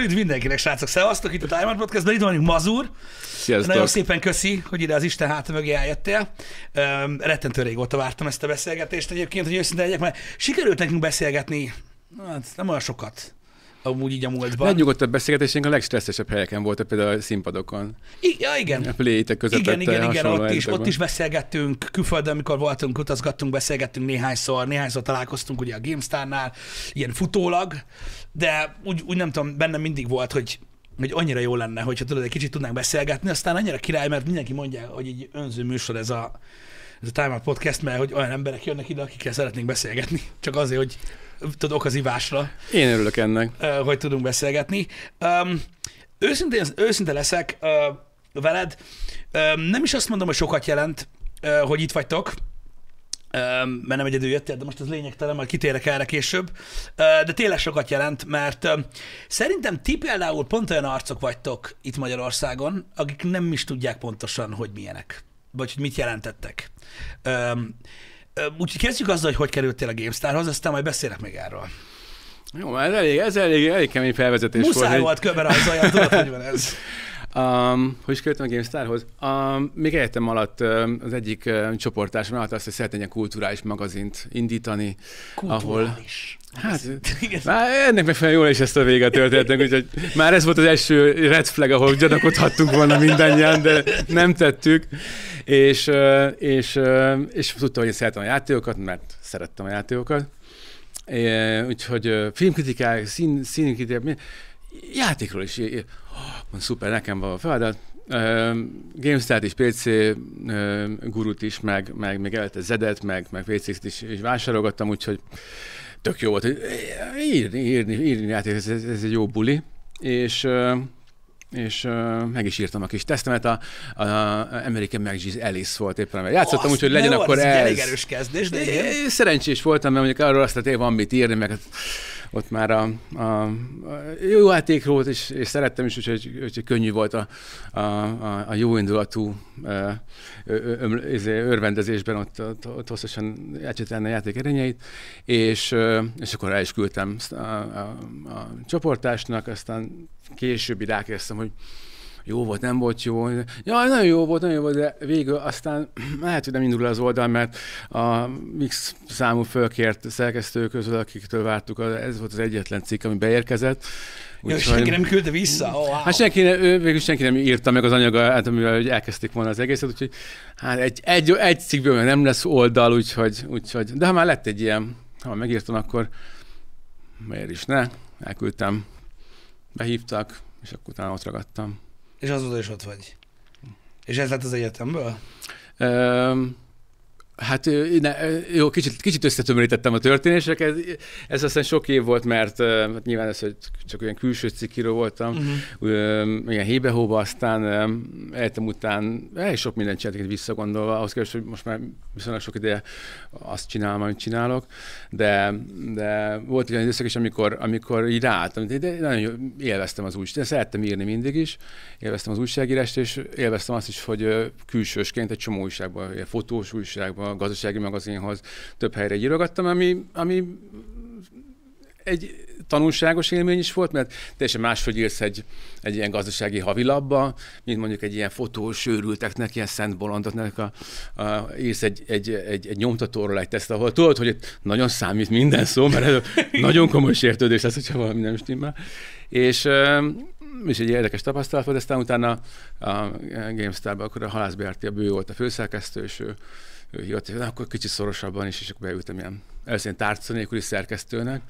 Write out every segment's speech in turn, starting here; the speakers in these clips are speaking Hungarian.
Üdv mindenkinek, srácok! Szevasztok itt a Time Out Podcastben, itt vagyunk Mazur. Sziasztok. Nagyon szépen köszi, hogy ide az Isten háta mögé eljöttél. Um, rettentő régóta vártam ezt a beszélgetést egyébként, hogy őszinte legyek, mert sikerült nekünk beszélgetni, hát nem olyan sokat, amúgy így a múltban. Legnyugodtabb beszélgetésénk a legstresszesebb helyeken volt, például a színpadokon. I- ja, igen. A plétek közepette Igen, igen, igen, ott is, ott is beszélgettünk, külföldön, amikor voltunk, utazgattunk, beszélgettünk néhányszor, néhányszor találkoztunk ugye a GameStar-nál, ilyen futólag, de úgy, úgy nem tudom, bennem mindig volt, hogy hogy annyira jó lenne, hogyha tudod, egy kicsit tudnánk beszélgetni, aztán annyira király, mert mindenki mondja, hogy egy önző műsor ez a, ez a Time Out Podcast, mert hogy olyan emberek jönnek ide, akikkel szeretnénk beszélgetni, csak azért, hogy tudod, ok az ivásra Én örülök ennek. hogy tudunk beszélgetni. Um, őszintén, őszinte leszek uh, veled. Um, nem is azt mondom, hogy sokat jelent, uh, hogy itt vagytok, um, mert nem egyedül jöttél, de most ez lényegtelen, majd kitérek erre később. Uh, de tényleg sokat jelent, mert um, szerintem ti például pont olyan arcok vagytok itt Magyarországon, akik nem is tudják pontosan, hogy milyenek, vagy hogy mit jelentettek. Um, Úgyhogy kezdjük azzal, hogy hogy kerültél a GameStarhoz, aztán majd beszélek még erről. Jó, ez elég, ez elég, elég kemény felvezetés Muszáj volt. volt köbben rajzoljam, tudod, hogy van ez. Um, hogy is kerültem a GameStarhoz? Um, még egyetem alatt um, az egyik um, csoportásom alatt azt, hogy szeretnék egy kulturális magazint indítani, ahol... Hát, már ennek megfelelően jól is ezt a véget történetnek, úgyhogy már ez volt az első red flag, ahol gyanakodhattunk volna mindannyian, de nem tettük. És, és, és tudta, hogy én szeretem a játékokat, mert szerettem a játékokat. É, úgyhogy filmkritikák, szín, színkritikák, játékról is. é- Mondom, szuper, nekem van a feladat. Uh, GameStart és PC uh, gurut is, meg, meg még előtte Zedet, meg, meg PC-t is, is vásárolgattam, úgyhogy tök jó volt, hogy írni, írni, írni játék, ez, ez, ez egy jó buli. És, és meg is írtam a kis tesztemet, a, a, American Magis Alice volt éppen, mert játszottam, úgyhogy legyen jó, akkor ez. elég erős kezdés, de igen. Szerencsés voltam, mert mondjuk arról azt, hogy van mit írni, meg hát ott már a, a, jó játék volt, és, és szerettem is, úgyhogy, úgyhogy könnyű volt a, a, a, a jó indulatú izé, örvendezésben ott, ott, ott hosszasan elcsetelni a játék erényeit, és, és akkor el is küldtem a, a, a csoportásnak, aztán később rákezdtem, hogy jó volt, nem volt jó. Ja, nagyon jó volt, nagyon jó volt, de végül aztán lehet, hogy nem indul az oldal, mert a Mix számú fölkért szerkesztő közül, akiktől vártuk, ez volt az egyetlen cikk, ami beérkezett. Jó, senki nem küldte vissza? Oh, wow. Hát senki, ne- ő, végül senki nem írta meg az anyaga, hát, amivel elkezdték volna az egészet, úgyhogy hát egy, egy, egy cikkből nem lesz oldal, úgyhogy, úgyhogy, de ha már lett egy ilyen, ha már megírtam, akkor miért is ne? Elküldtem, behívtak, és akkor utána ott ragadtam. És azóta is ott vagy. És ez lett az egyetemből? Hát ne, jó, kicsit, kicsit összetömörítettem a történéseket. Ez aztán sok év volt, mert hát nyilván ez, hogy csak olyan külső cikkíró voltam, Uh-huh. ilyen hébe-hóba, aztán ö, egyetem után elég sok mindent csináltak visszagondolva, ahhoz képest, hogy most már viszonylag sok ideje azt csinálom, amit csinálok, de, de volt olyan időszak is, amikor, amikor így ráálltam, de nagyon jó, élveztem az újságot, szerettem írni mindig is, élveztem az újságírást, és élveztem azt is, hogy külsősként egy csomó újságban, fotós újságban, gazdasági magazinhoz több helyre írogattam, ami, ami egy tanulságos élmény is volt, mert teljesen máshogy írsz egy, egy ilyen gazdasági havilapba, mint mondjuk egy ilyen fotós őrülteknek, ilyen szent bolondoknak a, a, írsz egy, egy, egy, egy nyomtatóról egy teszt, ahol tudod, hogy itt nagyon számít minden szó, mert ez nagyon komoly sértődés lesz, hogyha valami nem stimmel. És, és egy érdekes tapasztalat volt, aztán utána a GameStar-ban akkor a Halász Berti, a bő volt a főszerkesztő, és ő hívott, hogy akkor kicsit szorosabban is, és akkor beültem ilyen először ilyen tárca nélküli szerkesztőnek,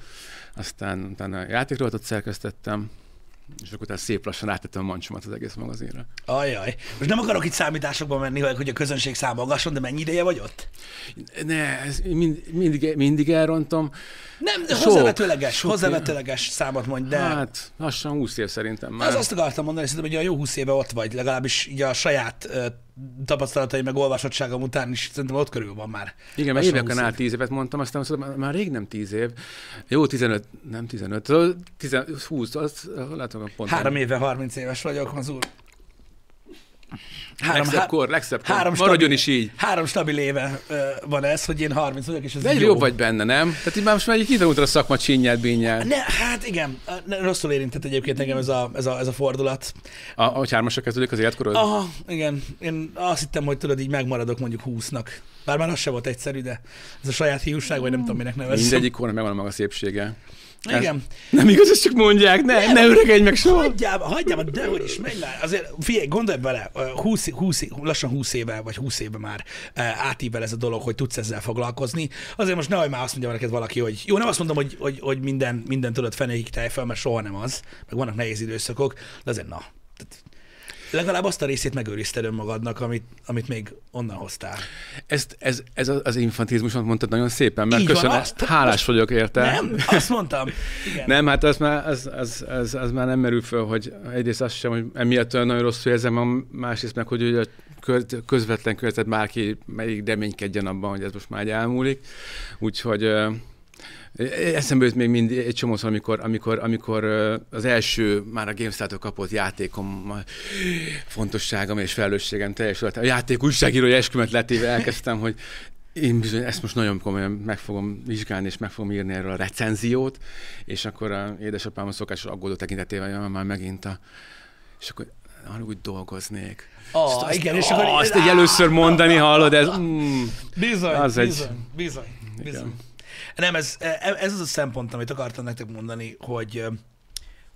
aztán utána játékrovatot szerkesztettem, és akkor utána szép lassan áttettem a mancsomat az egész magazinra. Ajaj. Most nem akarok itt számításokba menni, hogy a közönség számolgasson, de mennyi ideje vagy ott? Ne, ez mind, mindig, mindig elrontom. Nem, de Sok, hozzávetőleges, sok hozzávetőleges számot mondj, de... Hát, lassan 20 év szerintem már. Az azt akartam mondani, szerintem, hogy a jó 20 éve ott vagy, legalábbis így a saját tapasztalatai meg olvasottságom után is szerintem ott körül van már. Igen, mert éveken 20 át 10 évet mondtam, aztán azt mondtam, már, rég nem 10 év. Jó, 15, nem 15, szóval 10, 20, az, látom a pont. Három éve 30 éves vagyok, az úr. Három, legszebb kor, legszebb kor. Három Maradjon stabil, is így. Három stabil éve uh, van ez, hogy én 30 vagyok, és ez De jó. jobb vagy benne, nem? Tehát így már most már egy időútra a szakma csinyát, bínyát. Ne, hát igen, ne, rosszul érintett egyébként engem ez a, ez a, ez a fordulat. A, a hármasra kezdődik az életkorod? Aha, igen. Én azt hittem, hogy tudod, így megmaradok mondjuk 20-nak. Bár már az sem volt egyszerű, de ez a saját hiúság, vagy nem tudom, minek nevezzem. Mindegyik kornak megvan a maga szépsége. Igen. Nem igaz, ezt csak mondják, ne, Nem, ne öregedj meg soha. Hagyjál, hagyjál, már, dehogy is, menj már. Azért figyelj, gondolj bele, 20, 20, lassan 20 éve, vagy 20 éve már átível ez a dolog, hogy tudsz ezzel foglalkozni. Azért most nehogy már azt mondja neked valaki, hogy jó, nem azt mondom, hogy, hogy, hogy minden, minden tudod fenéig fel, mert soha nem az, meg vannak nehéz időszakok, de azért na. Tehát legalább azt a részét megőrizted önmagadnak, amit, amit még onnan hoztál. Ezt, ez, ez az infantizmusot mondtad nagyon szépen, mert Így van, köszönöm, azt- hálás azt- vagyok érte. Nem? Azt mondtam. Igen. Nem, hát az már, az, az, az, az már nem merül föl, hogy egyrészt azt sem, hogy emiatt olyan nagyon rosszul érzem, a másrészt meg, hogy ugye a kö- közvetlen környezet bárki melyik reménykedjen abban, hogy ez most már így elmúlik. Úgyhogy Eszembe jut még mindig egy csomószor, amikor, amikor, amikor az első, már a GameStar-tól kapott játékom fontosságom és felelősségem teljesült. A játék újságírói eskümet letéve elkezdtem, hogy én bizony ezt most nagyon komolyan meg fogom vizsgálni, és meg fogom írni erről a recenziót, és akkor a édesapám a szokásos aggódó tekintetével, hogy már megint a... És akkor arra úgy dolgoznék. Ah, Azt- azt- igen, és akkor- Azt így először mondani, hallod, ez... Mm, Bizony, Az egy- bizony, bizony, bizony. Igen. Nem, ez, ez az a szempont, amit akartam nektek mondani, hogy,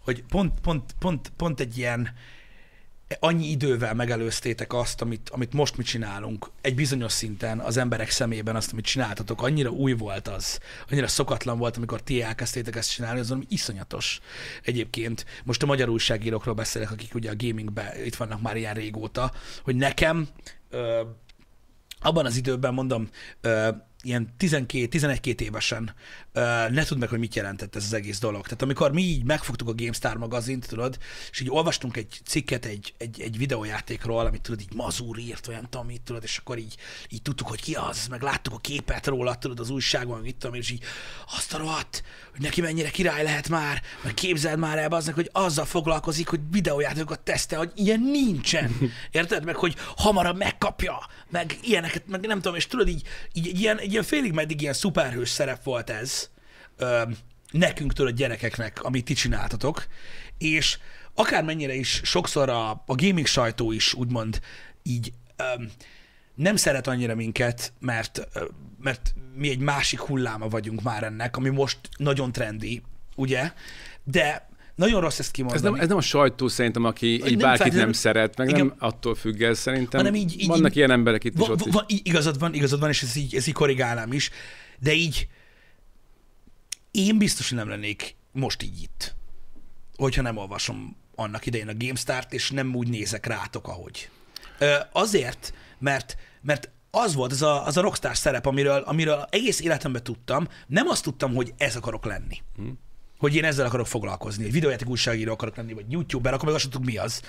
hogy pont, pont, pont, pont egy ilyen annyi idővel megelőztétek azt, amit, amit most mi csinálunk, egy bizonyos szinten az emberek szemében azt, amit csináltatok, annyira új volt az, annyira szokatlan volt, amikor ti elkezdtétek ezt csinálni, az valami iszonyatos. Egyébként most a magyar újságírókról beszélek, akik ugye a gamingben itt vannak már ilyen régóta, hogy nekem ö, abban az időben mondom, ö, ilyen 12-11-2 évesen ne tudd meg, hogy mit jelentett ez az egész dolog. Tehát amikor mi így megfogtuk a GameStar magazint, tudod, és így olvastunk egy cikket egy, egy, egy videójátékról, amit tudod, így Mazur írt, olyan tudom, mit tudod, és akkor így, így tudtuk, hogy ki az, meg láttuk a képet róla, tudod, az újságban, mit tudom, és így azt a rohadt, hogy neki mennyire király lehet már, meg képzeld már el aznak, hogy azzal foglalkozik, hogy videójátékokat tesztel, hogy ilyen nincsen. Érted? Meg, hogy hamarabb megkapja, meg ilyeneket, meg nem tudom, és tudod, így, így egy, ilyen, egy ilyen félig meddig ilyen szuperhős szerep volt ez ö, nekünk, tudod, gyerekeknek, amit ti csináltatok, és akármennyire is sokszor a, a gaming sajtó is úgymond így ö, nem szeret annyira minket, mert, ö, mert mi egy másik hulláma vagyunk már ennek, ami most nagyon trendi, ugye? De nagyon rossz ezt ez, kimondani. nem, ez nem a sajtó szerintem, aki így Nem bárkit feltétlenül- nem szeret, meg Igen. nem attól függ ez szerintem. Hanem így- így- Vannak így- ilyen emberek itt is, Va, ott va, is. igazad van, igazad van, és ezt így, ezt így korrigálnám is, de így én biztos, hogy nem lennék most így itt, hogyha nem olvasom annak idején a GameStart, és nem úgy nézek rátok, ahogy. Ö, azért, mert, mert az volt az a, az a rockstar szerep, amiről, amiről egész életemben tudtam, nem azt tudtam, hogy ez akarok lenni. Hmm. Hogy én ezzel akarok foglalkozni, hogy videójáték újságíró akarok lenni, vagy youtuber, akkor meg azt tudtuk, mi az.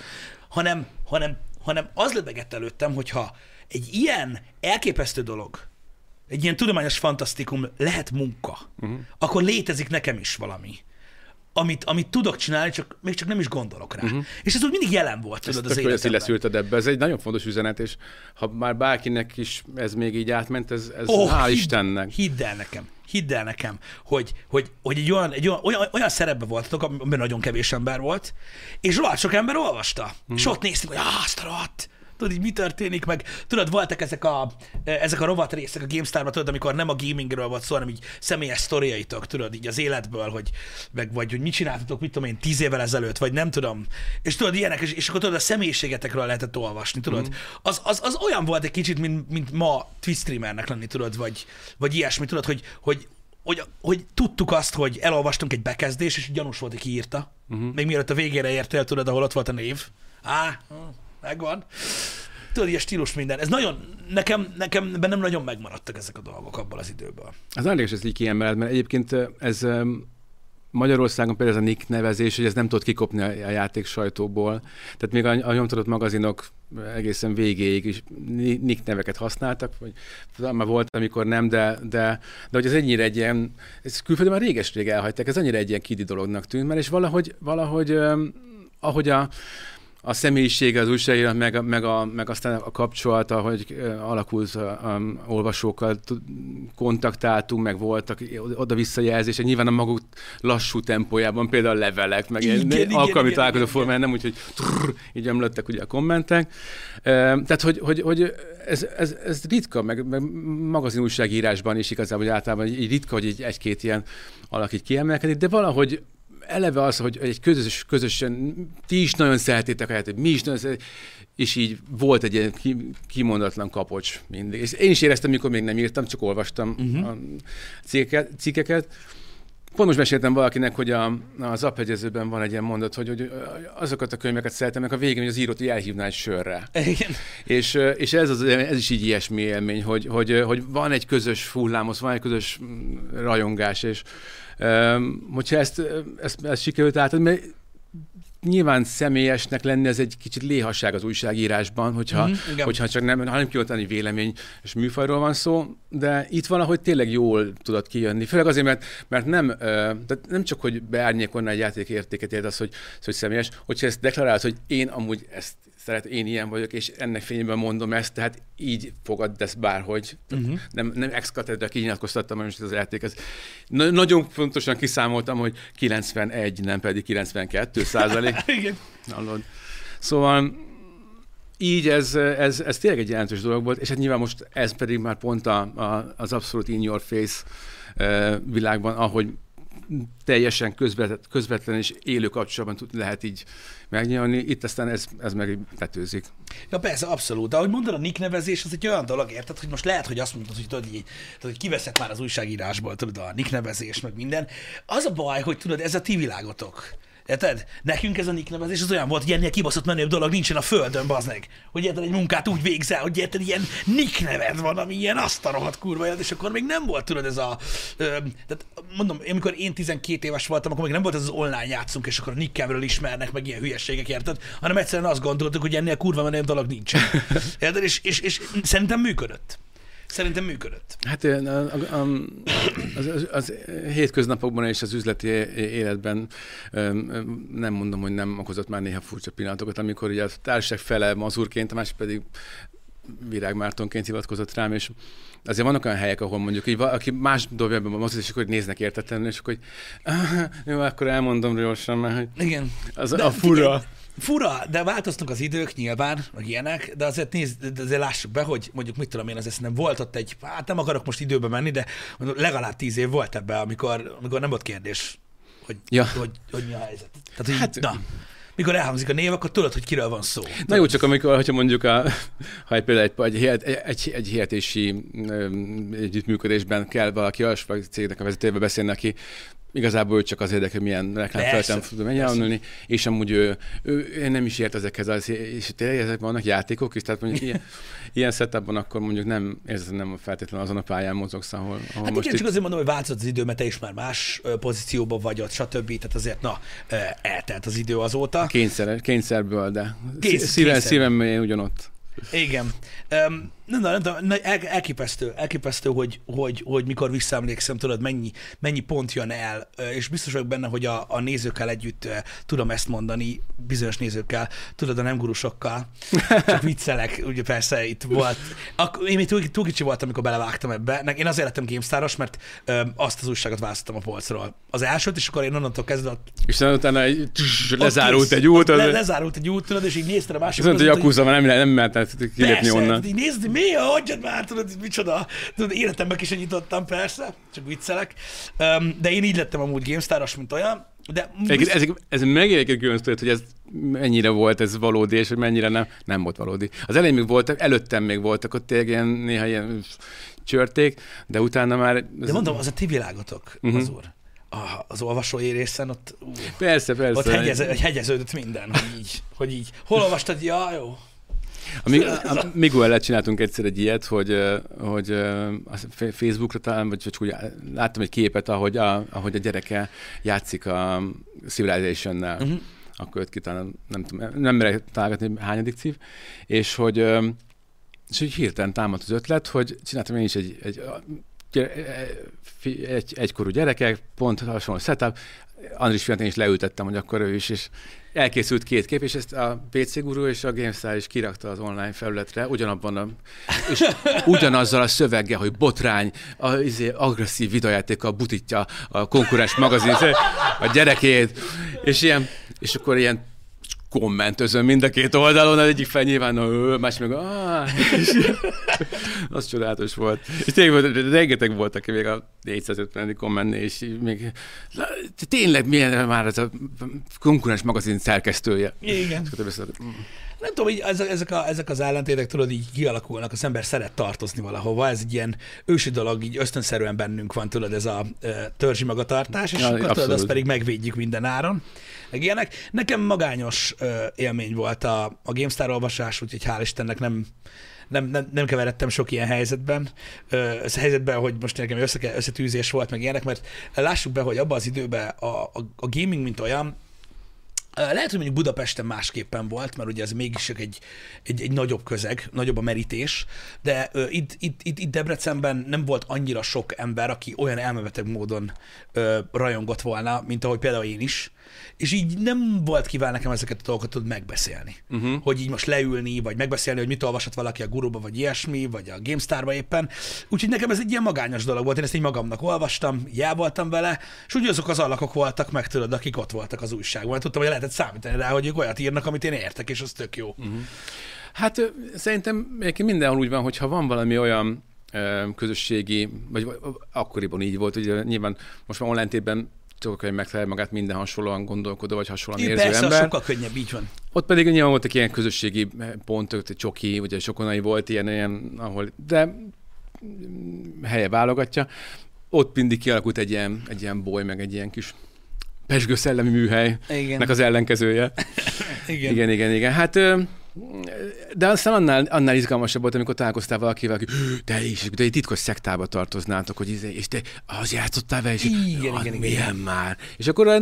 Hanem, hanem, hanem az lebegett előttem, hogyha egy ilyen elképesztő dolog, egy ilyen tudományos fantasztikum lehet munka, uh-huh. akkor létezik nekem is valami. Amit, amit tudok csinálni, csak még csak nem is gondolok rá. Uh-huh. És ez úgy mindig jelen volt, tudod, az hogy ezt életemben. leszülted ebbe. Ez egy nagyon fontos üzenet, és ha már bárkinek is ez még így átment, ez, ez oh, hál' hidd- Istennek. Hidd el nekem, hidd el nekem, hogy, hogy, hogy egy olyan, egy olyan, olyan, olyan szerepben voltatok, amiben nagyon kevés ember volt, és rohadt sok ember olvasta. Hmm. És ott néztük, hogy ah, azt a rohadt, tudod, így mi történik, meg tudod, voltak ezek a, ezek a rovat részek a GameStar-ban, tudod, amikor nem a gamingről volt szó, hanem így személyes sztoriaitok, tudod, így az életből, hogy, meg, vagy hogy mit csináltatok, mit tudom én, tíz évvel ezelőtt, vagy nem tudom. És tudod, ilyenek, és, és akkor tudod, a személyiségetekről lehetett olvasni, tudod. Mm. Az, az, az, olyan volt egy kicsit, mint, mint ma Twitch streamernek lenni, tudod, vagy, vagy ilyesmi, tudod, hogy, hogy hogy, hogy tudtuk azt, hogy elolvastunk egy bekezdés, és gyanús volt, ki írta. Uh-huh. Még mielőtt a végére értél, tudod, ahol ott volt a név. Á, hm, megvan. Tudod, ilyen stílus minden. Ez nagyon, nekem, nekem bennem nagyon megmaradtak ezek a dolgok abból az időből. Az érdekes, ezt így kiemeled, mert egyébként ez Magyarországon például ez a Nick nevezés, hogy ez nem tudott kikopni a, játék sajtóból. Tehát még a, a nyomtatott magazinok egészen végéig is Ni- Nick neveket használtak, vagy már volt, amikor nem, de, de, de hogy ez ennyire egy ilyen, ez külföldön már réges-rég elhagyták, ez annyira egy ilyen kidi dolognak tűnt, mert és valahogy, valahogy ahogy a, a személyisége az újságírás, meg, meg, a, meg aztán a kapcsolata, hogy alakult a, a olvasókkal, kontaktáltunk, meg voltak oda visszajelzések, nyilván a maguk lassú tempójában, például levelek, meg igen, ilyen alkalmi találkozó formán, nem úgy, hogy trrr, így ömlöttek ugye a kommentek. Tehát, hogy, hogy, hogy ez, ez, ez ritka, meg, meg magazin újságírásban is igazából, hogy általában így ritka, hogy egy, egy-két ilyen alak így kiemelkedik, de valahogy eleve az, hogy egy közös, közösen, ti is nagyon szeretétek a játékot, mi is nagyon és így volt egy ilyen kimondatlan kapocs mindig. És én is éreztem, mikor még nem írtam, csak olvastam uh-huh. a cikkeket, cikkeket. Pont most meséltem valakinek, hogy a, az apegyezőben van egy ilyen mondat, hogy, hogy azokat a könyveket szeretem, a végén, hogy az írót elhívná egy sörre. Igen. És, és ez, az, ez is így ilyesmi élmény, hogy, hogy, hogy van egy közös fullámos, van egy közös rajongás, és hogyha ezt, ezt, ezt sikerült átadni, mert nyilván személyesnek lenni, ez egy kicsit léhasság az újságírásban, hogyha, mm-hmm, hogyha csak nem, hanem kioltani vélemény és műfajról van szó, de itt valahogy tényleg jól tudott kijönni. Főleg azért, mert, mert nem, tehát nem csak, hogy beárnyékolna egy játék értéket, az, hogy, hogy személyes, hogyha ezt deklarálod, hogy én amúgy ezt szeret, én ilyen vagyok, és ennek fényében mondom ezt, tehát így fogad ezt bárhogy. Uh-huh. Nem, nem ex katedra kinyilatkoztattam most az játék. Ez na- nagyon fontosan kiszámoltam, hogy 91, nem pedig 92 százalék. Igen. Szóval így ez, ez, ez tényleg egy jelentős dolog volt, és hát nyilván most ez pedig már pont a, a, az abszolút in your face világban, ahogy teljesen közvetlen, közvetlen és élő kapcsolatban lehet így megnyilvani. Itt aztán ez, ez meg tetőzik. Ja persze, abszolút. De ahogy mondod, a nick nevezés az egy olyan dolog, érted, hogy most lehet, hogy azt mondod, hogy tudod, így, tudod, hogy kiveszek már az újságírásból, tudod, a nick nevezés, meg minden. Az a baj, hogy tudod, ez a ti világotok. Érted? Nekünk ez a nick nevezés az olyan volt, hogy ennél kibaszott menőbb dolog nincsen a földön, bazd Hogy érted, egy munkát úgy végzel, hogy érted, ilyen nick neved van, ami ilyen azt a rohadt kurva élet, és akkor még nem volt, tudod, ez a... Ö, tehát mondom, amikor én 12 éves voltam, akkor még nem volt ez az online játszunk, és akkor a nickemről ismernek, meg ilyen hülyeségek, érted? Hanem egyszerűen azt gondoltuk, hogy ennél kurva menőbb dolog nincsen. Érted? És, és, és szerintem működött. Szerintem működött. Hát a, a, az, az, az hétköznapokban és az üzleti életben nem mondom, hogy nem okozott már néha furcsa pillanatokat, amikor ugye a társaság fele mazurként, a másik pedig Virág Mártonként hivatkozott rám, és azért vannak olyan helyek, ahol mondjuk, hogy aki más dolgában van és akkor néznek értetlenül, és akkor hogy jó, akkor elmondom gyorsan, mert hogy Igen. Az de, a fura. Figyelj, Fura, de változnak az idők nyilván, meg ilyenek, de azért nézd, de azért lássuk be, hogy mondjuk mit tudom én, azért nem volt ott egy, hát nem akarok most időbe menni, de legalább tíz év volt ebbe, amikor, amikor nem volt kérdés, hogy, ja. hogy, hogy mi a helyzet. Tehát, hogy, hát, na, mikor elhangzik a név, akkor tudod, hogy kiről van szó. Na jó, csak amikor, hogyha mondjuk, a, ha egy, például egy, egy, egy, egy, hihetési együttműködésben kell valaki olyasmi cégnek a vezetőjével beszélni, aki igazából ő csak az érdekel, milyen reklámfelten tudom elnyelni, és amúgy ő, ő, nem is ért ezekhez, az, és tényleg ezek vannak játékok is, tehát mondjuk ilyen, ilyen setupban akkor mondjuk nem érzed, nem feltétlenül azon a pályán mozogsz, ahol, ahol hát most igen, itt... csak azért mondom, hogy változott az idő, mert te is már más pozícióban vagy ott, stb. Tehát azért, na, eltelt az idő azóta. Kényszer, kényszerből, de Kész, szíven, kényszer. szívem ugyanott. Igen. Um, nem, nem, nem, nem el, elképesztő, elképesztő, hogy, hogy, hogy mikor visszaemlékszem, tudod, mennyi, mennyi pont jön el, és biztos vagyok benne, hogy a, a nézőkkel együtt tudom ezt mondani, bizonyos nézőkkel, tudod, a nem gurusokkal, csak viccelek, ugye persze itt volt. Ak- én még túl, túl kicsi voltam, amikor belevágtam ebbe. Én azért lettem GameStar-os, mert ö, azt az újságot választottam a polcról. Az elsőt, és akkor én onnantól kezdve... És utána egy, tss, lezárult egy út. Le, lezárult egy út, tudod, és így néztem a másik. Mondta, hogy Yakuza, nem, nem mehetett kilépni onnan. Így nézd, mi, hagyjad már, tudod, micsoda. Tudod, életemben is nyitottam persze, csak viccelek. Um, de én így lettem amúgy GameStar-os, mint olyan. De ez, ez, külön hogy ez mennyire volt ez valódi, és hogy mennyire nem, nem volt valódi. Az elején még voltak, előttem még voltak ott tényleg ilyen, néha ilyen csörték, de utána már... Ez... De mondom, az a ti világotok, uh-huh. az úr az olvasói részen ott, uh, persze, persze. ott hegyez, hegyeződött minden, hogy így, hogy így. Hol olvastad? Ja, jó. A, Miguel csináltunk egyszer egy ilyet, hogy, hogy a Facebookra talán, vagy csak úgy láttam egy képet, ahogy a, ahogy a gyereke játszik a Civilization-nel. Uh-huh. Akkor jött ki talán, nem tudom, nem merek találgatni, hányadik cív, és hogy és hogy hirtelen támadt az ötlet, hogy csináltam én is egy, egy egy, egykorú gyerekek, pont hasonló setup, Andris fiatán is leültettem, hogy akkor ő is, és elkészült két kép, és ezt a PC Guru és a GameStar is kirakta az online felületre, ugyanabban a, és ugyanazzal a szöveggel, hogy botrány, a, izé, agresszív videójátékkal butítja a konkurens magazin a gyerekét, és ilyen, és akkor ilyen kommentözöm mind a két oldalon, az egyik fel nyilván, no, más meg, az csodálatos volt. És tényleg rengeteg voltak még a 450. kommentnél, és még tényleg milyen már ez a konkurens magazin szerkesztője. Igen. Nem tudom, hogy ezek, a, ezek az ellentétek tudod így kialakulnak, az ember szeret tartozni valahova, ez egy ilyen ősi dolog, így ösztönszerűen bennünk van, tudod, ez a e, törzsi magatartás, és ja, akkor tudod, azt pedig megvédjük minden áron. Meg ilyenek. Nekem magányos e, élmény volt a, a GameStar olvasás, úgyhogy hál' Istennek nem, nem, nem, nem keveredtem sok ilyen helyzetben, ez helyzetben, hogy most nekem össze, összetűzés volt, meg ilyenek, mert lássuk be, hogy abban az időben a, a, a gaming, mint olyan, lehet, hogy mondjuk Budapesten másképpen volt, mert ugye ez mégis egy, egy, egy nagyobb közeg, nagyobb a merítés, de uh, itt, itt, itt, itt Debrecenben nem volt annyira sok ember, aki olyan elmebeteg módon uh, rajongott volna, mint ahogy például én is és így nem volt kíván nekem ezeket a dolgokat tud megbeszélni. Uh-huh. Hogy így most leülni, vagy megbeszélni, hogy mit olvasott valaki a guruba, vagy ilyesmi, vagy a GameStar-ba éppen. Úgyhogy nekem ez egy ilyen magányos dolog volt. Én ezt így magamnak olvastam, já voltam vele, és úgy azok az alakok voltak meg, tudod, akik ott voltak az újságban. Tudtam, hogy lehetett számítani rá, hogy ők olyat írnak, amit én értek, és az tök jó. Uh-huh. Hát szerintem mindenhol úgy van, hogyha van valami olyan közösségi, vagy akkoriban így volt, ugye nyilván most már online tében hogy megtalálja magát minden hasonlóan gondolkodó, vagy hasonlóan érző persze, ember. sokkal könnyebb, így van. Ott pedig nyilván voltak ilyen közösségi pontok, csoki, ugye sokonai volt ilyen, ilyen ahol, de helye válogatja. Ott mindig kialakult egy ilyen, egy ilyen boly, meg egy ilyen kis pesgő szellemi műhelynek az ellenkezője. igen. igen, igen, igen. Hát de aztán annál, annál izgalmasabb volt, amikor találkoztál valakivel, aki te is, de egy titkos szektába tartoznátok, hogy izé, és te az játszottál vele, és igen, igen, igen, milyen már. És akkor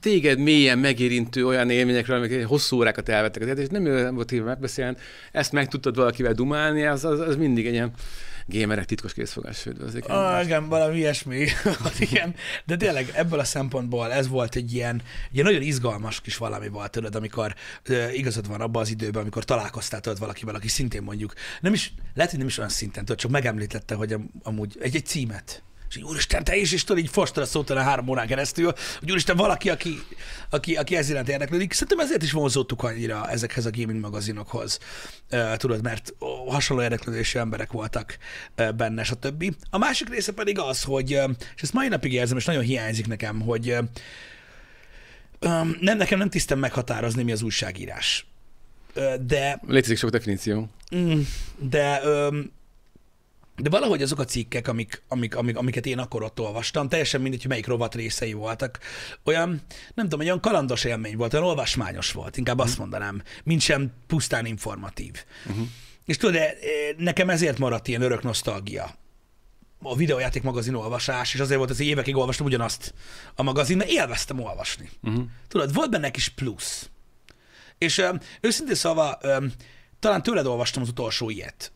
téged mélyen megérintő olyan élményekről, amik hosszú órákat elvettek, és nem volt hívva megbeszélni, ezt meg tudtad valakivel dumálni, az, az, az mindig egy ilyen gémerek titkos készfogás üdvözlik. Ah, igen, valami ilyesmi. igen. De tényleg ebből a szempontból ez volt egy ilyen, egy ilyen nagyon izgalmas kis valami volt, tudod, amikor uh, igazad van abban az időben, amikor találkoztál tudod valakivel, aki szintén mondjuk, nem is, lehet, hogy nem is olyan szinten, tudod, csak megemlítette, hogy am, amúgy egy, egy címet és úristen, te is, és tudod, így fostra szótál a három órán keresztül, hogy úristen, valaki, aki, aki, aki ez iránt érdeklődik. Szerintem ezért is vonzódtuk annyira ezekhez a gaming magazinokhoz, tudod, mert hasonló érdeklődésű emberek voltak benne, stb. A másik része pedig az, hogy, és ezt mai napig érzem, és nagyon hiányzik nekem, hogy nem, nekem nem tisztem meghatározni, mi az újságírás. De... Létezik sok definíció. Mm, de de valahogy azok a cikkek, amik, amik, amik, amiket én akkor ott olvastam, teljesen mindegy, hogy melyik rovat részei voltak, olyan, nem tudom, olyan kalandos élmény volt, olyan olvasmányos volt, inkább azt mhm. mondanám, mint sem pusztán informatív. Uh-huh. És tudod, nekem ezért maradt ilyen örök nosztalgia a videójáték magazin olvasás, és azért volt, hogy évekig olvastam ugyanazt a magazin, mert élveztem olvasni. Uh-huh. Tudod, volt benne kis plusz. És ö, őszintén szóval, ö, talán tőled olvastam az utolsó ilyet,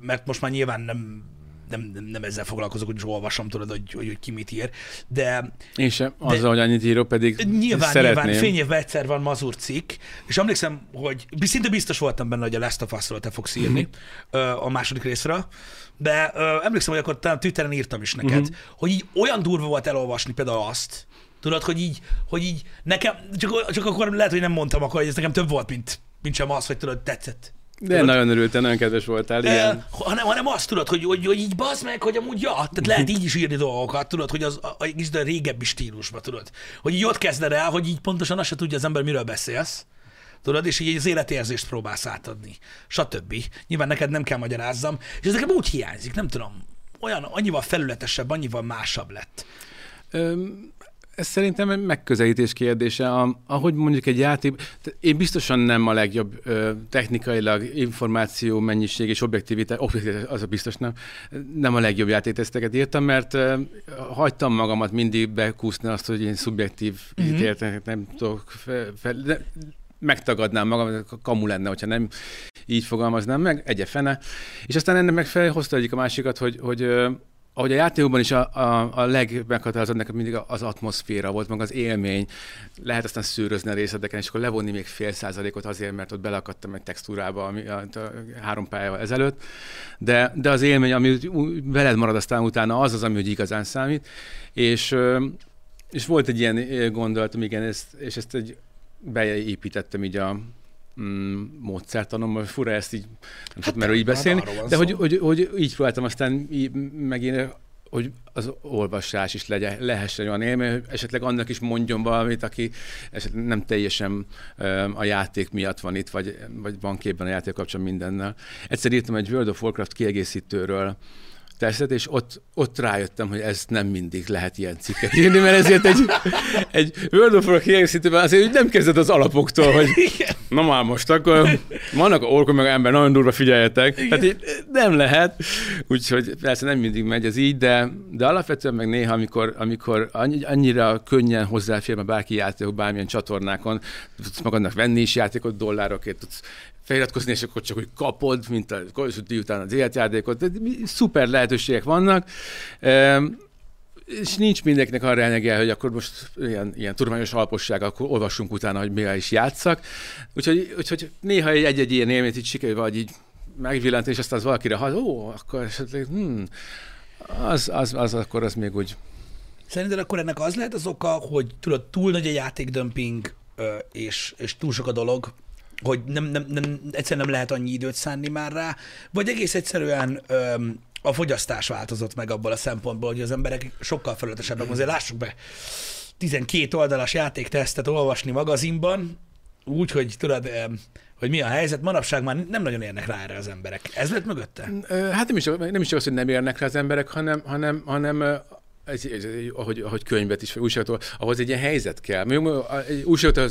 mert most már nyilván nem nem, nem, nem ezzel foglalkozok, hogy is olvasom, tudod, hogy, hogy, hogy ki mit ír, de... Én sem, azzal, de, hogy annyit írok, pedig Nyilván, szeretném. nyilván, fényévben egyszer van mazur cikk, és emlékszem, hogy szinte biztos voltam benne, hogy a Last of Us-ról te fogsz írni uh-huh. a második részre, de uh, emlékszem, hogy akkor talán Twitteren írtam is neked, uh-huh. hogy így olyan durva volt elolvasni például azt, tudod, hogy így, hogy így nekem, csak, csak akkor lehet, hogy nem mondtam akkor, hogy ez nekem több volt, mint, mint sem az, hogy tudod, tetszett. De tudod? nagyon örültem, nagyon kedves voltál, igen. E, hanem, hanem azt tudod, hogy, hogy, hogy így bazd meg, hogy amúgy ja, tehát lehet így is írni dolgokat, tudod, hogy az a, a, a, régebbi stílusban, tudod. Hogy így ott kezded el, hogy így pontosan azt se tudja az ember, miről beszélsz. Tudod, és így az életérzést próbálsz átadni. Stb. Nyilván neked nem kell magyarázzam. És ez nekem úgy hiányzik, nem tudom. Olyan, annyival felületesebb, annyival másabb lett. Öm, ez szerintem egy megközelítés kérdése. A, ahogy mondjuk egy játék, én biztosan nem a legjobb ö, technikailag információ mennyiség és objektivitás, objektivitás, az a biztos nem, nem a legjobb játékteszteket írtam, mert ö, hagytam magamat mindig bekúszni azt, hogy én szubjektív mm-hmm. nem tudok fel, fel, de megtagadnám magam, kamu lenne, hogyha nem így fogalmaznám meg, egye fene. És aztán ennek megfelelően hozta egyik a másikat, hogy, hogy ahogy a játékokban is a, a, a legmeghatározóbb nekem mindig az atmoszféra volt, meg az élmény. Lehet aztán szűrözni a részleteken, és akkor levonni még fél százalékot azért, mert ott belakadtam egy textúrába ami a, a három pályával ezelőtt. De, de az élmény, ami veled marad aztán utána, az az, ami úgy igazán számít. És, és volt egy ilyen gondolatom, igen, ezt, és ezt egy beépítettem így a, mm, módszertanom, fura ezt így, nem hát mert így beszélni, de hogy, hogy, hogy, így próbáltam aztán így megint hogy az olvasás is legyen, lehessen olyan élmény, esetleg annak is mondjon valamit, aki esetleg nem teljesen a játék miatt van itt, vagy, vagy van képben a játék kapcsolatban mindennel. Egyszer írtam egy World of Warcraft kiegészítőről, tesztet, és ott, ott rájöttem, hogy ez nem mindig lehet ilyen cikket írni, mert ezért egy, egy World of Warcraft kiegészítőben azért hogy nem kezded az alapoktól, hogy na már most, akkor vannak a orkok meg ember, nagyon durva figyeljetek. Igen. Tehát így nem lehet, úgyhogy persze nem mindig megy ez így, de, de alapvetően meg néha, amikor, amikor annyira könnyen hozzáfér, mert bárki játék, bármilyen csatornákon, tudsz magadnak venni is játékot, dollárokért tudsz feliratkozni, és akkor csak hogy kapod, mint a Call of után az életjátékot. Szuper lehetőségek vannak. És nincs mindenkinek arra elnege, hogy akkor most ilyen, ilyen tudományos alaposság, akkor olvassunk utána, hogy mivel is játszak. Úgyhogy, úgyhogy néha egy-egy ilyen élményt így sikerül, vagy így megvillantani, és aztán az valakire, ha ó, akkor esetleg, hmm, az, az, az, akkor az még úgy. Szerinted akkor ennek az lehet az oka, hogy tudod, túl nagy a játékdömping, és, és túl sok a dolog, hogy nem, nem, nem, egyszerűen nem lehet annyi időt szánni már rá, vagy egész egyszerűen öm, a fogyasztás változott meg abból a szempontból, hogy az emberek sokkal felületesebbek. Azért lássuk be, 12 oldalas játéktesztet olvasni magazinban, úgy, hogy tudod, hogy mi a helyzet, manapság már nem nagyon érnek rá erre az emberek. Ez lett mögötte? Hát nem is, nem is az, hogy nem érnek rá az emberek, hanem, hanem, hanem ez, ez, ahogy, ahogy könyvet is, újságtól, ahhoz egy ilyen helyzet kell. Egy újságtól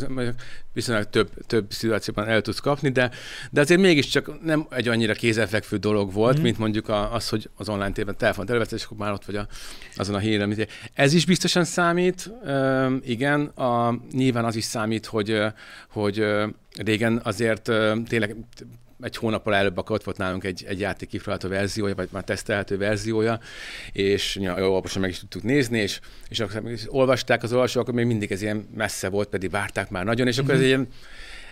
viszonylag több, több szituációban el tudsz kapni, de, de azért mégiscsak nem egy annyira kézenfekvő dolog volt, mm. mint mondjuk az, hogy az online térben telefont előveszed, és akkor már ott vagy a, azon a híren. Ez is biztosan számít, igen, a, nyilván az is számít, hogy, hogy régen azért tényleg egy hónappal előbb akkor ott volt nálunk egy, egy játék kifrálható verziója, vagy már tesztelhető verziója, és jó, alaposan meg is tudtuk nézni, és, és akkor olvasták az olvasók, akkor még mindig ez ilyen messze volt, pedig várták már nagyon, és akkor ez ilyen,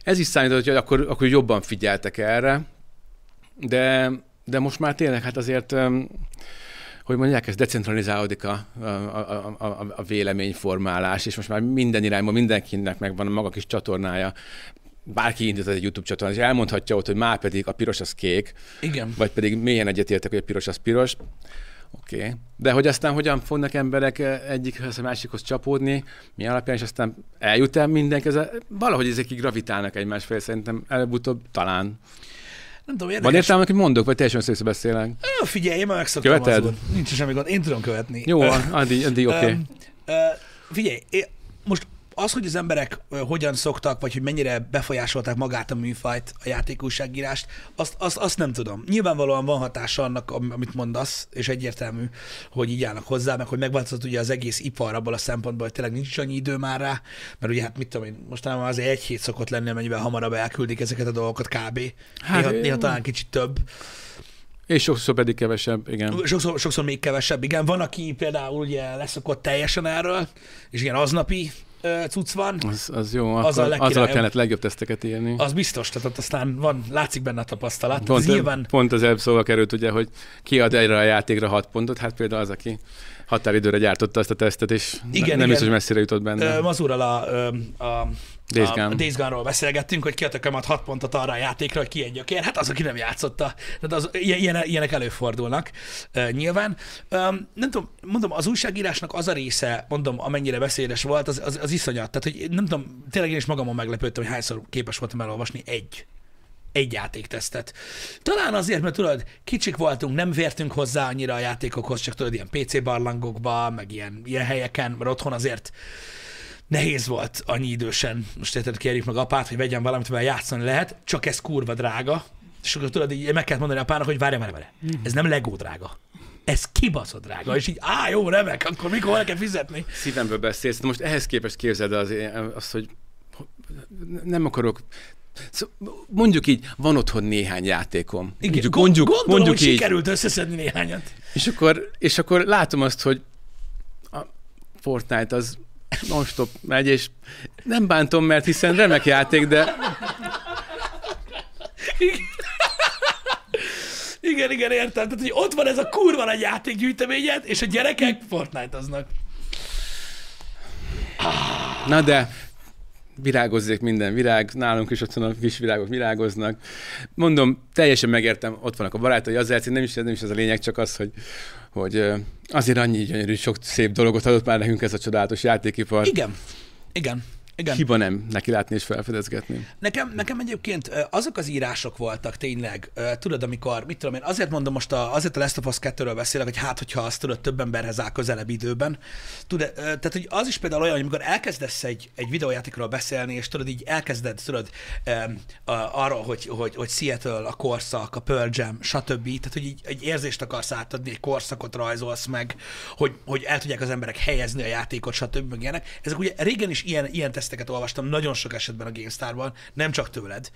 ez is számított, hogy akkor, akkor jobban figyeltek erre, de, de most már tényleg hát azért hogy mondják, ez decentralizálódik a, a, a, a, a véleményformálás, és most már minden irányban mindenkinek megvan a maga kis csatornája bárki indít egy YouTube csatornát, és elmondhatja ott, hogy már pedig a piros az kék, Igen. vagy pedig mélyen egyetértek, hogy a piros az piros. Oké. Okay. De hogy aztán hogyan fognak emberek egyikhez a másikhoz csapódni, mi alapján, és aztán eljut el mindenki, ez, valahogy ezek gravitálnak egymás felé, szerintem előbb-utóbb talán. Nem tudom, érdekes. Van értelme, hogy mondok, vagy teljesen össze beszélek? Figyelj, én már megszoktam Követed? Azon. Nincs semmi gond, én tudom követni. Jó, addig, addig oké. Okay. figyelj, most az, hogy az emberek hogyan szoktak, vagy hogy mennyire befolyásolták magát a műfajt, a játékúságírást, azt, azt, azt nem tudom. Nyilvánvalóan van hatása annak, amit mondasz, és egyértelmű, hogy így állnak hozzá, meg hogy megváltozott ugye az egész ipar abból a szempontból, hogy tényleg nincs annyi idő már rá, mert ugye hát mit tudom én, mostanában azért egy hét szokott lenni, amennyivel hamarabb elküldik ezeket a dolgokat kb. Hát, néha, néha talán kicsit több. És sokszor pedig kevesebb, igen. Sokszor, sokszor még kevesebb, igen. Van, aki például ugye leszokott teljesen erről, és ilyen aznapi cucc van. Az, az jó, az akkor azzal kellett legjobb teszteket írni. Az biztos, tehát ott aztán van, látszik benne a tapasztalat. Pont, nyilván... pont az előbb szóval került, ugye, hogy kiad egyre a játékra hat pontot, hát például az, aki határidőre gyártotta ezt a tesztet, és igen, nem igen. biztos, hogy messzire jutott benne. Mazurral a, a Days Gone. A Days Gone-ról beszélgettünk, hogy kiadtak majd 6 pontot arra a játékra, hogy ki egy gyökér. Hát az, aki nem játszotta. Tehát az, ilyen, ilyenek előfordulnak uh, nyilván. Um, nem tudom, mondom, az újságírásnak az a része, mondom, amennyire beszédes volt, az, az, az iszonyat. Tehát, hogy nem tudom, tényleg én is magamon meglepődtem, hogy hányszor képes voltam elolvasni egy egy játéktesztet. Talán azért, mert tudod, kicsik voltunk, nem vértünk hozzá annyira a játékokhoz, csak tudod, ilyen PC barlangokba, meg ilyen, ilyen helyeken, mert otthon azért nehéz volt annyi idősen, most érted, kérjük meg apát, hogy vegyen valamit, amivel játszani lehet, csak ez kurva drága, és akkor tudod, így meg kell mondani apának, hogy várj, várj, várj, ez nem Lego drága. Ez kibaszott drága, és így, á, jó, remek, akkor mikor el kell fizetni? Szívemből beszélsz, most ehhez képest képzeld az, azt, hogy nem akarok Szóval mondjuk így, van otthon néhány játékom. Igen, mondjuk, mondjuk, gondolom, mondjuk hogy így. sikerült összeszedni néhányat. És akkor, és akkor látom azt, hogy a Fortnite az non-stop megy, és nem bántom, mert hiszen remek játék, de Igen, igen, értem. Tehát, hogy ott van ez a kurva nagy játékgyűjteményed, és a gyerekek Fortnite-aznak. na de virágozzék minden virág, nálunk is otthon a kis virágok virágoznak. Mondom, teljesen megértem, ott vannak a barátai, azért nem is, nem is ez a lényeg, csak az, hogy, hogy azért annyi gyönyörű, sok szép dolgot adott már nekünk ez a csodálatos játékipar. Igen. Igen. Igen. Hiba nem neki látni és felfedezgetni. Nekem, nekem egyébként azok az írások voltak tényleg, tudod, amikor, mit tudom én, azért mondom most, a, azért a Last of Us 2-ről beszélek, hogy hát, hogyha azt tudod, több emberhez áll közelebb időben. Tudod, tehát, hogy az is például olyan, hogy amikor elkezdesz egy, egy videójátékról beszélni, és tudod, így elkezded, tudod, arról, hogy, hogy, hogy Seattle, a korszak, a Pearl Jam, stb. Tehát, hogy így egy érzést akarsz átadni, egy korszakot rajzolsz meg, hogy, hogy el tudják az emberek helyezni a játékot, stb. meg ilyenek. Ezek ugye régen is ilyen, ilyen teszteket olvastam, nagyon sok esetben a GameStar-ban, nem csak tőled.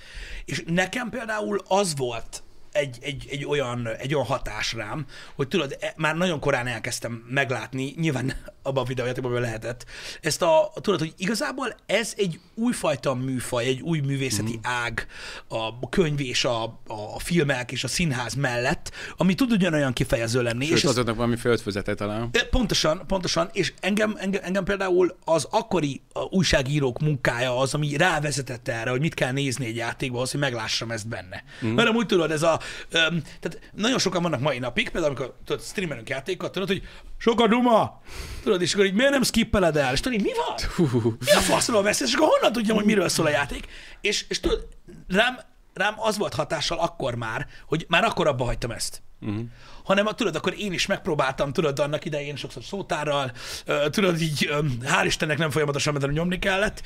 És nekem például az volt egy, egy, egy, olyan, egy olyan hatás rám, hogy tudod, e- már nagyon korán elkezdtem meglátni, nyilván abban a videójátékban lehetett, ezt a, tudod, hogy igazából ez egy újfajta műfaj, egy új művészeti mm. ág a könyv és a, a filmek és a színház mellett, ami tud ugyanolyan kifejező lenni. Sőt, és azoknak valami földfözete talán. E, Pontosan, pontosan, és engem, engem, engem például az akkori újságírók munkája az, ami rávezetett erre, hogy mit kell nézni egy játékban, az, hogy meglássam ezt benne. Mm. Mert amúgy tudod, ez a, öm, tehát nagyon sokan vannak mai napig, például amikor tudod, streamelünk játékokat, tudod, hogy sok a duma, tudod, és akkor így miért nem skippeled el, és tudod, így, mi van? Mi a faszról beszélsz, és akkor honnan tudjam, hogy miről szól a játék? És, és tudod, rám, rám az volt hatással akkor már, hogy már akkor abba hagytam ezt. Uh-huh. Hanem, tudod, akkor én is megpróbáltam, tudod, annak idején sokszor szótárral, tudod, így, hál' Istennek nem folyamatosan, mert nyomni kellett,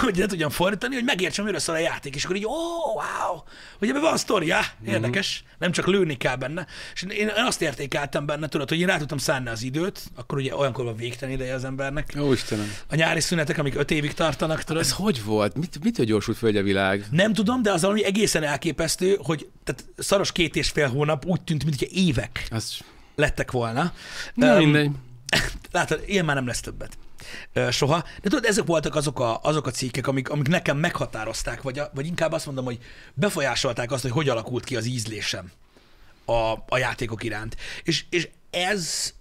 hogy ne tudjam fordítani, hogy megértsem, miről szól a játék, és akkor így, ó, oh, wow, hogy ebben van sztori, á, érdekes, uh-huh. nem csak lőni kell benne. És én azt értékeltem benne, tudod, hogy én rá tudtam szánni az időt, akkor ugye olyankor van végtelen ideje az embernek. Ó, Istenem. A nyári szünetek, amik öt évig tartanak, tudod. Ez hogy volt? Mit, mitől gyorsult föl a világ? Nem tudom, de az valami egészen elképesztő, hogy tehát szaros két és fél hónap úgy tűnt, mintha évek Az... lettek volna. Na, Öm, mindegy. Látod, ilyen már nem lesz többet. Soha. De tudod, ezek voltak azok a, azok a cikkek, amik, amik nekem meghatározták, vagy, a, vagy inkább azt mondom, hogy befolyásolták azt, hogy hogy alakult ki az ízlésem a, a játékok iránt. És, és ez,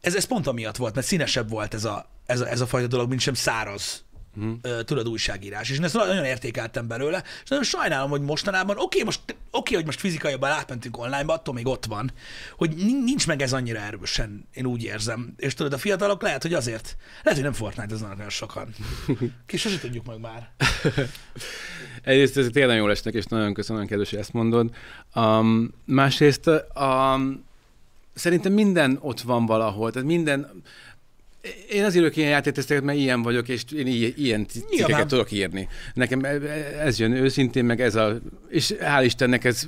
ez, ez pont amiatt volt, mert színesebb volt ez a, ez a, ez a fajta dolog, mint sem száraz. Uh-huh. tudod, újságírás. És én ezt nagyon értékeltem belőle, és nagyon sajnálom, hogy mostanában, oké, okay, most, oké, hogy most fizikaiban átmentünk onlineba, attól még ott van, hogy nin- nincs meg ez annyira erősen, én úgy érzem. És tudod, a fiatalok lehet, hogy azért, lehet, hogy nem Fortnite, az nagyon sokan. Ki sose tudjuk meg már. Egyrészt ez tényleg jól esnek, és nagyon köszönöm, kedves, hogy ezt mondod. Um, másrészt um, szerintem minden ott van valahol, tehát minden... Én azért írok ilyen játékteszteket, mert ilyen vagyok, és én ilyen Nyilván. cikkeket tudok írni. Nekem ez jön őszintén, meg ez a... És hál' Istennek ez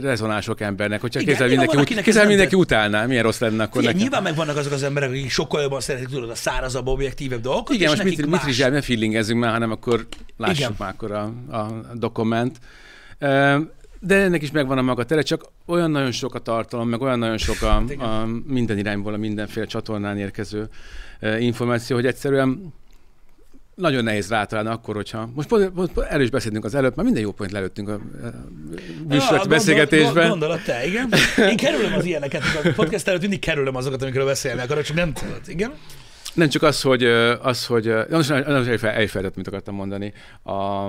rezonál sok embernek, hogyha Igen, kézzel igen, mindenki, ut- kézzel mindenki utálná, milyen rossz lenne akkor nekem. nyilván megvannak azok az emberek, akik sokkal jobban szeretik, tudod, a szárazabb, objektívebb dolgokat, Igen, most mit, nekik mit más. rizsál, ne feelingezzünk már, hanem akkor lássuk Igen. Igen. már akkor a, a dokument. De ennek is megvan a maga tere, csak olyan nagyon sok a tartalom, meg olyan nagyon sok a, Igen. a minden irányból, a mindenféle csatornán érkező ö, információ, hogy egyszerűen nagyon nehéz rátalálni akkor, hogyha... Most pont, pont, pont erről is beszéltünk az előbb, már minden jó point lelőttünk a, a műsor gondol- beszélgetésben. gond- Gondolod te, igen. Én kerülöm az ilyeneket, a podcast előtt mindig kerülöm azokat, amikről beszélni akarok, csak nem tudod, igen. Nem csak az, hogy ö, az, hogy most most elfel- elfelejtettem, mit akartam mondani. A,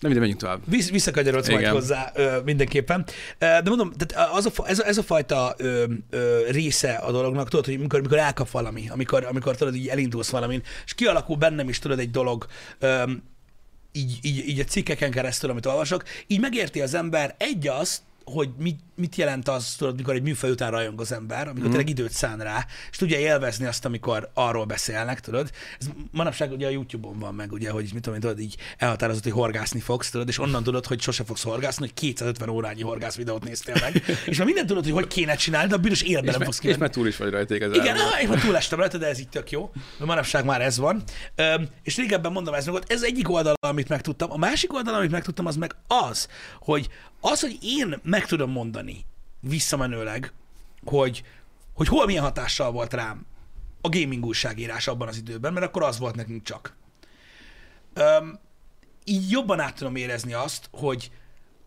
nem ide menjünk tovább. Visz, visszakanyarodsz majd hozzá ö, mindenképpen. De mondom, tehát az a, ez, a, ez a fajta ö, ö, része a dolognak, tudod, hogy mikor, mikor elkap valami, amikor, amikor tudod, így elindulsz valamin, és kialakul bennem is, tudod, egy dolog, ö, így, így, így a cikkeken keresztül, amit olvasok, így megérti az ember egy azt, hogy mit, mit jelent az, tudod, mikor egy műfaj után rajong az ember, amikor mm. tényleg időt szán rá, és tudja élvezni azt, amikor arról beszélnek, tudod. Ez manapság ugye a YouTube-on van meg, ugye, hogy mit tudom én, tudod, így elhatározott, hogy horgászni fogsz, tudod, és onnan tudod, hogy sose fogsz horgászni, hogy 250 órányi horgász videót néztél meg. és már mindent tudod, hogy hogy kéne csinálni, de a bűnös életben nem fogsz És már túl is vagy rajta igazán. Igen, ah, én már túlestem rajta, de ez így tök jó. Mert manapság már ez van. Üm, és régebben mondom ez volt, ez egyik oldal, amit megtudtam. A másik oldal, amit megtudtam, az meg az, hogy az, hogy én meg tudom mondani visszamenőleg, hogy, hogy hol milyen hatással volt rám a gaming újságírás abban az időben, mert akkor az volt nekünk csak. Üm, így jobban át tudom érezni azt, hogy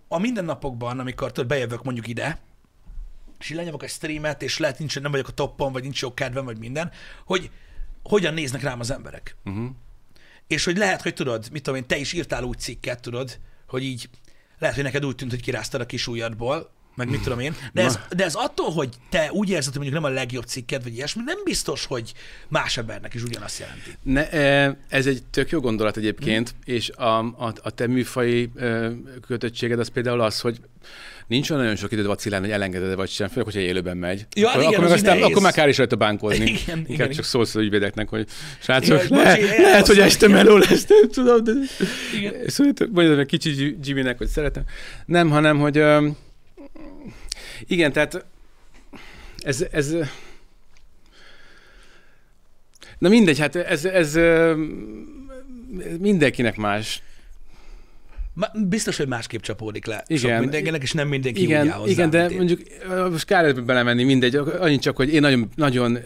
a mindennapokban, amikor tudod, bejövök mondjuk ide, és így lenyomok egy streamet, és lehet, nincs, nem vagyok a toppon, vagy nincs jó kedvem, vagy minden, hogy hogyan néznek rám az emberek. Uh-huh. És hogy lehet, hogy tudod, mit tudom én, te is írtál úgy cikket, tudod, hogy így lehet, hogy neked úgy tűnt, hogy kiráztad a kis ujjadból, meg mit tudom én, de ez, de ez attól, hogy te úgy érzed, hogy mondjuk nem a legjobb cikked, vagy ilyesmi, nem biztos, hogy más embernek is ugyanazt jelenti. Ne, e, ez egy tök jó gondolat egyébként, hmm. és a, a, a te műfai kötöttséged az például az, hogy nincs olyan nagyon sok időd vacilálni, hogy elengeded vagy sem, főleg, hogyha élőben megy. Ja, akkor, igen, akkor, meg aztán, akkor már kár is rajta bánkozni. Igen, Inkább igen, csak szólsz az ügyvédeknek, hogy srácok, Igen, le, bocsi, lehet, hogy elhoztam este meló lesz, nem tudom, de Igen. szóval mondjad meg kicsi Jimmynek, hogy szeretem. Nem, hanem, hogy öm, igen, tehát ez, ez Na mindegy, hát ez, ez mindenkinek más. Biztos, hogy másképp csapódik le Igen. sok mindenkinek, és nem mindenki úgy Igen, áll hozzá, igen, de én. mondjuk most kár ebbe belemenni, mindegy, annyit csak, hogy én nagyon, nagyon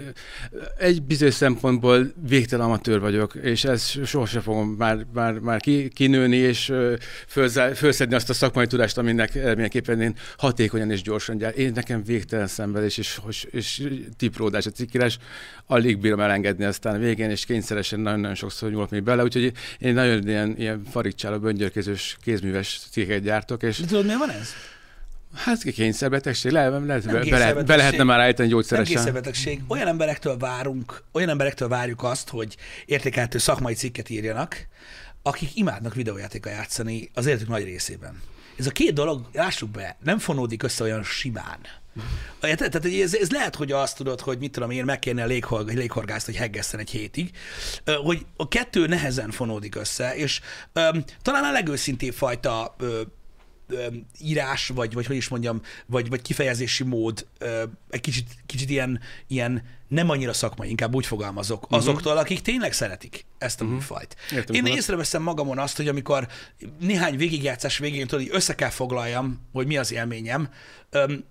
egy bizonyos szempontból végtelen amatőr vagyok, és ezt sohasem fogom már, már, már ki, kinőni, és fölszedni azt a szakmai tudást, aminek eredményeképpen én hatékonyan és gyorsan gyár. Én nekem végtelen szenvedés és, és, és tipródás, a cikkírás, alig bírom elengedni aztán a végén, és kényszeresen nagyon-nagyon sokszor nyúlok még bele, úgyhogy én nagyon ilyen, ilyen farigcsáló, böngyörkézős, kézműves cikkeket gyártok, és De tudod, miért van ez? Hát kényszerbetegség, le, lehet, be, be, lehet, be lehetne már állítani Nem gyógyszeresen. kényszerbetegség. Olyan emberektől várunk, olyan emberektől várjuk azt, hogy értékelhető szakmai cikket írjanak, akik imádnak videójátékkal játszani az életük nagy részében. Ez a két dolog, lássuk be, nem fonódik össze olyan simán. Érted? Tehát ez, ez lehet, hogy azt tudod, hogy mit tudom én, megkérni a léghorgászt, hogy heggesszen egy hétig, hogy a kettő nehezen fonódik össze, és öm, talán a legőszintébb fajta írás, vagy, vagy hogy is mondjam, vagy, vagy kifejezési mód egy kicsit, kicsit ilyen, ilyen nem annyira szakmai, inkább úgy fogalmazok, uh-huh. azoktól, akik tényleg szeretik ezt a uh-huh. műfajt. Értem, Én hogy- észreveszem magamon azt, hogy amikor néhány végigjátszás végén tudod, hogy össze kell foglaljam, hogy mi az élményem,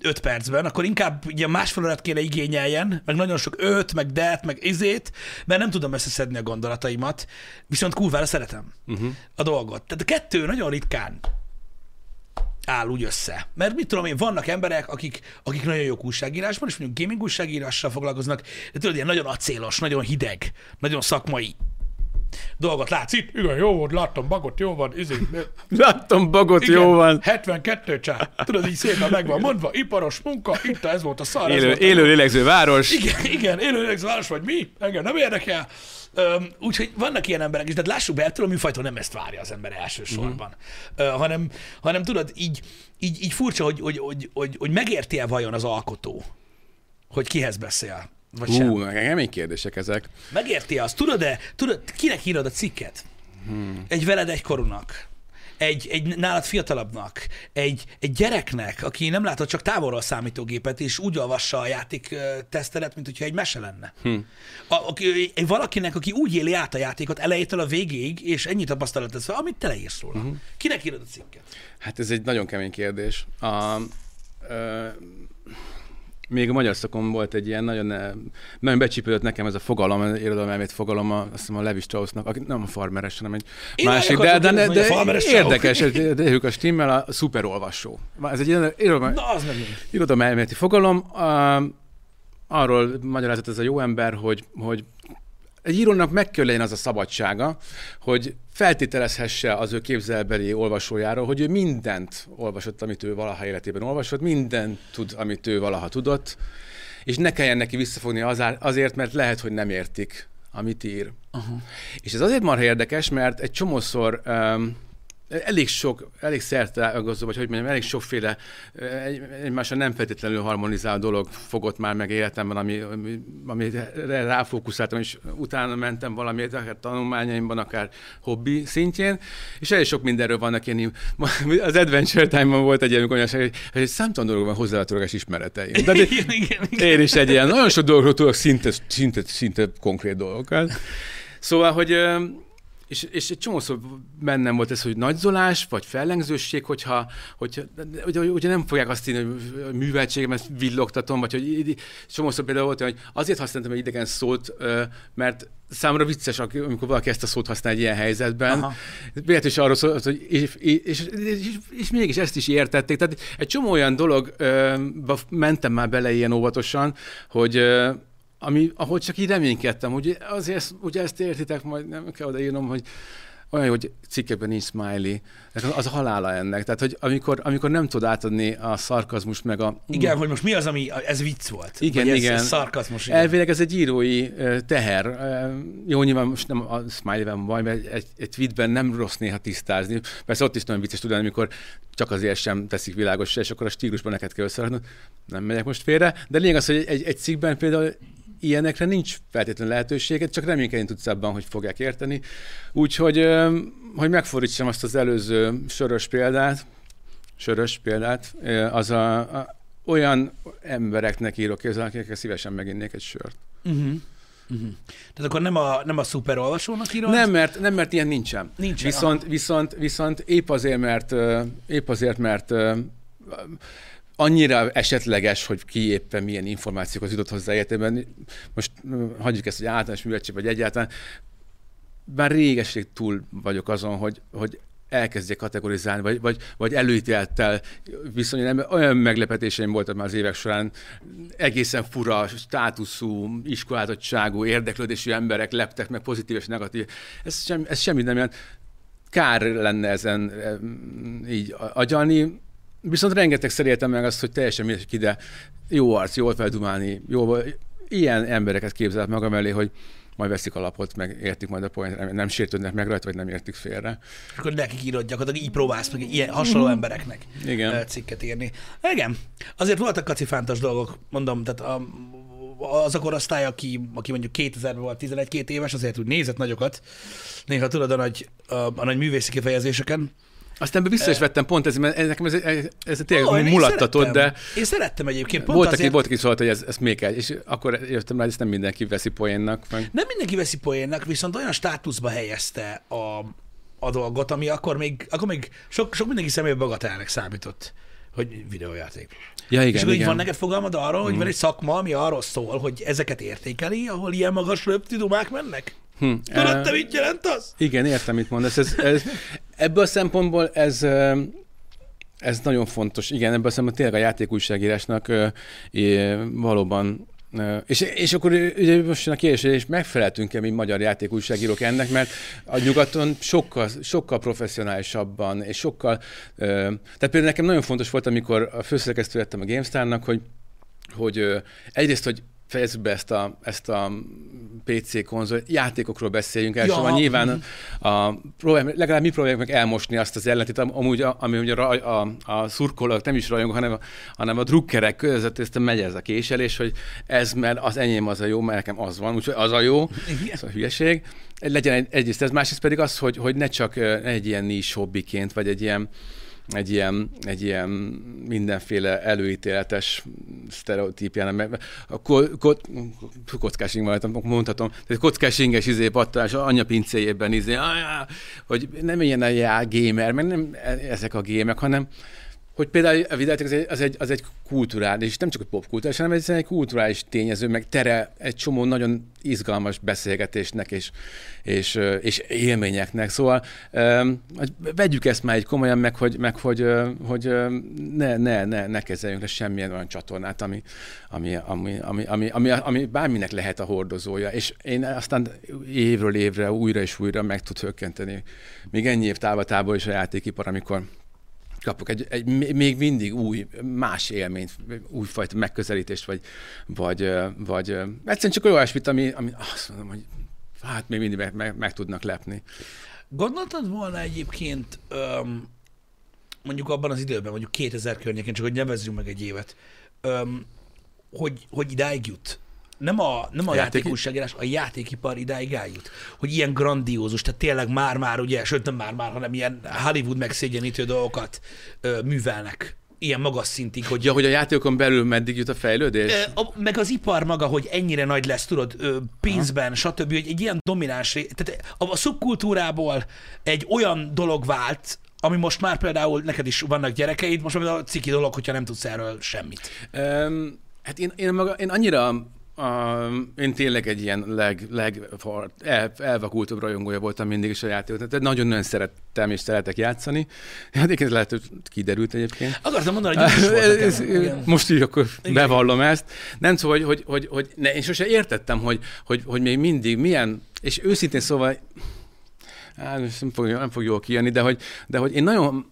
öt percben, akkor inkább ugye másfél órát kéne igényeljen, meg nagyon sok öt, meg det, meg izét, mert nem tudom összeszedni a gondolataimat, viszont kurvára szeretem uh-huh. a dolgot. Tehát a kettő nagyon ritkán áll úgy össze. Mert mit tudom én, vannak emberek, akik, akik nagyon jók újságírásban, és mondjuk gaming újságírással foglalkoznak, de tudod, ilyen nagyon acélos, nagyon hideg, nagyon szakmai dolgot látsz itt. Igen, jó volt, láttam bagot, jó van, izé, Láttam bagot, igen, jó van. 72 csá. Tudod, így szépen meg van mondva, iparos munka, itt ez volt a szar. Élő, élő lélegző város. igen, igen, élő város vagy mi, engem nem érdekel. Úgyhogy vannak ilyen emberek is, de lássuk be, ettől a műfajtól nem ezt várja az ember elsősorban. Uh, hanem, hanem tudod, így, így, így furcsa, hogy, hogy, hogy, hogy, hogy megérti-e vajon az alkotó, hogy kihez beszél, vagy sem. Hú, meg kemény kérdések ezek. Megérti azt? Tudod-e, tudod, kinek írod a cikket? Hmm. Egy veled egykorúnak, egy, egy nálad fiatalabbnak, egy, egy gyereknek, aki nem látott csak távolról a számítógépet, és úgy olvassa a játék tesztelet, mint hogyha egy mese lenne. Hmm. A, aki, egy valakinek, aki úgy éli át a játékot elejétől a végéig, és ennyi tapasztalat fel, amit te leírsz róla. Hmm. Kinek írod a cikket? Hát ez egy nagyon kemény kérdés. A, ö, még a magyar szakon volt egy ilyen nagyon, eh, nagyon becsípődött nekem ez a fogalom, az irodalmelmét fogalom, a, azt hiszem a Levi Straussnak, aki nem a farmeres, hanem egy Én másik, de, de, de, de érdekes, de, a stimmel a szuperolvasó. Ez egy ilyen irodalmelméleti fogalom. A, arról magyarázott ez a jó ember, hogy, hogy egy írónak meg kell legyen az a szabadsága, hogy feltételezhesse az ő képzelbeli olvasójáról, hogy ő mindent olvasott, amit ő valaha életében olvasott, mindent tud, amit ő valaha tudott, és ne kelljen neki visszafogni azért, mert lehet, hogy nem értik, amit ír. Uh-huh. És ez azért marha érdekes, mert egy csomószor um, elég sok, elég szerteágazó, vagy hogy mondjam, elég sokféle egy, egymásra nem feltétlenül harmonizáló dolog fogott már meg életemben, ami, ami, amire ráfókuszáltam, és utána mentem valamiért, akár tanulmányaimban, akár hobbi szintjén, és elég sok mindenről vannak ilyen, az Adventure Time-ban volt egy ilyen konyaság, hogy, hogy számtalan dologban hozzátartozás ismereteim. De igen, igen, igen. Én is egy ilyen, nagyon sok dologról tudok szinte, szinte, szinte konkrét dolgokat. Szóval, hogy és, és egy csomószor bennem volt ez, hogy nagyzolás, vagy fellengzőség, hogyha, hogyha, hogyha, hogyha nem fogják azt írni, hogy műveltségemet villogtatom, vagy hogy csomószor például volt, hogy azért használtam egy idegen szót, mert számomra vicces, amikor valaki ezt a szót használ egy ilyen helyzetben. Miért is arról szólt, hogy és, és, és, és, és, mégis ezt is értették. Tehát egy csomó olyan dolog mentem már bele ilyen óvatosan, hogy ami, ahogy csak így reménykedtem, hogy azért ugye ezt értitek, majd nem kell odaírnom, hogy olyan, hogy cikkekben nincs smiley, az a halála ennek. Tehát, hogy amikor, amikor nem tud átadni a szarkazmus meg a... Igen, hogy most mi az, ami, ez vicc volt? Igen, ez, igen. Ez szarkazmus. Igen. Elvileg ez egy írói teher. Jó, nyilván most nem a smiley-ben baj, mert egy, egy tweetben nem rossz néha tisztázni. Persze ott is nagyon vicces tudni, amikor csak azért sem teszik világos, és akkor a stílusban neked kell összeraknod. Nem megyek most félre. De lényeg az, hogy egy, egy cikkben például ilyenekre nincs feltétlenül lehetőséget, csak reménykedni tudsz abban, hogy fogják érteni. Úgyhogy, hogy megfordítsam azt az előző sörös példát, sörös példát, az a, a olyan embereknek írok kézzel, akik szívesen meginnék egy sört. Uh-huh. Uh-huh. Tehát akkor nem a, nem a szuper olvasónak írod? Nem, mert, nem, mert ilyen nincsen. Nincsen. Viszont, viszont, viszont épp azért, mert, épp azért, mert annyira esetleges, hogy ki éppen milyen információkat jutott hozzá életében. Most hagyjuk ezt, hogy általános műveltség, vagy egyáltalán. Már régeség túl vagyok azon, hogy, hogy elkezdjek kategorizálni, vagy, vagy, vagy előítélettel viszonylag olyan meglepetéseim voltak már az évek során, egészen fura, státuszú, iskolázottságú, érdeklődésű emberek leptek meg pozitív és negatív. Ez, sem, ez semmi nem ilyen. Kár lenne ezen így agyalni, Viszont rengeteg szeréltem meg azt, hogy teljesen mindegy, ide jó arc, jól feldumálni, jó, ilyen embereket képzelt magam elé, hogy majd veszik a lapot, meg értik majd a point, nem sértődnek meg rajta, vagy nem értik félre. És akkor nekik írod gyakorlatilag, így próbálsz meg ilyen hasonló mm-hmm. embereknek Igen. cikket írni. Igen, azért voltak kacifántos dolgok, mondom, tehát a, az a korosztály, aki, aki mondjuk 2000-ben volt 11-2 éves, azért úgy nézett nagyokat, néha tudod a nagy, a, a nagy művészi kifejezéseken, aztán vissza is vettem pont ez, mert nekem ez, ez, ez tényleg oh, mulattatott, de... Én szerettem egyébként pont volt, azért... aki, volt, aki szólt, hogy ez, ez még egy, és akkor jöttem rá, hogy ezt nem mindenki veszi poénnak. Meg... Nem mindenki veszi poénnak, viszont olyan státuszba helyezte a, a dolgot, ami akkor még, akkor még sok, sok mindenki személyben bagatelnek számított, hogy videójáték. Ja, igen, és akkor igen. így van neked fogalmad arról, hogy mm. van egy szakma, ami arról szól, hogy ezeket értékeli, ahol ilyen magas röptidumák mennek? Hm. Tudod, te mit jelent az? Igen, értem, mit mondasz. Ez, ez, ebből a szempontból ez, ez nagyon fontos. Igen, ebből a szempontból tényleg a játékújságírásnak valóban és, és akkor ugye most a kérdés, és megfeleltünk-e mi magyar játékújságírók ennek, mert a nyugaton sokkal, sokkal professzionálisabban, és sokkal... Tehát például nekem nagyon fontos volt, amikor a főszerkesztő lettem a GameStar-nak, hogy hogy egyrészt, hogy fejezzük be ezt a, ezt a PC konzol, játékokról beszéljünk el, ja. nyilván a, a, próbáljuk, legalább mi próbáljuk meg elmosni azt az ellentét, amúgy, a, ami ugye a, a, a szurkolók nem is rajongók, hanem a, hanem a drukkerek között ezt megy ez a késelés, hogy ez, mert az enyém az a jó, mert nekem az van, úgyhogy az a jó, ez a hülyeség. Legyen egy, egyrészt ez, másrészt pedig az, hogy, hogy ne csak egy ilyen nis hobbiként, vagy egy ilyen, egy ilyen, egy ilyen mindenféle előítéletes sztereotípján, mert a ko- ko- kockás mondhatom, tehát kockás inges izé pattás, anya pincéjében izé, hogy nem ilyen a gamer, mert nem e- ezek a gémek, hanem hogy például a videójáték az egy, az egy, az egy kulturális, nem csak egy popkulturális, hanem egy, egy kulturális tényező, meg tere egy csomó nagyon izgalmas beszélgetésnek és, és, és élményeknek. Szóval hogy vegyük ezt már egy komolyan meg, hogy, meg hogy, hogy ne, ne, ne, ne kezeljünk le semmilyen olyan csatornát, ami, ami, ami, ami, ami, ami, ami bárminek lehet a hordozója. És én aztán évről évre újra és újra meg tud hökkenteni. Még ennyi év távatából is a játékipar, amikor kapok egy, egy még mindig új, más élményt, újfajta megközelítést, vagy, vagy, vagy egyszerűen csak olyasmit, ami, ami azt mondom, hogy hát még mindig meg, meg, meg tudnak lepni. Gondoltad volna egyébként öm, mondjuk abban az időben, mondjuk 2000 környékén, csak hogy nevezzünk meg egy évet, öm, hogy, hogy idáig jut? Nem a, nem a Játék- játékújságírás, a játékipar idáig eljut. Hogy ilyen grandiózus, tehát tényleg már-már, ugye, sőt nem már-már, hanem ilyen Hollywood megszégyenítő dolgokat ö, művelnek. Ilyen magas szintig, hogy Ja, hogy a játékokon belül meddig jut a fejlődés? Ö, a, meg az ipar maga, hogy ennyire nagy lesz, tudod, ö, pénzben, Aha. stb., hogy egy ilyen domináns, tehát a, a szubkultúrából egy olyan dolog vált, ami most már például neked is vannak gyerekeid, most már a ciki dolog, hogyha nem tudsz erről semmit. Um, hát én, én, maga, én annyira Um, én tényleg egy ilyen leg, leg el, elvakultabb rajongója voltam mindig is a játékot. Tehát nagyon-nagyon szerettem és szeretek játszani. Hát egyébként lehet, hogy kiderült egyébként. Akartam mondani, hogy is Ez-. Most így akkor Igen. bevallom ezt. Nem szóval, hogy, hogy, hogy, hogy ne, én sose értettem, hogy, hogy, hogy még mindig milyen, és őszintén szóval Hát, nem fog, nem fog jól kijönni, de hogy, de hogy én nagyon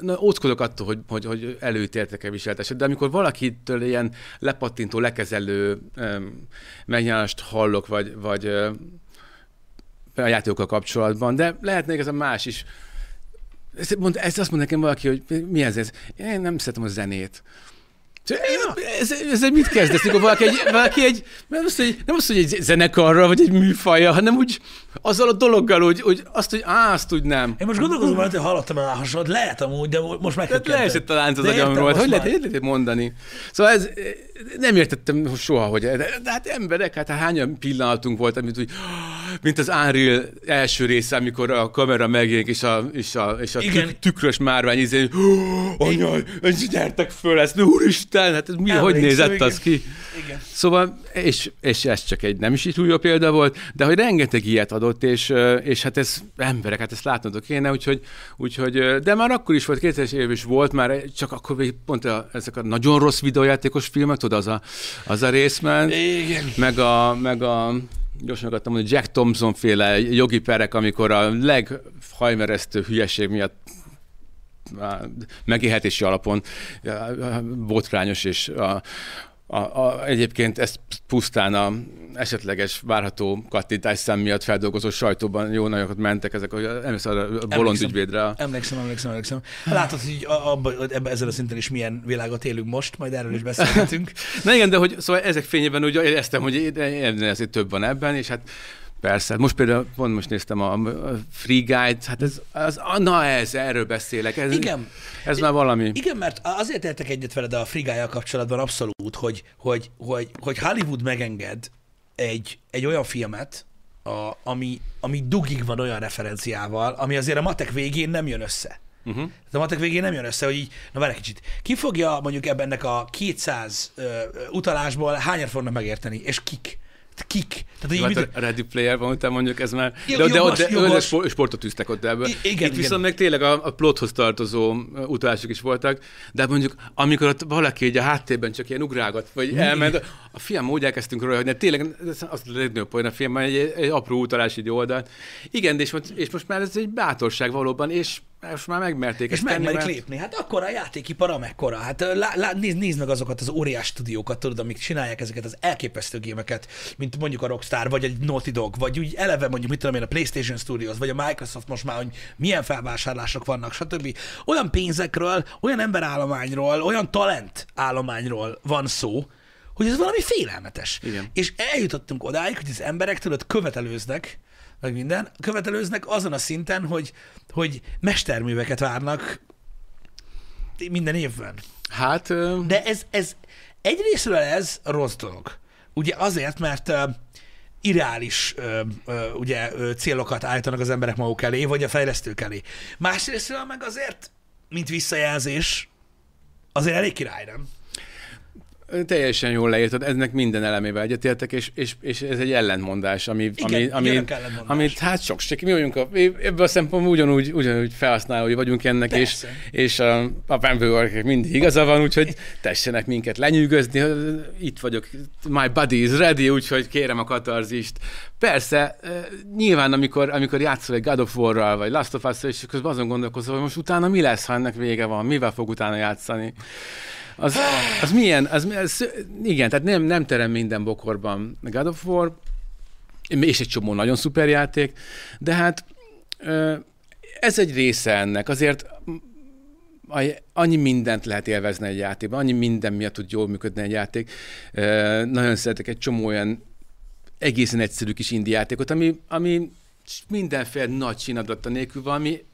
na, óckodok attól, hogy, hogy, hogy előítéltek-e viselteset, de amikor valakitől ilyen lepattintó, lekezelő megjelenást hallok, vagy, vagy a játékokkal kapcsolatban, de lehet még ez a más is. Ezt, mond, ezt azt mond nekem valaki, hogy mi ez ez? Én nem szeretem a zenét. Ez, ez, ez mit kezdesz, amikor valaki egy, valaki egy nem azt, hogy, nem azt, hogy egy zenekarra, vagy egy műfaja, hanem úgy azzal a dologgal, hogy, hogy azt, hogy á, azt úgy nem. Én most gondolkozom, hogy hallottam el hasonlót, lehet amúgy, de most meg Tehát leesett a lánc az agyamról, hogy lehet, hogy lehet mondani. Szóval ez nem értettem soha, hogy de, de hát emberek, hát hányan pillanatunk volt, amit úgy, mint az Unreal első része, amikor a kamera megjelenik, és a, és a, és a Igen. tük, tükrös márvány izé, anyaj, gyertek föl ezt, úristen, hát ez mi, hogy Emlékszem, nézett igen. az ki? Igen. Szóval, és, és ez csak egy nem is így jó példa volt, de hogy rengeteg ilyet adott, és, és hát ez emberek, hát ezt látnotok kéne, úgyhogy, úgyhogy, de már akkor is volt, 2000-es év is volt, már csak akkor még pont a, ezek a nagyon rossz videójátékos filmek, tudod, az a, az a rész ment, Igen. meg a, meg a gyorsan akartam mondani, Jack Thompson féle jogi perek, amikor a leghajmeresztő hülyeség miatt megélhetési alapon botrányos, és a, a, a, egyébként ezt pusztán a esetleges várható kattintás szem miatt feldolgozó sajtóban jó nagyokat mentek ezek, hogy emlékszel a bolond Emlékszem. ügyvédre. Emlékszem, emlékszem, emlékszem. Látod, hogy abba, ebbe, ezen a szinten is milyen világot élünk most, majd erről is beszélgetünk. Na igen, de hogy szóval ezek fényében úgy éreztem, hogy ennél azért több van ebben, és hát Persze, most például, pont most néztem a Free Guide, hát ez, az, na ez, erről beszélek. Ez, Igen. Ez már valami. Igen, mert azért értek egyet veled a frigája kapcsolatban abszolút, hogy, hogy, hogy, hogy Hollywood megenged egy, egy olyan filmet, a, ami, ami dugig van olyan referenciával, ami azért a matek végén nem jön össze. Uh-huh. Tehát a matek végén nem jön össze, hogy így, na várj egy kicsit, ki fogja mondjuk ebben ennek a 200 ö, ö, utalásból hányat fognak megérteni, és kik? Kik? Tehát, így, Hát mit, a Ready Player van, utána mondjuk ez már... De, jogos, de, de, jogos. de sport, sportot tűztek ott ebből. I- igen, Itt viszont igen. meg tényleg a, a plothoz tartozó utalások is voltak, de mondjuk amikor ott valaki egy a háttérben csak ilyen ugrálgat, vagy elment, a film úgy elkezdtünk róla, hogy ne, tényleg az a legnagyobb poén a filmben, egy, egy apró utalás egy oldalt. Igen, de és most, és most már ez egy bátorság valóban, és most már megmerték és megmerik mert- lépni. Hát akkor a játékipar amekkora. Hát lá, lá, nézd, nézd meg azokat az óriás stúdiókat, tudod, amik csinálják ezeket az elképesztő gémeket, mint mondjuk a Rockstar, vagy egy Naughty Dog, vagy úgy eleve mondjuk, mit tudom én, a PlayStation Studios, vagy a Microsoft most már, hogy milyen felvásárlások vannak, stb. Olyan pénzekről, olyan emberállományról, olyan talent állományról van szó, hogy ez valami félelmetes. Igen. És eljutottunk odáig, hogy az emberek, tudod, követelőznek, meg minden, követelőznek azon a szinten, hogy, hogy mesterműveket várnak minden évben. Hát, ö, De ez, ez egyrésztről ez rossz dolog. Ugye azért, mert uh, irreális uh, uh, ugye, uh, célokat állítanak az emberek maguk elé, vagy a fejlesztők elé. Másrésztről meg azért, mint visszajelzés, azért elég király, nem? Teljesen jól leírtad, ennek minden elemével egyetértek, és, és, és ez egy ellentmondás, ami, Igen, ami, ami, amit hát sok se, mi vagyunk, a, ebből a szempontból ugyanúgy, ugyanúgy felhasználói vagyunk ennek, és, Persze. és a, a fanboy mindig igaza van, úgyhogy tessenek minket lenyűgözni, itt vagyok, my body is ready, úgyhogy kérem a katarzist. Persze, nyilván amikor, amikor játszol egy God of War-ral, vagy Last of Us-ral, és közben azon gondolkozol, hogy most utána mi lesz, ha ennek vége van, mivel fog utána játszani. Az, az milyen, az, az, igen, tehát nem, nem terem minden bokorban God of War, és egy csomó nagyon szuper játék, de hát ez egy része ennek. Azért annyi mindent lehet élvezni egy játékban, annyi minden miatt tud jól működni egy játék. Nagyon szeretek egy csomó olyan egészen egyszerű kis indi játékot, ami, ami mindenféle nagy csinadata nélkül valami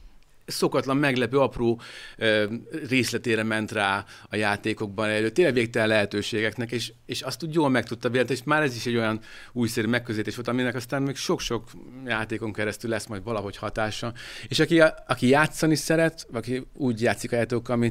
szokatlan, meglepő, apró ö, részletére ment rá a játékokban elő. Tényleg végtelen lehetőségeknek, és, és azt úgy jól meg tudta véletlenül, és már ez is egy olyan újszerű megközelítés volt, aminek aztán még sok-sok játékon keresztül lesz majd valahogy hatása. És aki, aki játszani szeret, aki úgy játszik a játékokkal, ami,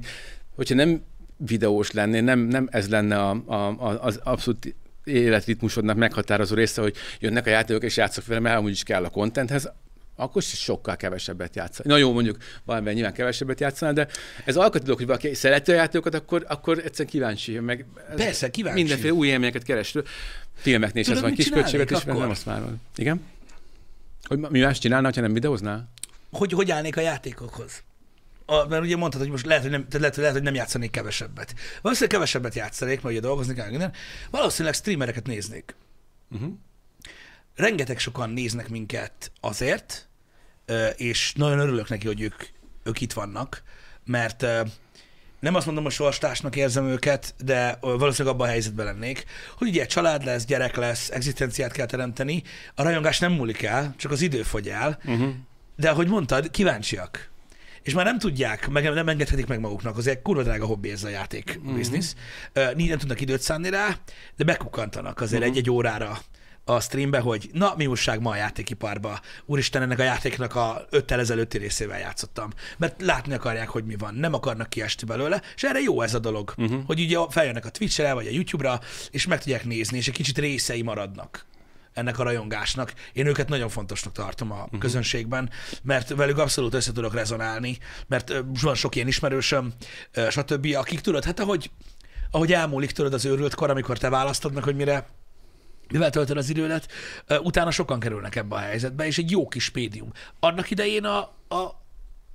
hogyha nem videós lenné, nem, nem ez lenne a, a, az abszolút életritmusodnak meghatározó része, hogy jönnek a játékok és játszok vele, mert amúgy is kell a contenthez, akkor is sokkal kevesebbet játszani. Na jó, mondjuk valamivel nyilván kevesebbet játszani, de ez alkati dolog, hogy valaki szereti a játékokat, akkor, akkor egyszerűen kíváncsi, meg Persze, kíváncsi. mindenféle új élményeket kereső. Filmeknél is ez van, kis költségvetés, nem azt már van. Igen? Hogy mi más csinálna, ha nem videóznál? Hogy, hogy állnék a játékokhoz? A, mert ugye mondtad, hogy most lehet, hogy nem, lehet, lehet, hogy nem játszanék kevesebbet. Valószínűleg kevesebbet játszanék, mert ugye dolgozni kell minden. Valószínűleg streamereket néznék. Uh-huh rengeteg sokan néznek minket azért, és nagyon örülök neki, hogy ők, ők itt vannak, mert nem azt mondom, hogy sorstársnak érzem őket, de valószínűleg abban a helyzetben lennék, hogy ugye család lesz, gyerek lesz, egzisztenciát kell teremteni, a rajongás nem múlik el, csak az idő fogy el, uh-huh. de ahogy mondtad, kíváncsiak. És már nem tudják, meg nem engedhetik meg maguknak, azért kurva drága hobbi ez a játék uh-huh. biznisz. Uh, nem tudnak időt szánni rá, de bekukkantanak azért uh-huh. egy-egy órára a streambe, hogy na, mi újság ma a játékiparba. Úristen, ennek a játéknak a öttel ezelőtti részével játszottam. Mert látni akarják, hogy mi van. Nem akarnak kiesti belőle, és erre jó ez a dolog, uh-huh. hogy ugye feljönnek a Twitch-re, vagy a YouTube-ra, és meg tudják nézni, és egy kicsit részei maradnak ennek a rajongásnak. Én őket nagyon fontosnak tartom a uh-huh. közönségben, mert velük abszolút össze tudok rezonálni, mert van sok ilyen ismerősöm, stb., akik tudod, hát ahogy, ahogy elmúlik tudod az őrült kor, amikor te választod meg, hogy mire mivel töltöd az idődet, utána sokan kerülnek ebbe a helyzetbe, és egy jó kis médium. Annak idején a, a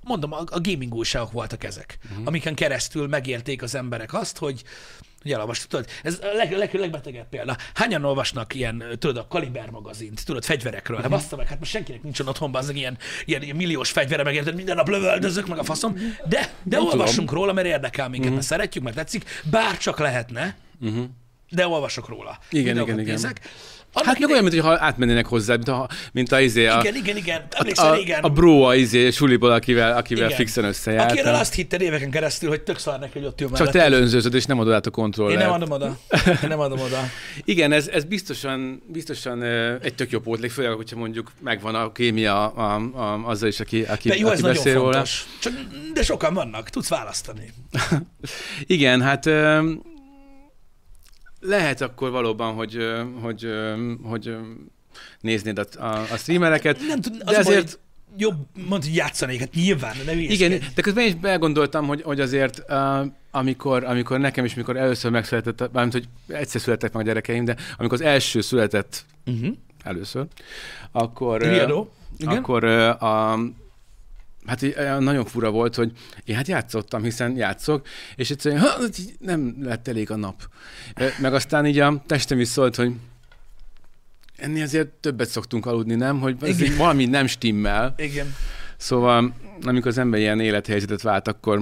mondom, a, a gaming újságok voltak ezek, uh-huh. amiken keresztül megérték az emberek azt, hogy hogy elolvast, tudod, ez a leg, leg, legbetegebb példa. Hányan olvasnak ilyen, tudod, a Kaliber magazint, tudod, fegyverekről, uh-huh. hát bassza meg, hát most senkinek nincs otthonban az ilyen, ilyen, ilyen milliós fegyvere, meg érted, minden nap lövöldözök, meg a faszom, de, de Nem olvassunk tudom. róla, mert érdekel minket, uh-huh. mert szeretjük, mert tetszik, bár csak lehetne, uh-huh de olvasok róla. Igen, igen, igen. Nézek. Annak hát meg olyan, mint hogyha átmennének hozzá, mint a, mint a, izé, a, igen, igen, igen. a, a, igen. a bro a izé, suliból, akivel, akivel igen. fixen összejárt. Akiről azt hitted éveken keresztül, hogy tök szar neki, hogy ott jön Csak te előnzőzöd, és nem adod át a kontrollert. Én nem adom oda. Én nem adom oda. igen, ez, ez biztosan, biztosan egy tök jó pótlék, főleg, hogyha mondjuk megvan a kémia a, a, azzal is, aki, aki, de jó, aki ez beszél róla. Fontos. Csak, de sokan vannak, tudsz választani. igen, hát lehet akkor valóban, hogy, hogy, hogy néznéd a, a, a streamereket, nem tud, de azért... Baj, jobb, mondd, hogy játszanék, hát nyilván, nem Igen, de közben is belgondoltam, hogy, hogy azért uh, amikor, amikor nekem is, mikor először megszületett, mármint, hogy egyszer születtek meg a gyerekeim, de amikor az első született uh-huh. először, akkor, uh, akkor uh, a, hát nagyon fura volt, hogy én hát játszottam, hiszen játszok, és egyszerűen ha, nem lett elég a nap. Meg aztán így a testem is szólt, hogy ennél azért többet szoktunk aludni, nem? Hogy ez valami nem stimmel. Igen. Szóval, amikor az ember ilyen élethelyzetet vált, akkor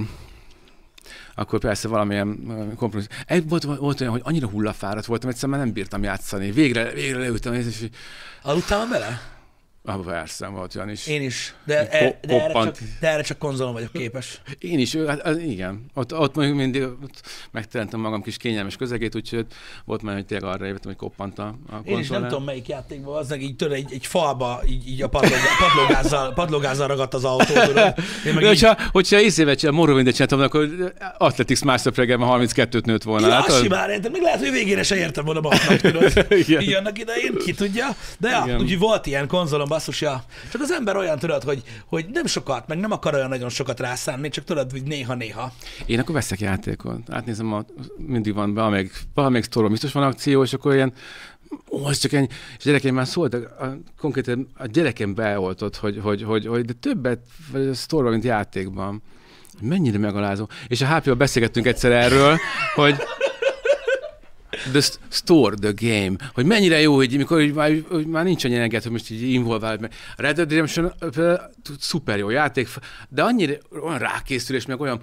akkor persze valamilyen kompromisszum. Egy volt, volt olyan, hogy annyira hullafáradt voltam, egyszerűen nem bírtam játszani. Végre, végre leültem, és... Aludtál vele? Ah, persze, volt olyan is. Én is, de, e, de, erre, csak, de erre csak konzolon vagyok képes. Én is, hát, az, igen. Ott, ott mondjuk mindig ott megteremtem magam kis kényelmes közegét, úgyhogy volt már, hogy tényleg arra jöttem, hogy koppant a, a konzol. Én is nem tudom melyik játékban, az így tőle egy, egy falba, így, így a padlógázzal, padlógázzal ragadt az autó. Én meg de így... hogyha, hogyha észévet a Morrowindet csináltam, akkor Athletics Master Pregelben 32-t nőtt volna. Ja, hát, simán értem, még lehet, hogy végére se értem volna baknak, tudod. Így annak idején, ki tudja. De ja, úgyhogy volt ilyen konzolom, basszus, ja. Csak az ember olyan tudod, hogy, hogy nem sokat, meg nem akar olyan nagyon sokat rászánni, csak tudod, hogy néha-néha. Én akkor veszek játékot. Átnézem, a, mindig van valamelyik, valamelyik sztoron biztos van akció, és akkor ilyen ó, ez csak ennyi. És a gyerekeim már szóltak, a, konkrétan a gyerekem beoltott, hogy, hogy, hogy, hogy de többet vagy a sztorban, mint játékban. Mennyire megalázó. És a HP-val beszélgettünk egyszer erről, hogy the store, the game, hogy mennyire jó, hogy mikor hogy már, hogy már nincs annyi enged, hogy most így involvált, mert Red Dead Redemption szuper jó játék, de annyira olyan rákészülés, meg olyan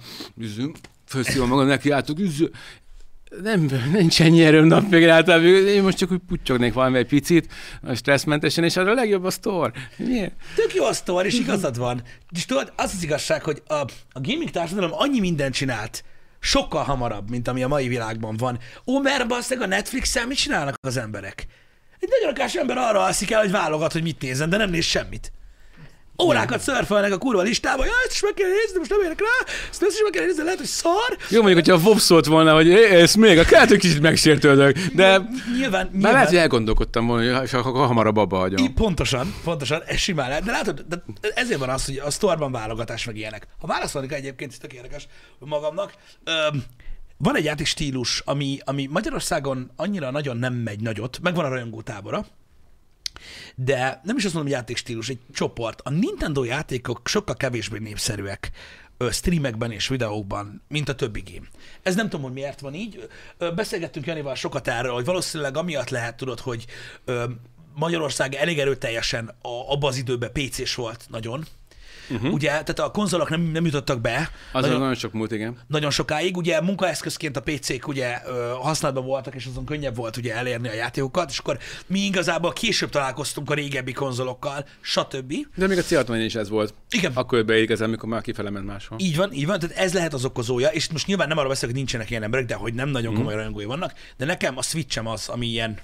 felszívom magam, neki álltuk, nem, nincs ennyi erőm nap végre általában. Én most csak úgy putyognék valami egy picit, stresszmentesen, és az a legjobb a store. Miért? Tök jó a store, és igazad van. És tudod, az az igazság, hogy a, a gaming társadalom annyi mindent csinált, sokkal hamarabb, mint ami a mai világban van. Ó, mert basszeg a Netflix-el mit csinálnak az emberek? Egy nagyon akás ember arra alszik el, hogy válogat, hogy mit nézzen, de nem néz semmit. Órákat szörfölnek a kurva listába, ja, ezt is meg kell nézni, most nem érek rá, ezt, ezt is meg kell nézni, lehet, hogy szar. Jó, mondjuk, hogyha a Vob szólt volna, hogy ez még, a kellett, hogy kicsit megsértődök, de nyilván, nyilván. Lehet, hogy elgondolkodtam volna, és akkor hamarabb abba hagyom. I, pontosan, pontosan, ez simán lehet. De látod, de ezért van az, hogy a sztorban válogatás meg ilyenek. Ha válaszolni kell egyébként, ez tök érdekes magamnak, öm, van egy játék stílus, ami, ami Magyarországon annyira nagyon nem megy nagyot, megvan a rajongó tábora, de nem is azt mondom, hogy játékstílus, egy csoport. A Nintendo játékok sokkal kevésbé népszerűek streamekben és videókban, mint a többi game. Ez nem tudom, hogy miért van így. Beszélgettünk Janival sokat erről, hogy valószínűleg amiatt lehet, tudod, hogy Magyarország elég erőteljesen abban az időben PC-s volt nagyon, Uh-huh. Ugye, tehát a konzolok nem, nem jutottak be. Az nagyon, nagyon sok múlt, igen. Nagyon sokáig. Ugye munkaeszközként a PC-k ugye használatban voltak, és azon könnyebb volt ugye elérni a játékokat, és akkor mi igazából később találkoztunk a régebbi konzolokkal, stb. De még a c is ez volt. Igen. Akkor beérkezem, amikor már kifele ment máshol. Így van, így van, tehát ez lehet az okozója, és most nyilván nem arra beszélek, hogy nincsenek ilyen emberek, de hogy nem nagyon mhm. komoly uh-huh. rajongói vannak, de nekem a Switchem az, ami ilyen,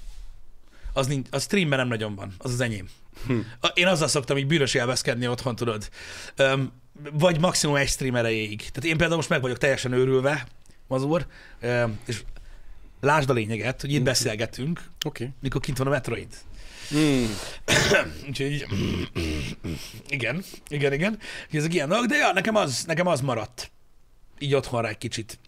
az, nincs, a streamben nem nagyon van, az az enyém. Hm. Én azzal szoktam így bűnös élvezkedni otthon, tudod. Um, vagy maximum egy stream erejéig. Tehát én például most meg vagyok teljesen őrülve, mazur, um, és lásd a lényeget, hogy itt hm. beszélgetünk, okay. mikor kint van a Metroid. Mm. Úgyhogy igen, igen, igen. Ezek ilyen dolgok, de ja, nekem az, nekem az maradt. Így otthonra egy kicsit.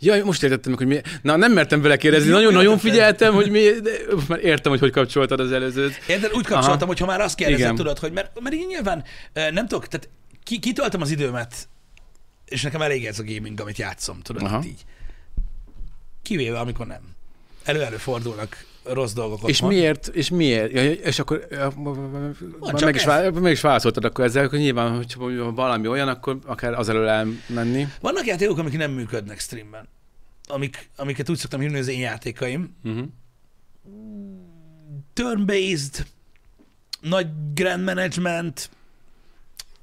Ja, most értettem meg, hogy mi... Na, nem mertem vele kérdezni, nagyon-nagyon figyeltem, hogy mi... De már értem, hogy hogy kapcsoltad az előzőt. Érted? Úgy kapcsoltam, Aha. hogy ha már azt kérdezed, tudod, hogy mert, mert én nyilván nem tudok, tehát ki, kitöltöm az időmet, és nekem elég ez a gaming, amit játszom, tudod, Aha. így. Kivéve, amikor nem. Elő-elő fordulnak rossz dolgok És van. miért? És miért? Ja, és akkor ja, meg, is, meg is válaszoltad akkor ezzel, hogy nyilván, hogy valami olyan, akkor akár az elől elmenni. Vannak játékok, amik nem működnek streamben. Amik, amiket úgy szoktam hívni az én játékaim. Uh-huh. Turn-based, nagy grand management,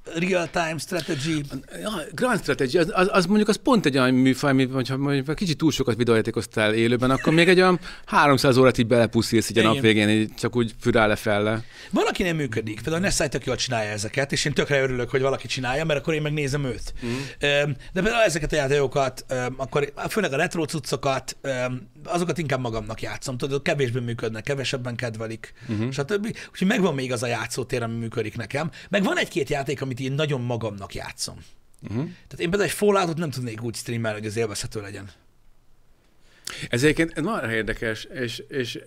real-time strategy. Ja, grand strategy, az, az, az, mondjuk az pont egy olyan műfaj, amit, hogyha mondjuk kicsit túl sokat videójátékoztál élőben, akkor még egy olyan 300 órát így belepuszilsz így a nap végén, így csak úgy fürál felle. Van, aki nem működik. Például Nessai tök jól csinálja ezeket, és én tökre örülök, hogy valaki csinálja, mert akkor én megnézem őt. Mm. De például ezeket a játékokat, akkor főleg a retro cuccokat, azokat inkább magamnak játszom. Tudod, kevésbé működnek, kevesebben kedvelik, uh-huh. stb. Úgyhogy megvan még az a játszótér, ami működik nekem. Meg van egy-két játék, amit én nagyon magamnak játszom. Uh-huh. Tehát én például egy fallout nem tudnék úgy streamelni, hogy az élvezhető legyen. Ez egyébként nagyon érdekes, és, és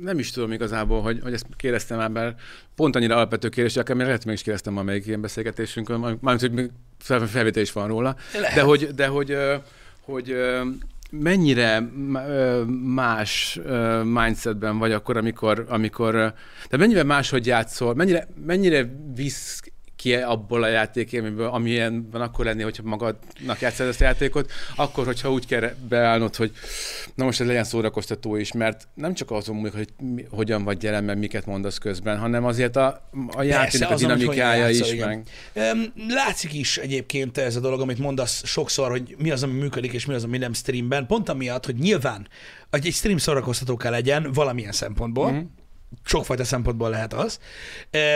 nem is tudom igazából, hogy, hogy ezt kérdeztem már, mert pont annyira alapvető kérdés, akár lehet, meg is kérdeztem már még ilyen beszélgetésünkön, mármint, hogy felvétel is van róla, lehet. de hogy, de hogy, hogy, hogy mennyire más mindsetben vagy akkor, amikor, amikor de mennyire máshogy játszol, mennyire, mennyire visz ki abból a játékélményből, amilyen van akkor lenni, hogyha magadnak játszod ezt a játékot, akkor, hogyha úgy kell beállnod, hogy na most ez legyen szórakoztató is, mert nem csak azon múlik, hogy mi, hogyan vagy jelen, mert miket mondasz közben, hanem azért a, a játéknak a dinamikája is. Játszol, meg. Látszik is egyébként ez a dolog, amit mondasz sokszor, hogy mi az, ami működik, és mi az, ami nem streamben. Pont amiatt, hogy nyilván hogy egy stream szórakoztató kell legyen valamilyen szempontból, mm sokfajta szempontból lehet az,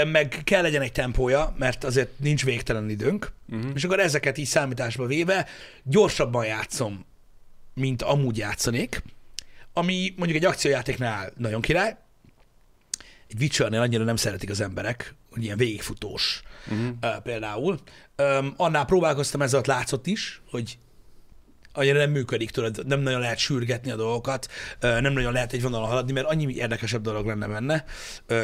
meg kell legyen egy tempója, mert azért nincs végtelen időnk, uh-huh. és akkor ezeket így számításba véve gyorsabban játszom, mint amúgy játszanék, ami mondjuk egy akciójátéknál nagyon király, egy witcher annyira nem szeretik az emberek, hogy ilyen végigfutós uh-huh. uh, például. Um, annál próbálkoztam, ezzel látszott is, hogy annyira nem működik, tudod, nem nagyon lehet sürgetni a dolgokat, nem nagyon lehet egy vonalon haladni, mert annyi érdekesebb dolog lenne benne,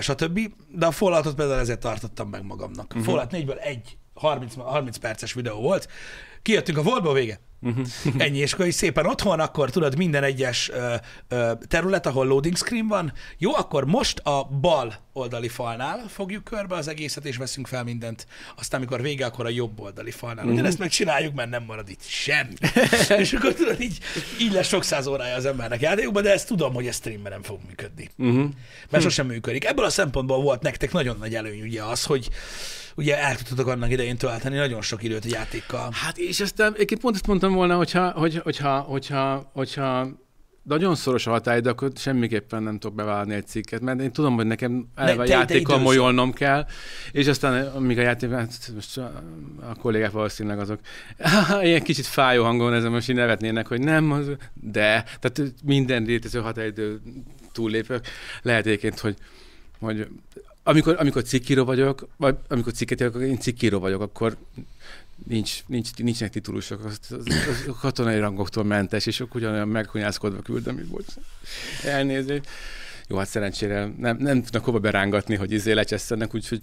stb. De a Falloutot például ezért tartottam meg magamnak. Uh-huh. Fallout 4-ből egy 30, 30 perces videó volt, kijöttünk a voltba vége, Ennyi, és akkor is szépen otthon, akkor tudod, minden egyes ö, ö, terület, ahol loading screen van. Jó, akkor most a bal oldali falnál fogjuk körbe az egészet, és veszünk fel mindent. Aztán, amikor vége, akkor a jobb oldali falnál. Mhm. Ugyanezt megcsináljuk, mert nem marad itt semmi. és akkor tudod, így, így lesz sok száz órája az embernek játékokban, de ezt tudom, hogy ez streamben nem fog működni. Uh-huh. Mert sosem működik. Ebből a szempontból volt nektek nagyon nagy előny ugye az, hogy ugye el tudtatok annak idején tölteni nagyon sok időt a játékkal. Hát és aztán egyébként pont ezt mondtam volna, hogyha, hogy, hogyha, hogyha, hogyha nagyon szoros a határidő, akkor semmiképpen nem tudok bevállalni egy cikket, mert én tudom, hogy nekem eleve te játékkal molyolnom kell, és aztán amíg a játék, hát most a, a kollégák valószínűleg azok ilyen kicsit fájó hangon ezen most így nevetnének, hogy nem, az, de, tehát minden létező határidő túllépök. Lehet egyébként, hogy, hogy amikor, amikor cikkíró vagyok, vagy amikor cikket írok, én cikkíró vagyok, akkor nincs, nincs, nincsenek titulusok, az, az, az katonai rangoktól mentes, és ugyanolyan meghunyászkodva küldöm, hogy bocs, elnézést. Jó, hát szerencsére nem, nem tudnak hova berángatni, hogy izé lecsesztenek, úgyhogy,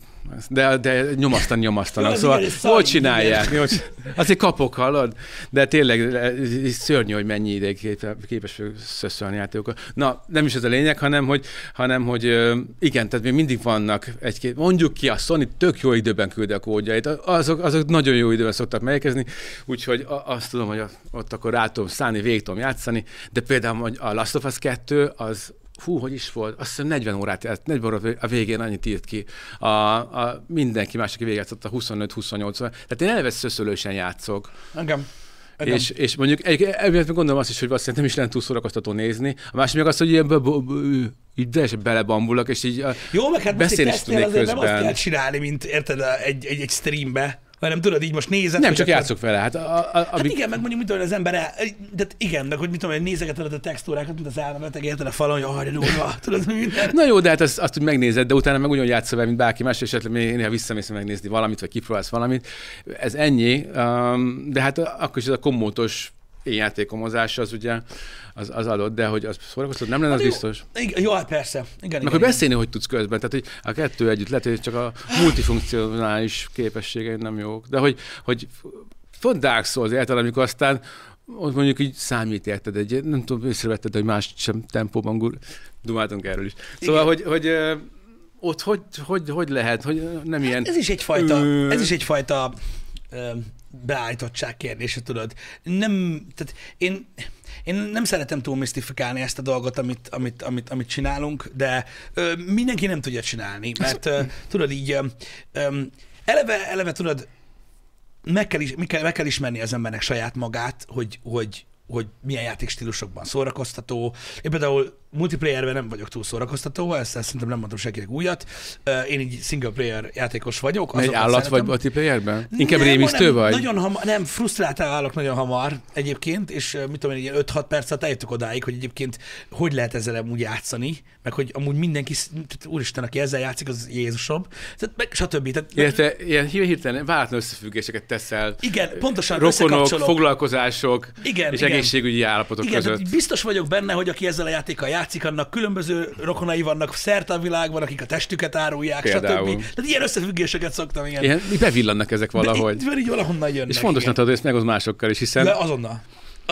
de, de nyomasztani nyomasztanak. Szóval szar, csinálják? Jó, azért kapok, hallod? De tényleg ez szörnyű, hogy mennyi ideig képe- képes szöszölni játékokat. Na, nem is ez a lényeg, hanem hogy, hanem, hogy igen, tehát még mindig vannak egy-két, mondjuk ki, a Sony tök jó időben küldi a kódjait, azok, azok nagyon jó időben szoktak megérkezni, úgyhogy azt tudom, hogy ott akkor rá tudom szállni, végig tudom játszani, de például a Last of Us 2 az Hú, hogy is volt? Azt hiszem 40 órát, járt, 40 órát a végén annyit írt ki. A, a mindenki más, aki végigjátszott a 25-28 órát. Tehát én eleve szöszölősen játszok. Engem. Engem. És, és mondjuk egy- ebben gondolom azt is, hogy valószínűleg nem is lenne túl szórakoztató nézni. A másik meg az, hogy ilyen így teljesen belebambulok, és így Jó, meg hát beszélni egy is tudnék azért nem azt közben. kell csinálni, mint érted, egy, egy, egy streambe, hanem tudod, így most nézed. Nem, csak játszok vele. Hát, a, a, Hát amíg, igen, meg mondjuk, mit tudom, az ember el, de igen, meg hogy mit tudom, hogy nézegeted a textúrákat, mint az elmebeteg, érted a falon, hogy arra durva, tudod, minden. Na jó, de hát azt, azt úgy megnézed, de utána meg ugyanúgy játszol vele, mint bárki más, és esetleg még néha visszamész megnézni valamit, vagy kipróbálsz valamit. Ez ennyi, um, de hát akkor is ez a kommótos én játékomozás az ugye az, az adott, de hogy az szórakoztató nem lenne, az Hát jó. biztos. Igen, jó, hát persze. Igen, Meg igen, hogy igen. beszélni, hogy tudsz közben. Tehát, hogy a kettő együtt lehet, hogy csak a multifunkcionális képességeid nem jók. De hogy, hogy pont Dark Souls érted, amikor aztán ott mondjuk így számít érted, egy, nem tudom, észrevetted, hogy más sem tempóban gur, dumáltunk erről is. Szóval, hogy, hogy ö, ott hogy, hogy, hogy lehet, hogy nem ilyen... Ez is egyfajta, Ö- ez is egyfajta ö, beállítottság kérdése, tudod. Nem, tehát én, én nem szeretem túl misztifikálni ezt a dolgot, amit, amit, amit, amit csinálunk, de ö, mindenki nem tudja csinálni, mert ö, tudod így, ö, eleve, eleve tudod, meg kell, is, meg, kell, meg kell ismerni az embernek saját magát, hogy, hogy, hogy milyen játékstílusokban szórakoztató. Én például multiplayerben nem vagyok túl szórakoztató, ezt, ezt szerintem nem mondtam senkinek újat. Én így single player játékos vagyok. Egy állat vagy szeretem. multiplayerben? Inkább Nem, rémisztő nem, vagy? Nagyon hamar, nem, frusztráltál állok nagyon hamar egyébként, és mit tudom én, ilyen 5-6 perc alatt eljutok odáig, hogy egyébként hogy lehet ezzel amúgy játszani, meg hogy amúgy mindenki, úristen, aki ezzel játszik, az Jézusom, tehát, meg stb. Tehát, Illetve ilyen hir- hirtelen váratlan összefüggéseket teszel. igen, pontosan Rokonok, foglalkozások Igen, és igen. egészségügyi állapotok Igen, között. biztos vagyok benne, hogy aki ezzel a játékkal játszik, annak különböző rokonai vannak szerte a világban, akik a testüket árulják, Például. stb. Tehát ilyen összefüggéseket szoktam, igen. Ilyen, bevillannak ezek valahogy. De így, így valahonnan jönnek. és fontosnak tudod, ezt megoszd másokkal is, hiszen De azonnal.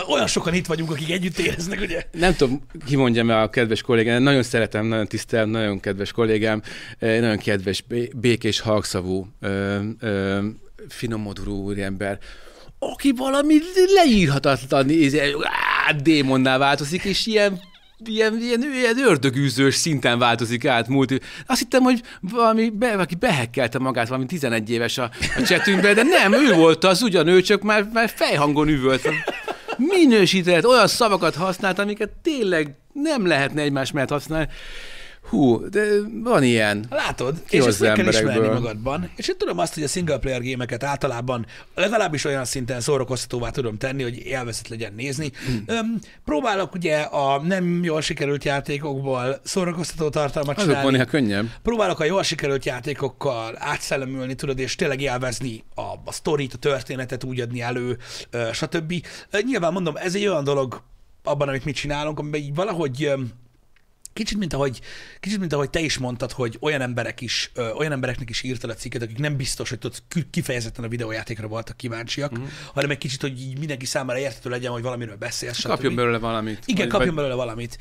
Olyan sokan itt vagyunk, akik együtt éreznek, ugye? nem tudom, ki mondjam a kedves kollégám, nagyon szeretem, nagyon tisztelem, nagyon kedves kollégám, nagyon kedves, bé- békés, halkszavú, finomoduló úriember, aki valami leírhatatlan izé, á, démonná változik, és ilyen ilyen, ilyen, ilyen ördögűzős szinten változik át multi. Azt hittem, hogy valami, be, valaki behekkelte magát, valami 11 éves a, a csetünkbe, de nem, ő volt az, ugyan ő csak már, már fejhangon üvölt. Minősített, olyan szavakat használt, amiket tényleg nem lehetne egymás mellett használni. Hú, de van ilyen. Látod, és Kihozza ezt meg kell ismerni magadban. És én tudom azt, hogy a single player gémeket általában legalábbis olyan szinten szórakoztatóvá tudom tenni, hogy élvezet legyen nézni. Hmm. Öm, próbálok ugye a nem jól sikerült játékokból szórakoztató tartalmat Azok csinálni. néha könnyebb. Próbálok a jól sikerült játékokkal átszellemülni, tudod, és tényleg élvezni a, a sztorit, a történetet úgy adni elő, stb. Nyilván mondom, ez egy olyan dolog abban, amit mi csinálunk, amiben így valahogy kicsit, mint ahogy, kicsit, mint ahogy te is mondtad, hogy olyan emberek is, ö, olyan embereknek is írtad a cikket, akik nem biztos, hogy tudod, ki- kifejezetten a videójátékra voltak kíváncsiak, uh-huh. hanem egy kicsit, hogy így mindenki számára érthető legyen, hogy valamiről beszélsz. stb. Kapjon belőle valamit. Igen, Vagy- kapjon vagy- belőle valamit.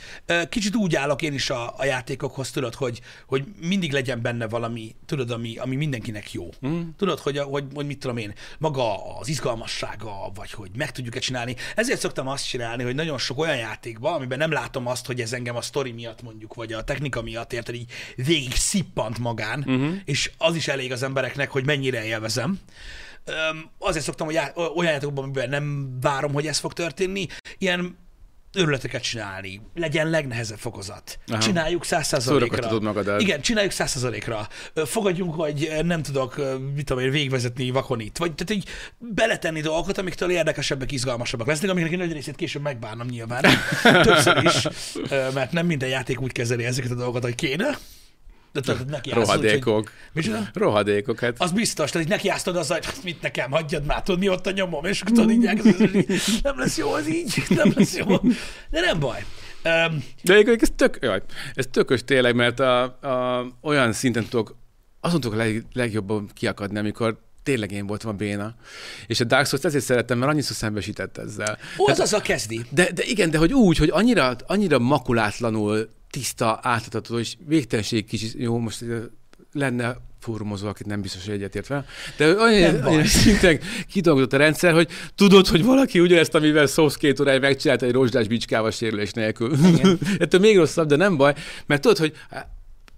Kicsit úgy állok én is a, a játékokhoz, tudod, hogy, hogy mindig legyen benne valami, tudod, ami, ami mindenkinek jó. Mm. Tudod, hogy, hogy, hogy mit tudom én, maga az izgalmassága, vagy hogy meg tudjuk-e csinálni. Ezért szoktam azt csinálni, hogy nagyon sok olyan játékban, amiben nem látom azt, hogy ez engem a sztori miatt mondjuk, vagy a technika miatt érted, így végig szippant magán, uh-huh. és az is elég az embereknek, hogy mennyire élvezem. Öm, azért szoktam, hogy já- olyan játékokban, amiben nem várom, hogy ez fog történni, ilyen örületeket csinálni. Legyen legnehezebb fokozat. Aha. Csináljuk százszázalékra. Igen, csináljuk százszázalékra. Fogadjunk, hogy nem tudok, mit tudom én, végvezetni vakonit. Vagy tehát így beletenni dolgokat, amiktől érdekesebbek, izgalmasabbak lesznek, amiknek egy nagy részét később megbánom nyilván. Többször is, mert nem minden játék úgy kezeli ezeket a dolgokat, hogy kéne. De tudod, neki hogy- Rohadékok. Rohadékok, hát. Az biztos, tehát nekiáztad azzal, hogy "Hát mit nekem, hagyjad már, tudod, mi ott a nyomom, és tudod, így nem lesz jó az így, nem lesz jó. De nem baj. Um, De egyébként ez tök, jaj, ez tökös tényleg, mert a, a, olyan szinten tudok, azon tudok leg, legjobban kiakadni, amikor tényleg én voltam a béna. És a Dark Souls ezért szerettem, mert annyiszor szembesített ezzel. ó, az azzal kezdi. De, de igen, de hogy úgy, hogy annyira, annyira makulátlanul tiszta, átlátható, és végtelenség kicsit, jó, most lenne fórumozó, akit nem biztos, hogy egyetért fel, de olyan, olyan szinten kidolgozott a rendszer, hogy tudod, hogy valaki ugyanezt, amivel Souls két óráig megcsinálta egy rozsdás bicskával sérülés nélkül. Ettől még rosszabb, de nem baj, mert tudod, hogy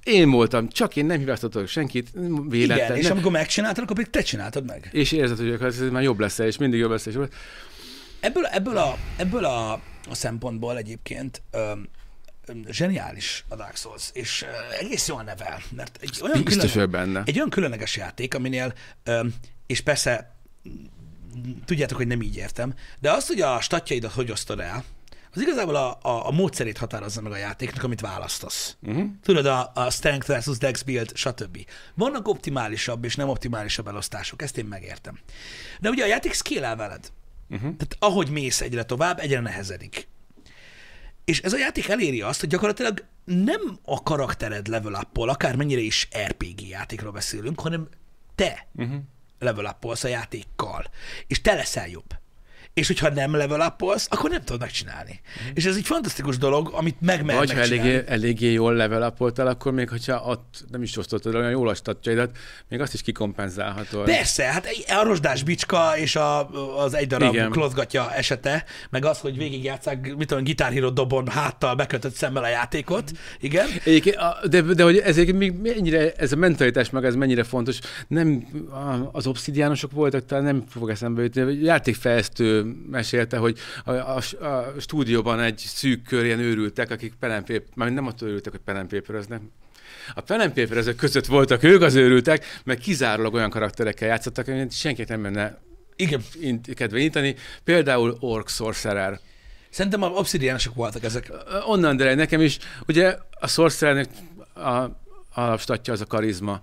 én voltam, csak én nem hibáztatok senkit, véletlen. Igen, és nem, amikor megcsináltad, akkor pedig te csináltad meg. és érzed, hogy ez már jobb lesz, és mindig jobb lesz, és jobb lesz. Ebből, ebből, a, ebből a, a szempontból egyébként öm, zseniális a Dark Souls, és egész jól nevel, mert egy olyan, külön, benne. egy olyan különleges játék, aminél, és persze tudjátok, hogy nem így értem, de azt, hogy a statjaidat hogy osztod el, az igazából a, a, a módszerét határozza meg a játéknak, amit választasz. Uh-huh. Tudod, a, a strength versus dex build, stb. Vannak optimálisabb és nem optimálisabb elosztások, ezt én megértem. De ugye a játék scale veled. Uh-huh. Tehát ahogy mész egyre tovább, egyre nehezedik. És ez a játék eléri azt, hogy gyakorlatilag nem a karaktered level up akármennyire is RPG játékról beszélünk, hanem te uh-huh. level up a játékkal. És te leszel jobb. És hogyha nem level up akkor nem tudod megcsinálni. Uh-huh. És ez egy fantasztikus dolog, amit megmernek Vagy ha eléggé, eléggé jól level upoltál, akkor még hogyha ott nem is osztottad olyan jól a statjaidat, még azt is kikompenzálhatod. Persze, hát a rozsdás bicska és a, az egy darab Igen. klozgatja esete, meg az, hogy végigjátszák, mit tudom, gitárhíró dobon háttal bekötött szemmel a játékot, igen. Egyébként, de, de hogy ez még mennyire, ez a mentalitás meg ez mennyire fontos, nem az obszidiánosok voltak, talán nem fog eszembe jutni, játékfejlesztő mesélte, hogy a, a, a, stúdióban egy szűk kör ilyen őrültek, akik paper, már nem attól őrültek, hogy paperöznek, a paperezők között voltak ők az őrültek, mert kizárólag olyan karakterekkel játszottak, amit senki nem menne Igen. kedve intani, például Orc Sorcerer. Szerintem a obszidiánosok voltak ezek. Onnan derül nekem is, ugye a Sorcerernek a, a statja az a karizma.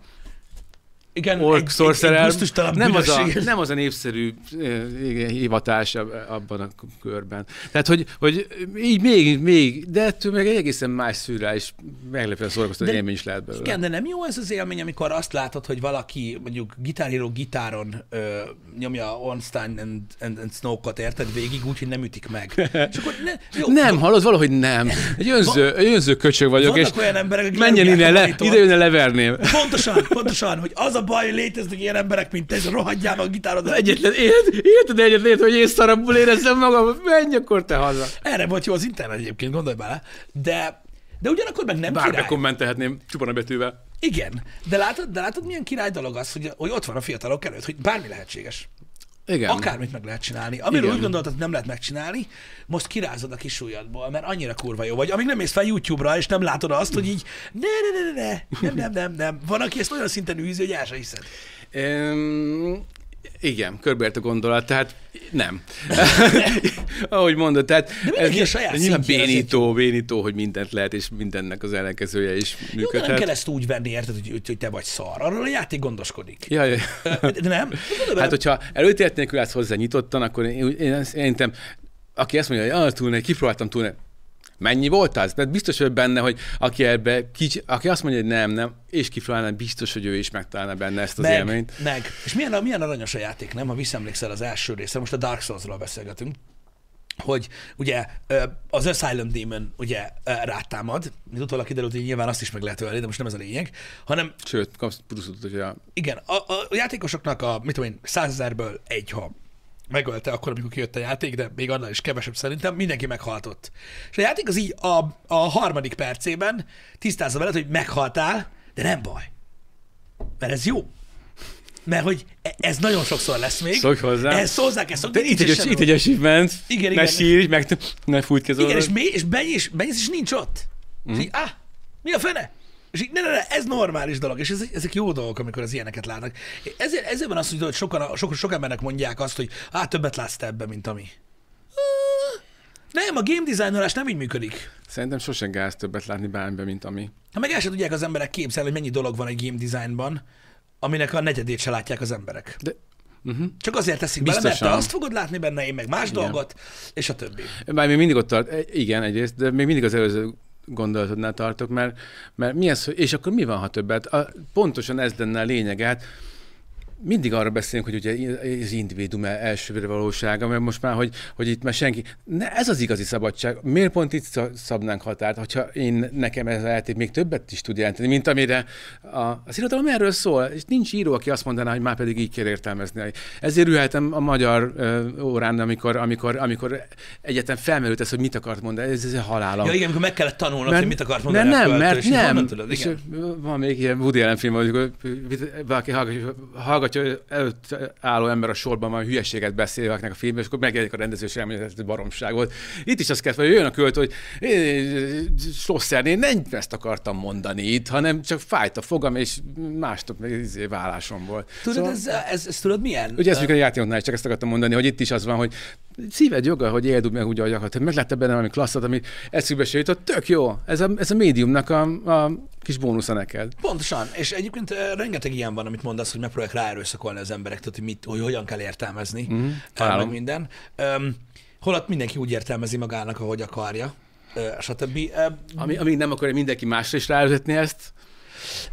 Igen, Sorcerer gusztustalan nem az, a, nem az a népszerű eh, igen, hivatás ab- abban a körben. Tehát, hogy, hogy így még, még, de ettől meg egy egészen más szűrrel is meglepően szórakoztató élmény is lehet belőle. Igen, de nem jó ez az élmény, amikor azt látod, hogy valaki mondjuk gitáríró gitáron ö, nyomja Ornstein and, and, and Snow-kot, érted végig, úgyhogy nem ütik meg. És akkor ne, jó, Nem, hallod, valahogy nem. Egy önző, egy önző köcsög vagyok, és olyan emberek, menjen innen, le, ide jönne leverném. Pontosan, pontosan, hogy az a baj, hogy léteznek ilyen emberek, mint te, és rohadjál a gitárodat. Egyetlen élet, életed egyetlen élet, hogy én szarabul érezzem magam, menj akkor te haza. Erre volt jó az internet egyébként, gondolj bele. De, de ugyanakkor meg nem Bárbe király. kommentelhetném, csupán a betűvel. Igen, de látod, de látod, milyen király dolog az, hogy, hogy ott van a fiatalok előtt, hogy bármi lehetséges. Igen. Akármit meg lehet csinálni. Amiről Igen. úgy gondoltad, hogy nem lehet megcsinálni, most kirázod a kis ujjadból, mert annyira kurva jó vagy. Amíg nem mész fel YouTube-ra, és nem látod azt, hogy így ne, ne, ne, ne, ne, nem, nem, nem, nem. Van, aki ezt olyan szinten űzi, hogy el se hiszed. Um, igen, körbeért a gondolat, tehát nem. Ahogy mondod, tehát mindenki a saját nyilván bénító, bénító, hogy mindent lehet, és mindennek az ellenkezője is Jó, de nem működhet. kell ezt úgy venni, érted, hogy, hogy, te vagy szar. Arról a játék gondoskodik. Ja, ja. De nem? Hát, hogyha előítélet nélkül állsz hozzá nyitottan, akkor én, én, én szerintem, aki ezt mondja, hogy ah, túl ne, kipróbáltam túl ne. Mennyi volt az? Mert biztos hogy benne, hogy aki ebbe, kicsi, aki azt mondja, hogy nem, nem, és kifrálna, biztos, hogy ő is megtalálna benne ezt az meg, élményt. Meg. És milyen, milyen aranyos a játék, nem? Ha visszaemlékszel az első részre, most a Dark Souls-ról beszélgetünk, hogy ugye az Asylum Demon ugye rátámad, mint utólag kiderült, hogy nyilván azt is meg lehet ölni, de most nem ez a lényeg, hanem Sőt, kapsz pluszot, hogy a... igen, a, a játékosoknak a, mit tudom én, százezerből egy, ha megölte akkor, amikor kijött a játék, de még annál is kevesebb szerintem, mindenki meghaltott. És a játék az így a, a harmadik percében tisztázza veled, hogy meghaltál, de nem baj. Mert ez jó. Mert hogy e- ez nagyon sokszor lesz még. Szokj hozzá. Ehhez hozzá kell szokni. Itt egy, itt egy achievement, Igen, ne igen. sírj, meg ne fújt ki az Igen, és, mély, és benyis, benyis, és nincs ott. Mm. És így, ah, mi a fene? És így, ne, ne, ne, ez normális dolog, és ezek, ezek jó dolgok, amikor az ilyeneket látnak. Ezért, ezért van az, hogy sokan, sok, sok embernek mondják azt, hogy á, többet látsz te ebben, mint ami. Nem, a game designerás nem így működik. Szerintem sosem gáz többet látni bármiben, mint ami. Ha meg el sem tudják az emberek képzelni, hogy mennyi dolog van egy game designban, aminek a negyedét se látják az emberek. De uh-huh. Csak azért teszik bele, mert te Biztosan. azt fogod látni benne, én meg más Igen. dolgot, és a többi. Bár még mindig ott tart, e, igen egyrészt, de még mindig az előző gondolatodnál tartok, mert, mert mi ez, és akkor mi van, ha többet? A, pontosan ez lenne a lényeg, hát mindig arra beszélünk, hogy ugye az individuum elsőre valósága, mert most már, hogy, hogy itt már senki... Ne, ez az igazi szabadság. Miért pont itt szab- szabnánk határt, hogyha én nekem ez a játék még többet is tud jelenteni, mint amire a, az irodalom erről szól, és nincs író, aki azt mondaná, hogy már pedig így kell értelmezni. Ezért ülhetem a magyar ö, órán, amikor, amikor, amikor egyetem felmerült ez, hogy mit akart mondani, ez, ez a halálom. Ja igen, amikor meg kellett tanulnod, hogy mit akart mondani nem, költő, mert nem. Tudod, és van még ilyen Woody Allen film, amikor valaki hallgatja, hallgatja hogy előtt álló ember a sorban van hülyeséget beszél valakinek a filmben, és akkor megjelenik a rendező, és elmondja, hogy ez baromság volt. Itt is azt kellett, hogy jön a költő, hogy Slosser, én nem ezt akartam mondani itt, hanem csak fájt a fogam, és meg izé vállásom volt. Tudod, ez, ez, ez, tudod milyen? Ugye ezt a játékoknál csak ezt akartam mondani, hogy itt is az van, hogy szíved joga, hogy éld meg úgy, ahogy akarod. Hogy Meglette benne valami klasszat, ami eszükbe se jutott, tök jó. Ez a, ez a médiumnak a, a kis bónusza neked. Pontosan, és egyébként rengeteg ilyen van, amit mondasz, hogy megpróbálják ráerőszakolni az emberek, tudod, hogy, mit, hogy hogyan kell értelmezni, mm, meg minden. Um, holott mindenki úgy értelmezi magának, ahogy akarja, stb. Ami, amíg nem akarja mindenki másra is ráüzetni ezt,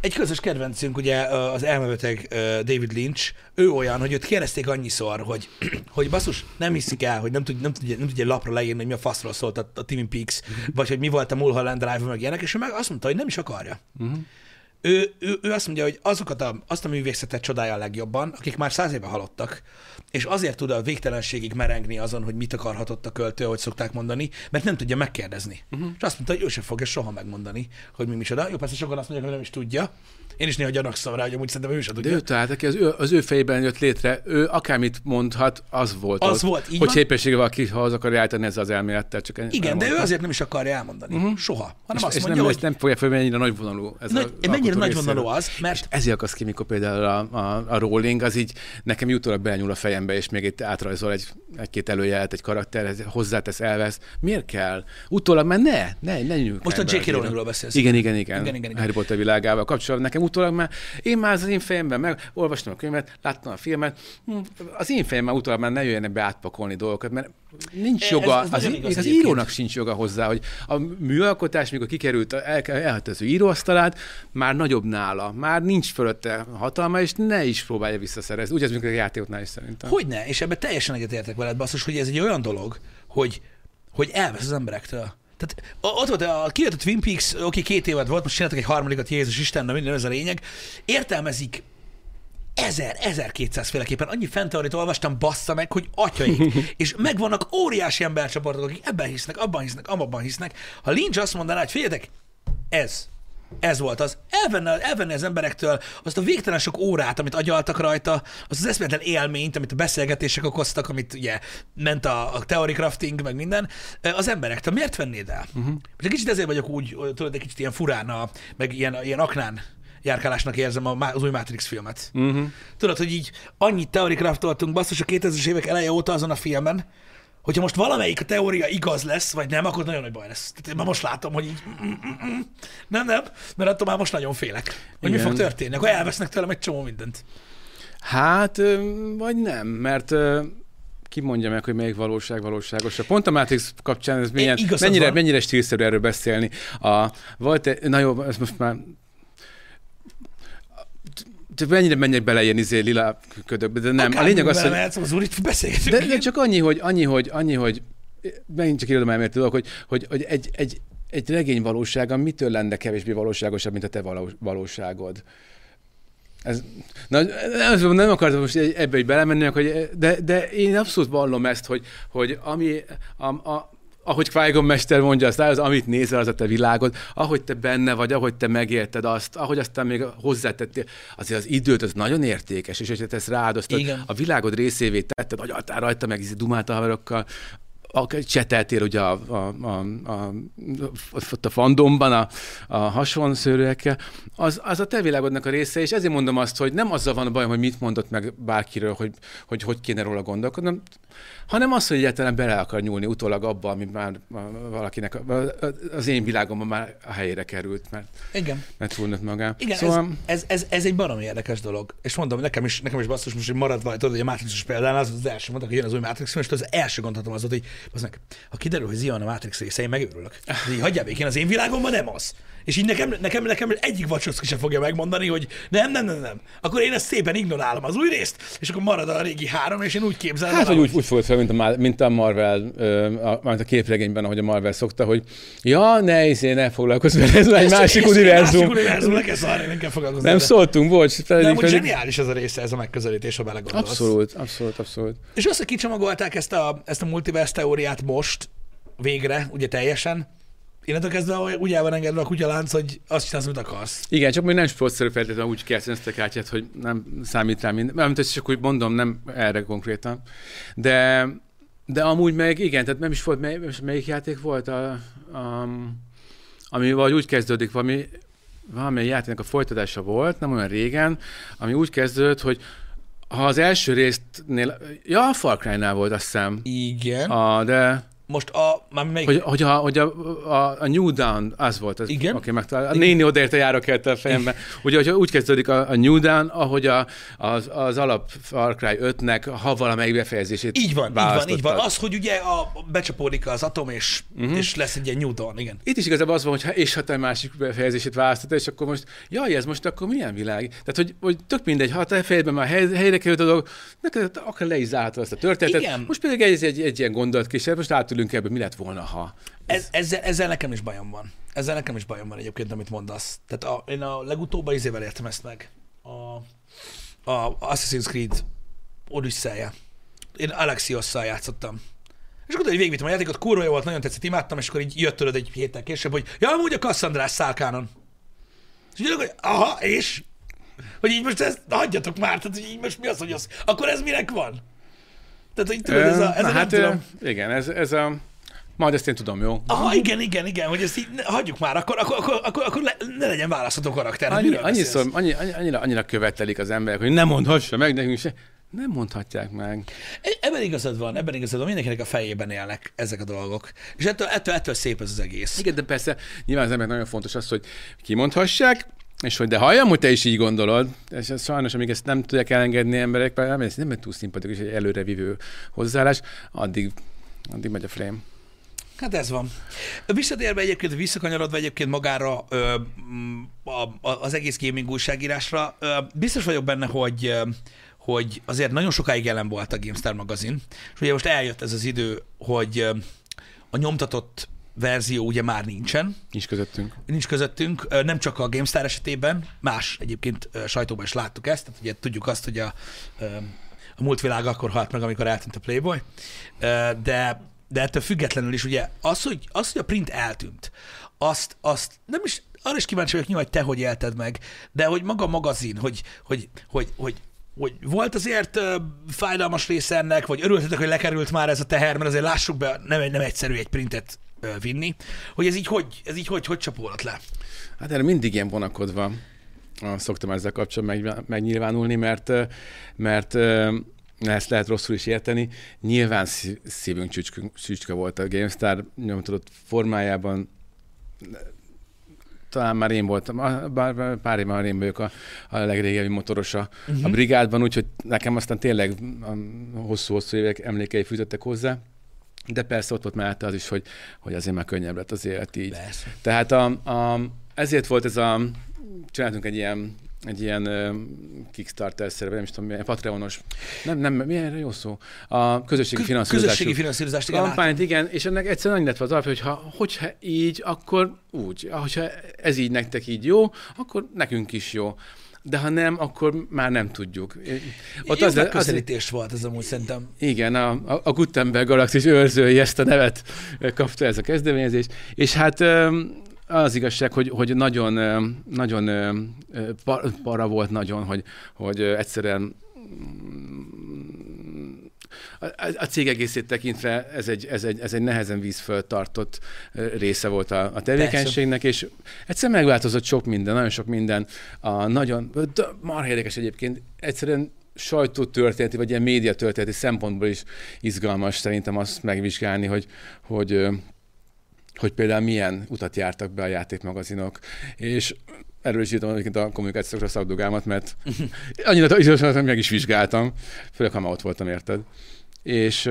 Egy közös kedvencünk, ugye az elmebeteg David Lynch, ő olyan, hogy őt kérdezték annyiszor, hogy, hogy basszus, nem hiszik el, hogy nem, tud, nem, tudja, nem tudja lapra leírni, hogy mi a faszról szólt a, a Twin Peaks, vagy hogy mi volt a Mulholland Drive, meg ilyenek, és ő meg azt mondta, hogy nem is akarja. Uh-huh. Ő, ő, ő azt mondja, hogy azokat a, azt a művészetet csodálja a legjobban, akik már száz éve halottak, és azért tud a végtelenségig merengni azon, hogy mit akarhatott a költő, ahogy szokták mondani, mert nem tudja megkérdezni. Uh-huh. És azt mondta, hogy ő sem fogja soha megmondani, hogy mi micsoda. Jó, persze sokan azt mondják, hogy nem is tudja. Én is néha gyanakszom rá, hogy amúgy szerintem ő sem de tudja. ő találta ki, az ő, az ő fejében jött létre, ő akármit mondhat, az volt Az ott. volt, így Hogy képessége valaki, ha az akarja állítani ezzel az elmélettel. Csak Igen, de ő elmondta. azért nem is akarja elmondani. Uh-huh. Soha. Hanem és, azt és mondja, nem, hogy nem fogja fel, mennyire nagyvonalú ez nagy, a mennyire nagyvonalú az, mert Ezért akasz ki, mikor például a, a, a rolling, az így nekem jutólag belenyúl a fejembe, és még itt átrajzol egy, egy-két előjelet, egy karakterhez, hozzátesz, elvesz. Miért kell? Utólag már ne, ne, ne Most a az J.K. Rowlingról beszélsz. Igen, igen, igen. Igen, igen, igen. Harry Potter világával kapcsolatban. Nekem utólag már, én már az én fejemben meg olvastam a könyvet, láttam a filmet, hm, az én fejemben utólag már ne jöjjenek be átpakolni dolgokat, mert nincs Ez- joga, ez az, igaz az egyébként. írónak sincs joga hozzá, hogy a műalkotás, mikor kikerült, el, az ő íróasztalát, már nagyobb nála, már nincs fölötte hatalma, és ne is próbálja visszaszerezni. Úgy ez, mint a játékoknál is szerintem. Hogyne, és ebben teljesen egyetértek veled, basszus, hogy ez egy olyan dolog, hogy, hogy elvesz az emberektől. Tehát ott volt, a, kijött a Twin Peaks, oké, két évad volt, most csináltak egy harmadikat, Jézus Isten, na minden ez a lényeg. Értelmezik ezer, 1200 féleképpen. Annyi fenteorit olvastam, bassza meg, hogy atyaik. és megvannak óriási embercsoportok, akik ebben hisznek, abban hisznek, abban hisznek. Ha Lynch azt mondaná, hogy figyeljetek, ez, ez volt az. Elvenne, elvenne az emberektől azt a végtelen sok órát, amit agyaltak rajta, azt az eszméletlen élményt, amit a beszélgetések okoztak, amit ugye ment a, a theory crafting, meg minden, az emberektől. Miért vennéd el? Uh-huh. Most kicsit ezért vagyok úgy, tudod, egy kicsit ilyen furán, a, meg ilyen, ilyen aknán járkálásnak érzem az új Matrix filmet. Uh-huh. Tudod, hogy így annyit theory craftoltunk basszus a 2000-es évek eleje óta azon a filmen, hogyha most valamelyik a teória igaz lesz, vagy nem, akkor nagyon nagy baj lesz. Tehát én már most látom, hogy így mm, mm, mm. nem, nem, mert attól már most nagyon félek, hogy mi Igen. fog történni. Akkor elvesznek tőlem egy csomó mindent. Hát, vagy nem, mert ki mondja meg, hogy melyik valóság valóságos. Pont a Matrix kapcsán ez milyen, mennyire, van. mennyire stílszerű erről beszélni. A, volt egy, na jó, ez most már csak mennyire menjek bele ilyen izé lila ködökbe, de nem. a lényeg az, hogy... Mehetsz, az úr, itt beszélgetünk. De, de, csak annyi, hogy, annyi, hogy, annyi, hogy megint csak irodalom elméleti dolog, hogy, hogy, hogy egy, egy, egy regény valósága mitől lenne kevésbé valóságosabb, mint a te valós, valóságod. Ez, na, nem, nem akartam most ebbe is belemenni, hogy, de, de én abszolút vallom ezt, hogy, hogy ami, a, a, ahogy qui mester mondja azt, az, amit nézel, az a te világod, ahogy te benne vagy, ahogy te megélted azt, ahogy aztán még hozzátettél, azért az időt az nagyon értékes, és hogy te ezt ráadoztad, Igen. a világod részévé tetted, hogy altál rajta, meg izé dumáltál haverokkal, a, cseteltél ugye a, a, a, a, a fandomban a, a hasonszőrűekkel, az, az a te világodnak a része, és ezért mondom azt, hogy nem azzal van a bajom, hogy mit mondott meg bárkiről, hogy hogy, hogy kéne róla gondolkodnom, hanem az, hogy egyáltalán bele akar nyúlni utólag abba, ami már valakinek, az én világomban már a helyére került, mert, Igen. mert túlnőtt magám. Igen, szóval, ez, ez, ez, ez, egy baromi érdekes dolog. És mondom, nekem is, nekem is basszus, most, hogy maradva, tudod, hogy a Matrixos példánál az, az első, mondtak, hogy jön az új Matrix és az első gondolatom az volt, hogy az ha kiderül, hogy Zion a Matrix része, én megőrülök. Így hagyjál békén, az én világomban nem az. És így nekem, nekem, nekem egyik vacsoszki sem fogja megmondani, hogy nem, nem, nem, nem. Akkor én ezt szépen ignorálom az új részt, és akkor marad a régi három, és én úgy képzelem. Hát, hogy úgy, úgy fogod fel, mint a, mint a Marvel, a, mint a képregényben, ahogy a Marvel szokta, hogy ja, ne, izé, ne foglalkozz vele, ez egy másik univerzum. Másik univerzum, ne kell szarni, nem kell foglalkozni. Nem szóltunk, bocs. Pedig, amúgy pedig, zseniális ez a része, ez a megközelítés, ha belegondolsz. abszolút, abszolút, abszolút. És azt, hogy kicsomagolták ezt a, ezt a multiverse teóriát most, végre, ugye teljesen, innentől kezdve úgy el van engedve a kutyalánc, hogy azt csinálsz, amit akarsz. Igen, csak még nem sportszerű feltétlenül úgy kell ezt a kártyát, hogy nem számít rá minden. Nem, tehát csak úgy mondom, nem erre konkrétan. De, de amúgy meg igen, tehát nem is volt, mely, melyik játék volt, a, a, ami vagy úgy kezdődik, valami, valami játéknak a folytatása volt, nem olyan régen, ami úgy kezdődött, hogy ha az első résztnél, ja, a Far Cry-nál volt, azt hiszem, Igen. A, de Most a, már melyik? hogy, hogy, a, hogy a, a, a New Dawn, az volt. Az, Igen. Oké, megtalál. A néni odaért a járókeltel a fejembe. Ugye, hogy úgy kezdődik a, a New Dawn, ahogy a, az, az alap Far Cry 5-nek ha valamelyik befejezését így van, így van, így van. Az, hogy ugye a, becsapódik az atom, és, uh-huh. és lesz egy ilyen Newton, igen. Itt is igazából az van, hogy ha, és ha te másik befejezését választod, és akkor most, jaj, ez most akkor milyen világ? Tehát, hogy, hogy tök mindegy, ha te fejedben már hely, helyre került a dolog, neked akár le is zárhatod azt a történetet. Igen. Most pedig egy, egy, egy ilyen gondolatkísérlet, most átülünk ebbe, mi lett volna, ha. Ez, ezzel, ezzel nekem is bajom van. Ezzel nekem is bajom van egyébként, amit mondasz. Tehát a, én a legutóbb izével értem ezt meg. A, a Assassin's Creed Odyssey-je. Én Alexiosszal játszottam. És akkor, hogy végigvittem a játékot, kurva jó volt, nagyon tetszett, imádtam, és akkor így jött tőled egy héttel később, hogy ja, amúgy a Cassandrás szálkánon. És úgy hogy aha, és? Hogy így most ezt hagyjatok már, tehát így most mi az, hogy az, akkor ez minek van? Tehát, hogy tudod, ez a, ez Na, a hát, nem tudom. igen, ez, ez a... Majd ezt én tudom, jó? Aha, igen, igen, igen, hogy ezt így hagyjuk már, akkor, akkor, akkor, akkor, akkor le, ne legyen választható karakter. Annyi, annyiszor, annyi, annyi, annyira, annyira követelik az emberek, hogy nem mondhassa meg nekünk se. Nem mondhatják meg. E- Ebben igazad van, ebben igazad van, mindenkinek a fejében élnek ezek a dolgok. És ettől, ettől, ettől szép ez az egész. Igen, de persze nyilván az emberek nagyon fontos az, hogy kimondhassák, és hogy de halljam, hogy te is így gondolod, és ez sajnos, amíg ezt nem tudják elengedni emberek, nem, ez nem egy túl szimpatikus, egy előrevívő hozzáállás, addig, addig megy a frame. Hát ez van. Visszatérve egyébként, visszakanyarodva egyébként magára ö, m, a, a, az egész gaming újságírásra, ö, biztos vagyok benne, hogy ö, hogy azért nagyon sokáig jelen volt a GameStar magazin, és ugye most eljött ez az idő, hogy a nyomtatott verzió ugye már nincsen, Nincs közöttünk. nincs közöttünk, nem csak a GameStar esetében, más egyébként sajtóban is láttuk ezt, tehát ugye tudjuk azt, hogy a, a múlt világ akkor halt meg, amikor eltűnt a Playboy, de, de ettől függetlenül is ugye az, hogy, az, hogy a print eltűnt, azt, azt nem is, arra is kíváncsi vagyok nyilván, hogy te hogy élted meg, de hogy maga a magazin, hogy, hogy, hogy, hogy hogy volt azért uh, fájdalmas része ennek, vagy örültetek, hogy lekerült már ez a teher, mert azért lássuk be, nem, nem egyszerű egy printet vinni, hogy ez így hogy, ez így hogy, hogy csapódott le? Hát erre mindig ilyen vonakodva szoktam ezzel kapcsolatban meg, megnyilvánulni, mert, mert ezt lehet rosszul is érteni. Nyilván szí- szívünk csücske, csücske volt a GameStar nyomtatott formájában. talán már én voltam, bár pár év már én vagyok a, a legrégebbi motorosa uh-huh. a brigádban, úgyhogy nekem aztán tényleg hosszú-hosszú évek emlékei fűzöttek hozzá. De persze ott volt mellette az is, hogy, hogy azért már könnyebb lett az élet így. Persze. Tehát a, a, ezért volt ez a, csináltunk egy ilyen egy ilyen uh, Kickstarter-szerve, nem is tudom, milyen Patreonos, nem, nem, milyen jó szó, a közösségi finanszírozás. Közösségi finanszírozást, igen. Kampányt, igen, és ennek egyszerűen annyi lett az alapja, hogyha, hogyha így, akkor úgy, hogyha ez így nektek így jó, akkor nekünk is jó de ha nem, akkor már nem tudjuk. Ott az, megközelítés az, volt ez amúgy szerintem. Igen, a, a, a Gutenberg galaxis őrzői ezt a nevet kapta ez a kezdeményezés, és hát az igazság, hogy, hogy nagyon, nagyon para volt nagyon, hogy, hogy egyszerűen a, a cég egészét tekintve ez egy, ez egy, ez egy nehezen vízföld tartott része volt a, a tevékenységnek, Persze. és egyszerűen megváltozott sok minden, nagyon sok minden. A nagyon, marha érdekes egyébként, egyszerűen sajtótörténeti, vagy ilyen médiatörténeti szempontból is izgalmas szerintem azt megvizsgálni, hogy, hogy hogy például milyen utat jártak be a játékmagazinok. És erről is írtam egyébként a kommunikációkra szakdogámat, mert annyira izgalmas, meg is vizsgáltam, főleg ha már ott voltam, érted? És,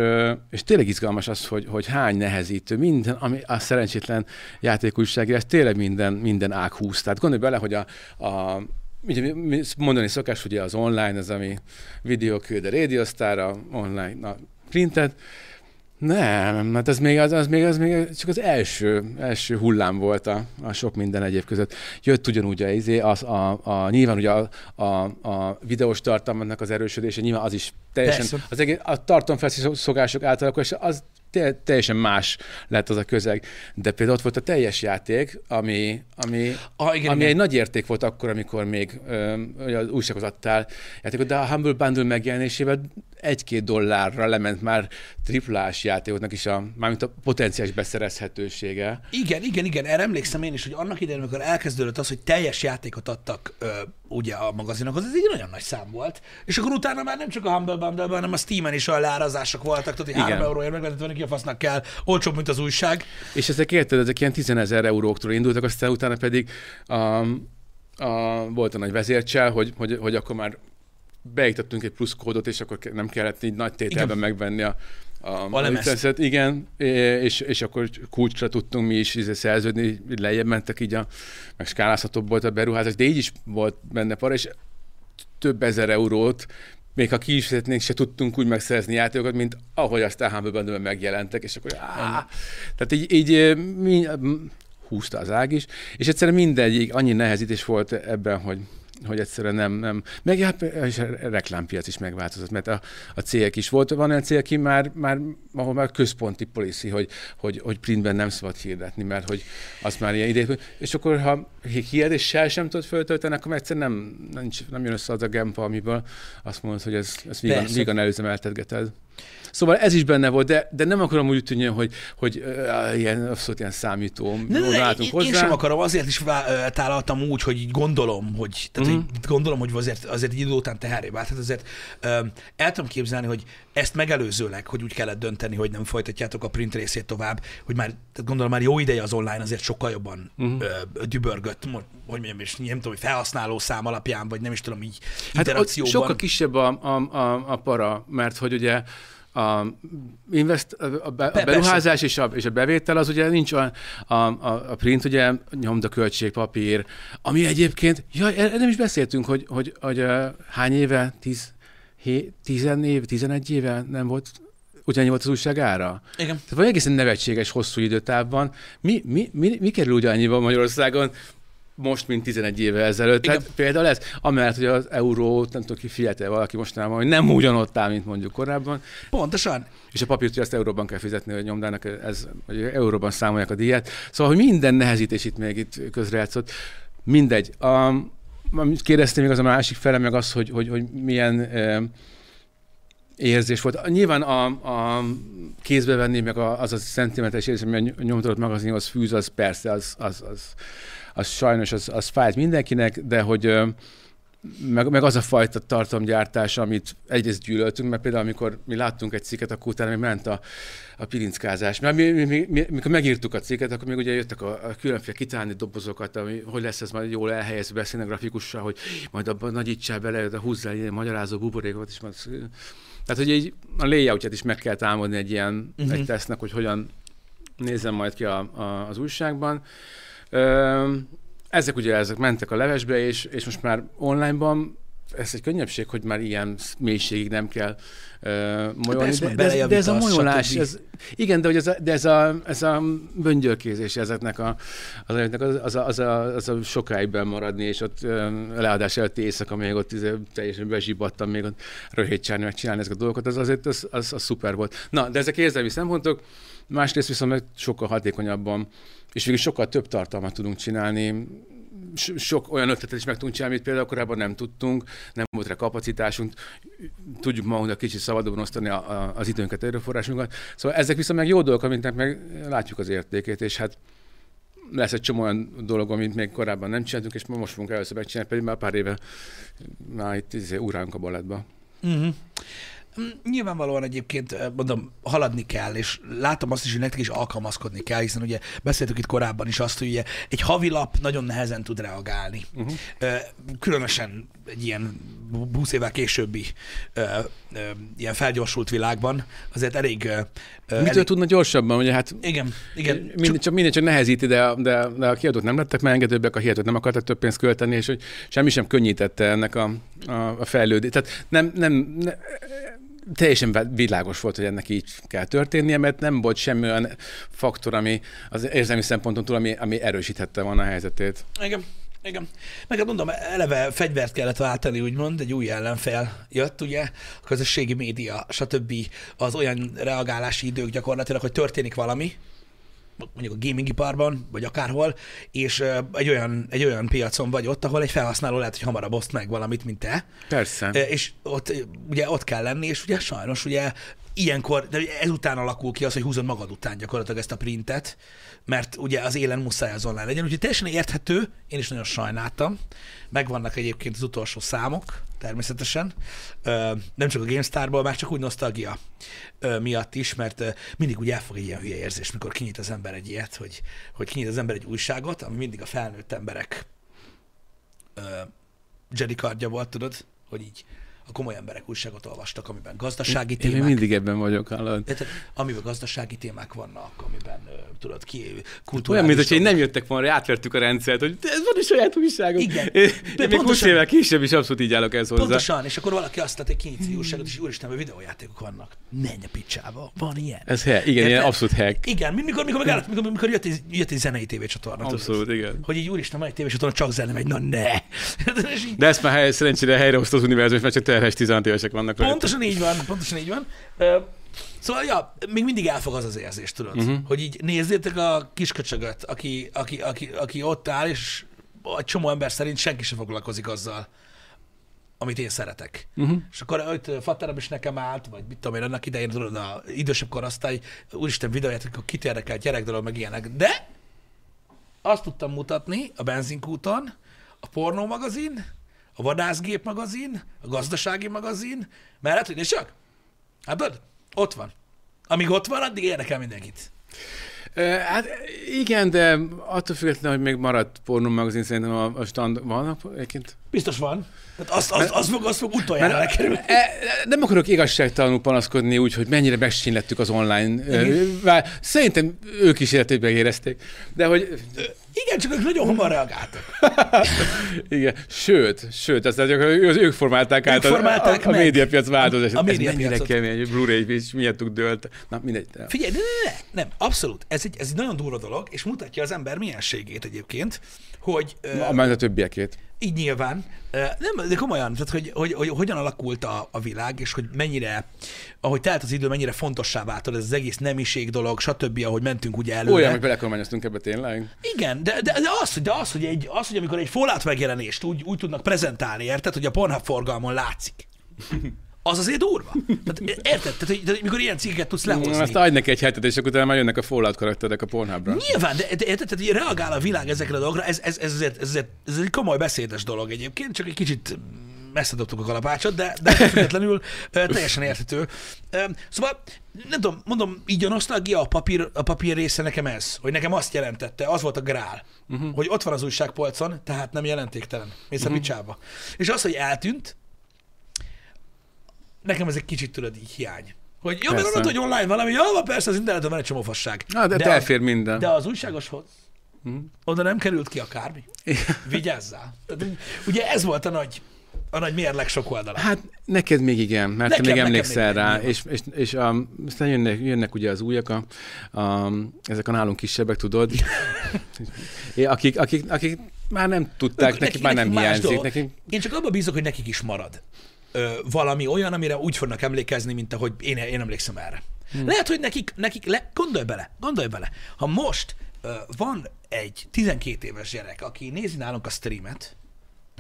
és tényleg izgalmas az, hogy, hogy hány nehezítő, minden, ami a szerencsétlen játékújságírás, ez tényleg minden, minden ág húz. Tehát gondolj bele, hogy a, a ugye mondani szokás, hogy az online, az ami videóküld a rádiósztára, online, a printet, nem, mert ez még, az, az, még, az még csak az első, első hullám volt a, a sok minden egyéb között. Jött ugyanúgy a, izé, az, a, a, nyilván ugye a, a, a videós tartalmaknak az erősödése, nyilván az is teljesen, Persze. az egész, a tartalomfelszokások és az teljesen más lett az a közeg. De például ott volt a teljes játék, ami, ami, ah, igen, ami igen. egy nagy érték volt akkor, amikor még ö, az újsághoz adtál játékot, de a Humble Bundle megjelenésével egy-két dollárra lement már triplás játékoknak is a, mármint a potenciális beszerezhetősége. Igen, igen, igen, erre emlékszem én is, hogy annak idején, amikor elkezdődött az, hogy teljes játékot adtak ö, ugye a magazinokhoz, ez egy nagyon nagy szám volt. És akkor utána már nem csak a Humble bundle hanem a Steam-en is olyan leárazások voltak, tudod, hogy 3 euróért meg lehetett venni, ki a fasznak kell, olcsóbb, mint az újság. És ezek érted, ezek ilyen 10 ezer euróktól indultak, aztán utána pedig a, a, volt a nagy vezércsel, hogy, hogy, hogy akkor már beiktattunk egy plusz kódot, és akkor nem kellett így nagy tételben igen. megvenni a, a, a, a licencet, igen, és, és akkor kulcsra tudtunk mi is izé szerződni, lejjebb mentek így a, meg skálázhatóbb volt a beruházás, de így is volt benne para, és több ezer eurót még ha ki is fizetnénk, se tudtunk úgy megszerezni játékokat, mint ahogy aztán Humble megjelentek, és akkor áh, tehát így, így mi, húzta az ág is, és egyszerűen mindegyik annyi nehezítés volt ebben, hogy hogy egyszerűen nem, nem. Meg hát, és a reklámpiac is megváltozott, mert a, a cégek is volt, van olyan cég, aki már, már, ahol már központi policy, hogy, hogy, hogy printben nem szabad hirdetni, mert hogy az már ilyen idő. És akkor, ha hirdéssel sem tudod föltölteni, akkor egyszerűen nem, nem, nem jön össze az a gempa, amiből azt mondod, hogy ez, ez vígan, vígan előzemeltetgeted. Szóval ez is benne volt, de, de nem akarom úgy tűnni, hogy, hogy uh, ilyen abszolút ilyen számító ne, ne, ne, én, hozzá. Én sem akarom, azért is tálaltam úgy, hogy így gondolom, hogy, tehát, mm-hmm. hogy gondolom, hogy azért, azért egy idő után teheré vált. Tehát azért um, el tudom képzelni, hogy ezt megelőzőleg, hogy úgy kellett dönteni, hogy nem folytatjátok a print részét tovább, hogy már, gondolom már jó ideje az online azért sokkal jobban mm-hmm. uh, dübörgött, hogy mondjam, és nem tudom, hogy felhasználó szám alapján, vagy nem is tudom, így hát interakcióban. sokkal kisebb a, a, a, a para, mert hogy ugye a, invest, a, be, a beruházás és a, és a bevétel az ugye nincs a, a, a print, ugye nyomda költség, papír, ami egyébként, ja, nem is beszéltünk, hogy, hogy, hogy hány éve, tíz, hé, tizen év, tizenegy éve nem volt ugyanannyi volt az újság ára. Igen. Tehát vagy egészen nevetséges hosszú időtávban. Mi, mi, mi, mi kerül ugyanannyiba Magyarországon? most, mint 11 éve ezelőtt. Igen. Tehát például ez, amellett, hogy az euró, nem tudom ki figyelte valaki mostanában, hogy nem ugyanott áll, mint mondjuk korábban. Pontosan. És a papírt, hogy ezt euróban kell fizetni, hogy nyomdának, ez, hogy euróban számolják a díjat. Szóval, hogy minden nehezítés itt még itt közrejátszott. Mindegy. A, kérdeztem még az a másik fele, meg az, hogy, hogy, hogy milyen e, érzés volt. Nyilván a, a kézbe venni, meg az a szentimentális érzés, ami a nyomtatott magazinhoz fűz, az persze, az, az, az az sajnos az, az fájt mindenkinek, de hogy meg, meg az a fajta tartalomgyártás, amit egyrészt gyűlöltünk, mert például amikor mi láttunk egy cikket, akkor utána még ment a, a pilinckázás. Mert mi, mi, mi, mi, mikor megírtuk a cikket, akkor még ugye jöttek a, a különféle kitálni dobozokat, ami, hogy lesz ez majd jól elhelyezve grafikussal, hogy majd abban nagyítsál bele, de húzzál ilyen magyarázó buborékot, és majd... Tehát, hogy így a layoutját is meg kell támadni egy ilyen uh-huh. egy tesznek, hogy hogyan nézem majd ki a, a, az újságban. Ö, ezek ugye ezek mentek a levesbe, és, és most már onlineban ez egy könnyebbség, hogy már ilyen mélységig nem kell uh, molyolni. De, de, de, ez a molyolás, ez, igen, de, hogy ez a, de ez a, ez a böngyölkézés ezeknek a, az, az, az, a, az, a, az a sokáig maradni, és ott uh, leadás előtti éjszaka még ott izé, teljesen bezsibadtam még ott röhétcsálni, meg csinálni ezeket a dolgokat, az azért az, az, az, szuper volt. Na, de ezek érzelmi szempontok, másrészt viszont meg sokkal hatékonyabban, és végül sokkal több tartalmat tudunk csinálni, sok olyan ötletet is meg tudunk csinálni, amit például korábban nem tudtunk, nem volt rá kapacitásunk, tudjuk magunknak kicsit szabadabban osztani a, a, az időnket, erőforrásunkat. Szóval ezek viszont meg jó dolgok, amiknek meg látjuk az értékét, és hát lesz egy csomó olyan dolog, amit még korábban nem csináltunk, és most fogunk először megcsinálni, pedig már pár éve már itt izé, uránk a balettba. Uh-huh. Mm, nyilvánvalóan egyébként, eh, mondom, haladni kell, és látom azt is, hogy nektek is alkalmazkodni kell, hiszen ugye beszéltük itt korábban is azt, hogy ugye egy havilap nagyon nehezen tud reagálni. Uh-huh. Különösen egy ilyen 20 évvel későbbi ö, ö, ilyen felgyorsult világban azért elég... Ö, Mitől elég... tudna gyorsabban? Ugye hát igen, igen. Minden, csak, minden csak nehezíti, de, de, de a kiadók nem lettek már engedőbbek, a hihetők nem akartak több pénzt költeni, és hogy semmi sem könnyítette ennek a, a, a fejlődést. Tehát nem, nem, nem teljesen világos volt, hogy ennek így kell történnie, mert nem volt semmi olyan faktor, ami az érzelmi szemponton túl, ami, ami erősíthette volna a helyzetét. Igen. Igen. Meg hát mondom, eleve fegyvert kellett váltani, úgymond, egy új ellenfél jött, ugye, a közösségi média, stb. az olyan reagálási idők gyakorlatilag, hogy történik valami, mondjuk a gaming iparban, vagy akárhol, és egy olyan, egy olyan piacon vagy ott, ahol egy felhasználó lehet, hogy hamarabb oszt meg valamit, mint te. Persze. És ott, ugye ott kell lenni, és ugye sajnos ugye ilyenkor, de ezután alakul ki az, hogy húzod magad után gyakorlatilag ezt a printet, mert ugye az élen muszáj az online legyen, úgyhogy teljesen érthető, én is nagyon sajnáltam. Megvannak egyébként az utolsó számok, természetesen. Nem csak a GameStar-ból, már csak úgy nosztalgia miatt is, mert mindig úgy elfog egy ilyen hülye érzés, mikor kinyit az ember egy ilyet, hogy, hogy kinyit az ember egy újságot, ami mindig a felnőtt emberek Jedi kardja volt, tudod, hogy így a komoly emberek újságot olvastak, amiben gazdasági én, témák. Én mindig ebben vagyok, hallod. Amiben gazdasági témák vannak, amiben tudod ki, kulturális... Olyan, mint hogy nem jöttek volna, átvertük a rendszert, hogy ez van is saját újságom. Igen. Én, de én még 20 évvel később is abszolút így állok ez hozzá. Pontosan, és akkor valaki azt tette, hogy kinyitsz újságot, és úristen, hogy videójátékok vannak. Menj a picsába, van ilyen. Ez he, igen, Érted? ilyen abszolút hack. Igen, mikor, mikor, megállott, mikor, mikor jött, egy, jött egy zenei tévécsatorna. Abszolút, tudod, igen. Hogy így úristen, van egy tévécsatorna, csak zene megy, na ne. de ezt már hely, szerencsére helyreosztó az univerzum, mert csak terhes 16 évesek vannak. Pontosan így van, pontosan így van. Szóval, ja, még mindig elfog az az érzés, tudod, uh-huh. hogy így nézzétek a kisköcsögöt, aki, aki, aki, aki ott áll, és egy csomó ember szerint senki sem foglalkozik azzal, amit én szeretek. Uh-huh. És akkor ott Fatterem is nekem állt, vagy mit tudom én, annak idején, tudod, a idősebb korosztály, úristen videóját, akkor kit érdekel, gyerek dolog, meg ilyenek. De azt tudtam mutatni a benzinkúton, a pornó magazin, a vadászgép magazin, a gazdasági magazin, mellett, hogy csak, hát ott van. Amíg ott van, addig érdekel mindenkit. Hát igen, de attól függetlenül, hogy még maradt pornó magazin, szerintem a, a stand vannak egyébként. Biztos van. Tehát azt, azt, azt, fog, azt fog utoljára lekerülni. E, nem akarok igazságtalanul panaszkodni úgy, hogy mennyire megsínlettük az online. Igen. Szerintem ők is életében érezték. De hogy igen, csak ők nagyon hamar reagáltak. Igen, sőt, sőt, azt mondjuk, ők formálták át ők formálták a, a, a médiapiac változását. A, a médiapiacot. Ez mennyire kemény, Blu-ray és miattuk dőlt. Na, mindegy. Figyelj, ne, ne, ne, nem, abszolút. Ez egy, ez egy nagyon durva dolog, és mutatja az ember mienségét egyébként, hogy... A, uh, a többiekét. Így nyilván. Nem, de komolyan, tehát hogy, hogy, hogy hogyan alakult a, a világ, és hogy mennyire, ahogy telt az idő, mennyire fontossá vált ez az egész nemiség dolog, stb., ahogy mentünk ugye előre. Olyan, hogy belekormányoztunk ebbe tényleg. Igen, de, de, de, az, de az, hogy egy, az, hogy amikor egy Fallout megjelenést úgy, úgy tudnak prezentálni, érted, hogy a Pornhub forgalmon látszik az azért durva. Tehát, érted? Tehát, hogy, tehát, mikor ilyen cikkeket tudsz lehozni. Azt adj neki egy hetet, és akkor utána már jönnek a Fallout karakterek a Pornhubra. Nyilván, de, de érted, tehát, hogy reagál a világ ezekre a dolgokra, ez, ez, ez, azért, ez, azért, ez egy komoly beszédes dolog egyébként, csak egy kicsit messze dobtuk a kalapácsot, de, de függetlenül teljesen érthető. Szóval, nem tudom, mondom, így a nosztalgia, a papír, a papír része nekem ez, hogy nekem azt jelentette, az volt a grál, uh-huh. hogy ott van az újságpolcon, tehát nem jelentéktelen. Mész a picsába. És az, hogy eltűnt, nekem ez egy kicsit tudod így hiány. Hogy jó, mert hogy online valami, jó, persze, az interneten van egy csomó fasság. Na, de, de elfér minden. de az újságoshoz oda nem került ki akármi. Vigyázzál. Tehát, ugye ez volt a nagy, a nagy mérleg sok oldala. Hát neked még igen, mert Nekem- te még emlékszel még rá, igen, és, és, és um, aztán jönnek, jönnek ugye az újak, a, a, ezek a nálunk kisebbek, tudod, akik, akik, akik már nem tudták, Ők- nekik, már nem hiányzik. dolog. Nekik, Én csak abban bízok, hogy nekik is marad ö, valami olyan, amire úgy fognak emlékezni, mint ahogy én, én emlékszem erre. Hmm. Lehet, hogy nekik, nekik le, gondolj bele, gondolj bele, ha most ö, van egy 12 éves gyerek, aki nézi nálunk a streamet,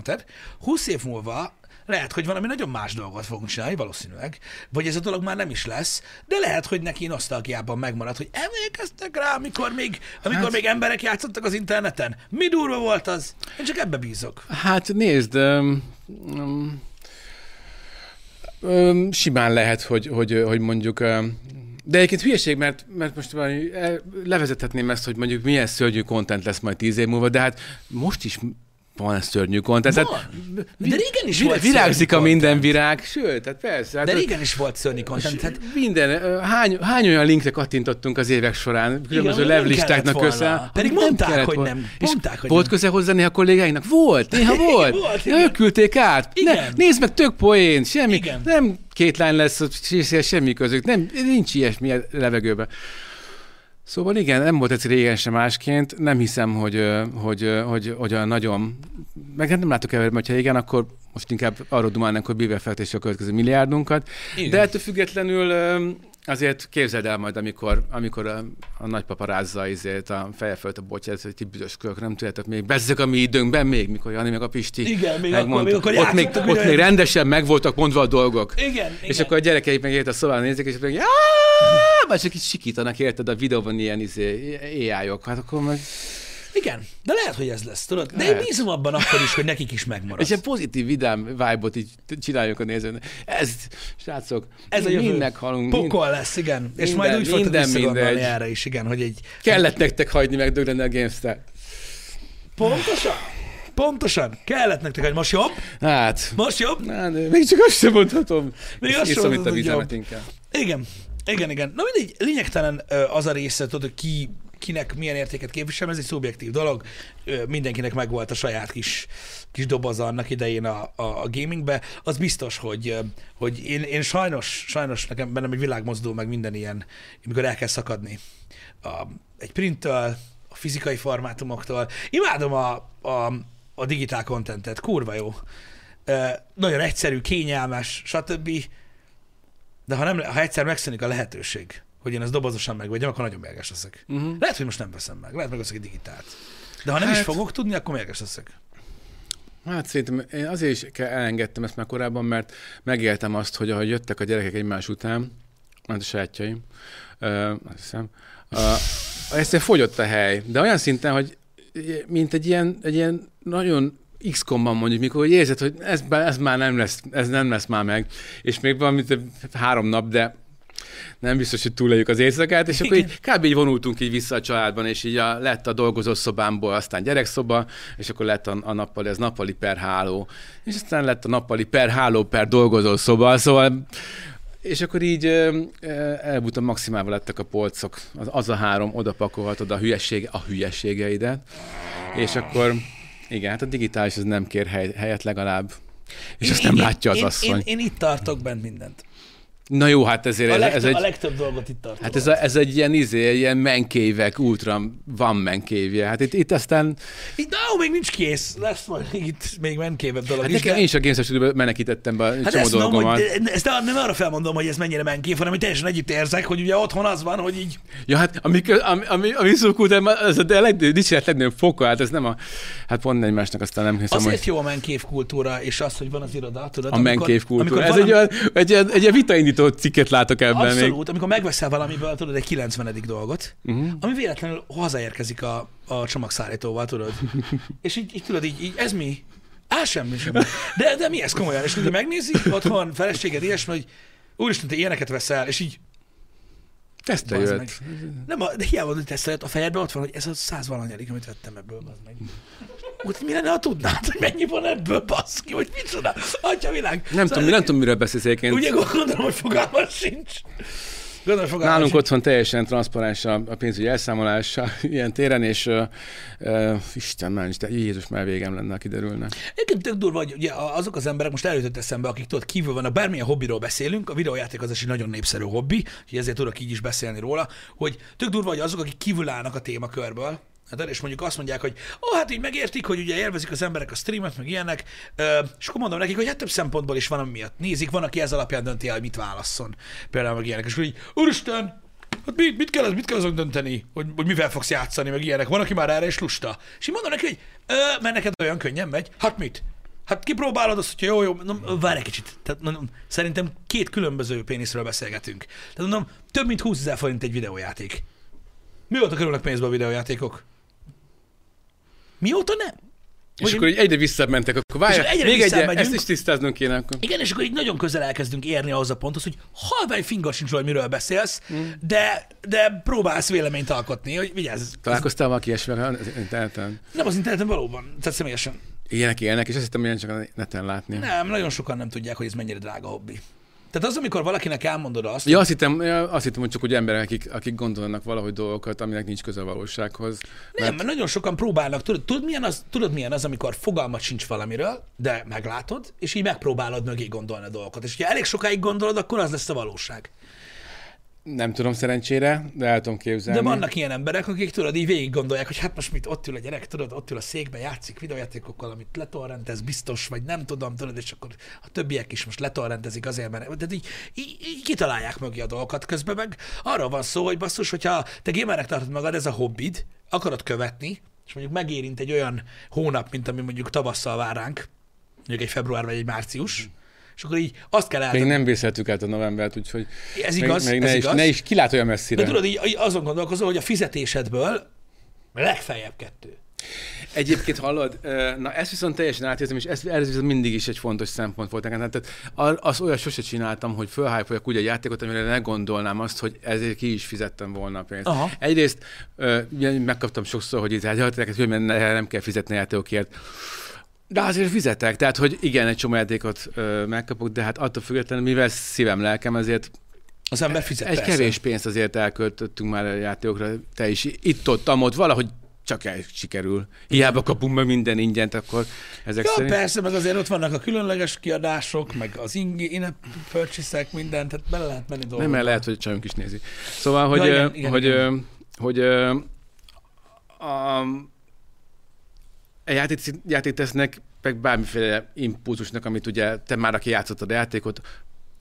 tehát 20 év múlva lehet, hogy valami nagyon más dolgot fogunk csinálni, valószínűleg, vagy ez a dolog már nem is lesz, de lehet, hogy neki nosztalgiában megmarad, hogy emlékeztek rá, amikor még, amikor hát... még emberek játszottak az interneten. Mi durva volt az? Én csak ebbe bízok. hát nézd, um, um, um, simán lehet, hogy, hogy, hogy mondjuk de egyébként hülyeség, mert, mert most eh, levezethetném ezt, hogy mondjuk milyen szörnyű content lesz majd tíz év múlva, de hát most is van szörnyű content. Van. Tehát De régen is vi- volt Virágzik a szörnyű minden content. virág, sőt, tehát persze. Hát De régen is volt szörnyű content. Hát, minden, hány, hány olyan linkre kattintottunk az évek során, különböző nem levlistáknak volna. Pedig Nem mondták, kellett hogy nem. És Mondták, hogy volt nem. köze hozzá néha kollégáinknak? Volt, néha volt. Volt, igen. ők küldték át. Ne, Igen. nézd meg, tök poén, semmi, Igen. nem két lány lesz, semmi közük, nem, nincs ilyesmi a levegőben. Szóval igen, nem volt ez régen sem másként. Nem hiszem, hogy, hogy, hogy, hogy olyan nagyon... Meg hát nem látok el, hogyha igen, akkor most inkább arról dumálnánk, hogy mivel fektessen a következő milliárdunkat. Igen. De ettől függetlenül azért képzeld el majd, amikor, amikor a, a nagypapa rázza izét, a feje fölött a botyát, hogy ti büdös kölök, nem tudjátok még, bezzeg a mi időnkben még, mikor Jani meg a Pisti Igen, még megmondta. akkor- még akkor ott, még, ott még rendesen meg voltak mondva a dolgok. igen, És igen. akkor a gyerekeik meg ért a szobán nézik, és mondják, már csak így sikítanak, érted, a videóban ilyen izé, AI-ok. Hát akkor meg... igen, de lehet, hogy ez lesz, tudod? De én Lehet. bízom abban akkor is, hogy nekik is megmarad. És egy pozitív, vidám vibe-ot így csináljuk a nézőnek. Ez, srácok, Ez a jövő. mind meghalunk. mind- Pokol lesz, igen. és minden- majd úgy fogtok visszagondolni erre is, igen, hogy egy... Kellett nektek hagyni megdögleni a GameStar. Pontosan? Pontosan. Kellett nektek, hogy most jobb? Hát, Most jobb? de még csak azt sem mondhatom. Még azt sem itt a vizemet inkább. Igen. Igen, igen. Na mindegy, lényegtelen az a része, tudod, ki, kinek milyen értéket képvisel, ez egy szubjektív dolog. Mindenkinek megvolt a saját kis, kis doboza annak idején a, a, a gamingbe. Az biztos, hogy, hogy én, én sajnos, sajnos nekem bennem egy világmozdul meg minden ilyen, amikor el kell szakadni a, egy printtől, a fizikai formátumoktól. Imádom a, a, a digitál kontentet, kurva jó. Nagyon egyszerű, kényelmes, stb. De ha, nem, ha egyszer megszűnik a lehetőség, hogy én ezt dobozosan megvegyem, akkor nagyon mérges leszek. Uh-huh. Lehet, hogy most nem veszem meg, lehet megveszek egy digitált. De ha nem is Hát- fogok tudni, akkor mérges leszek. Hát szerintem én azért is elengedtem ezt már korábban, mert megéltem azt, hogy ahogy jöttek a gyerekek egymás után, mert a sajátjaim, ö, azt hiszem, ö, egyszerűen fogyott a hely, de olyan szinten, hogy mint egy ilyen, egy ilyen nagyon x ban mondjuk, mikor hogy érzed, hogy ez, ez, már nem lesz, ez nem lesz már meg, és még van mint három nap, de nem biztos, hogy túléljük az éjszakát, és akkor így, kb. így vonultunk így vissza a családban, és így a, lett a dolgozó szobámból, aztán gyerekszoba, és akkor lett a, a nappali, ez nappali per háló, és aztán lett a nappali per háló per dolgozó szoba, szóval és akkor így elbutam maximálva lettek a polcok, az, az a három, oda pakolhatod a hülyeség, a hülyeségeidet, és akkor igen, hát a digitális az nem kér hely, helyet legalább, és Én- azt nem én- látja az én, asszony. Én, én, itt tartok bent mindent. Na jó, hát ezért A ez, legtöbb, ez egy... a legtöbb dolgot itt tartom. Hát ez, a, ez egy ilyen izé, egy ilyen menkévek, ultra van menkévje. Hát itt, itt aztán, Itt, ó, még nincs kész. Lesz majd itt még menkévebb dolog hát is. nekem de- én is a Studio-ba menekítettem be a Hát csomó ezt, dolgomat. hogy, de- ezt nem arra felmondom, hogy ez mennyire menkév, hanem hogy teljesen együtt érzek, hogy ugye otthon az van, hogy így Ja, hát ami, ami, ami, ami szurkult, az a dicséret legnagyobb foka, hát ez nem a... Hát pont egymásnak aztán nem hiszem, Azért hogy jó a menkév kultúra, és az, hogy van az iroda, tudod? a menkév kultúra. Ez egy, olyan, egy, egy, egy, egy vitaindító cikket látok ebben még. Abszolút, amikor megveszel valamiből, tudod, egy 90. dolgot, uh-huh. ami véletlenül hazaérkezik a, a csomagszállítóval, tudod. és így, így tudod, így, így, ez mi? Á, semmi, semmi. De, de mi ez komolyan? És ugye megnézi, otthon, feleséged, ilyesmi, hogy úristen, te ilyeneket veszel, és így, Teszte Bazd jött. meg. nem, de hiába, hogy tesztelet, a fejedben ott van, hogy ez a száz valanyadik, amit vettem ebből, az meg. Úgy, mi lenne, ha tudnád, hogy mennyi van ebből, baszki, hogy micsoda, atya világ. Nem tudom, nem tudom, miről beszélsz egyébként. Ugye gondolom, hogy fogalmas sincs. Gondolom, fogalmas Nálunk sincs. otthon teljesen transzparens a, a pénzügyi elszámolás ilyen téren, és uh, uh, Isten nincs, de Jézus már végem lenne, ha kiderülne. Egyébként tök durva, hogy ugye azok az emberek, most előtött eszembe, akik tudod, kívül vannak, bármilyen hobbiról beszélünk, a videójáték az is egy nagyon népszerű hobbi, úgyhogy ezért tudok így is beszélni róla, hogy tök durva, hogy azok, akik kívül állnak a témakörből, Hát és mondjuk azt mondják, hogy ó, hát így megértik, hogy ugye élvezik az emberek a streamet, meg ilyenek, és akkor mondom nekik, hogy hát több szempontból is van, ami miatt nézik, van, aki ez alapján dönti el, hogy mit válasszon. Például meg ilyenek, és akkor így, úristen, hát mit, mit, kell, mit kell azon dönteni, hogy, hogy mivel fogsz játszani, meg ilyenek. Van, aki már erre is lusta. És én mondom neki, hogy ö, mert neked olyan könnyen megy. Hát mit? Hát kipróbálod azt, hogy jó, jó, mondom, várj egy kicsit. Tehát mondom, szerintem két különböző péniszről beszélgetünk. Tehát mondom, több mint 20 ezer forint egy videójáték. Mióta kerülnek pénzbe a videójátékok? Mióta nem? És Hogy- akkor így egyre visszamentek, akkor várj, És egyre még egy, visszamegyünk. ezt is tisztáznunk kéne akkor. Igen, és akkor így nagyon közel elkezdünk érni ahhoz a ponthoz, hogy halvány finga sincs, hogy miről beszélsz, mm. de, de próbálsz véleményt alkotni, hogy vigyázz. Találkoztál valaki ilyesmivel az interneten? Nem az interneten valóban, tehát személyesen. Ilyenek élnek, és azt hittem, ilyen csak a neten látni. Nem, nagyon sokan nem tudják, hogy ez mennyire drága hobbi. Tehát az, amikor valakinek elmondod azt, Ja, azt hittem, azt hittem, hogy csak úgy emberek, akik, akik gondolnak valahogy dolgokat, aminek nincs köze a valósághoz. Nem, mert nagyon sokan próbálnak. Tudod, tudod, milyen az, tudod, milyen az, amikor fogalmat sincs valamiről, de meglátod, és így megpróbálod mögé gondolni a dolgokat. És ha elég sokáig gondolod, akkor az lesz a valóság. Nem tudom szerencsére, de el tudom képzelni. De vannak ilyen emberek, akik tudod, így végig gondolják, hogy hát most mit, ott ül a gyerek, tudod, ott ül a székbe, játszik videójátékokkal, amit letorrentez, biztos, vagy nem tudom, tudod, és akkor a többiek is most letorrentezik azért, mert tehát így, így, így kitalálják mögé a dolgokat. Közben meg arról van szó, hogy basszus, hogyha te gamernek tartod magad, ez a hobbid, akarod követni, és mondjuk megérint egy olyan hónap, mint ami mondjuk tavasszal vár ránk, mondjuk egy február vagy egy március, és akkor így azt kell Még eltenni. nem vészeltük át a novembert, úgyhogy Ez még, igaz, még ez ne, igaz. Is, ne is kilát olyan messzire. De tudod, így, így azon gondolkozol, hogy a fizetésedből legfeljebb kettő. Egyébként hallod, na ezt viszont teljesen átérzem, és ez, ez viszont mindig is egy fontos szempont volt nekem. Tehát a- az olyat sose csináltam, hogy fölhájpoljak úgy egy játékot, amire ne gondolnám azt, hogy ezért ki is fizettem volna a pénzt. Aha. Egyrészt megkaptam sokszor, hogy így hát hogy ne- nem kell fizetni a játékokért. De azért fizetek, tehát hogy igen, egy csomó játékot ö, megkapok, de hát attól függetlenül, mivel szívem, lelkem, ezért Az ember fizet egy persze. kevés pénzt azért elköltöttünk már a játékokra, te is itt-ott, amott, valahogy csak el sikerül. Hiába kapunk meg minden ingyent, akkor ezek Ja, szerint... persze, meg azért ott vannak a különleges kiadások, meg az ing- in purchase minden, tehát bele lehet menni dolgokba. Nem, mert lehet, hogy a csajunk is nézi. Szóval, hogy, Ja, igen, igen, hogy, igen. hogy a, a játék, játék tesznek meg bármiféle impulzusnak, amit ugye te már, aki játszottad a játékot,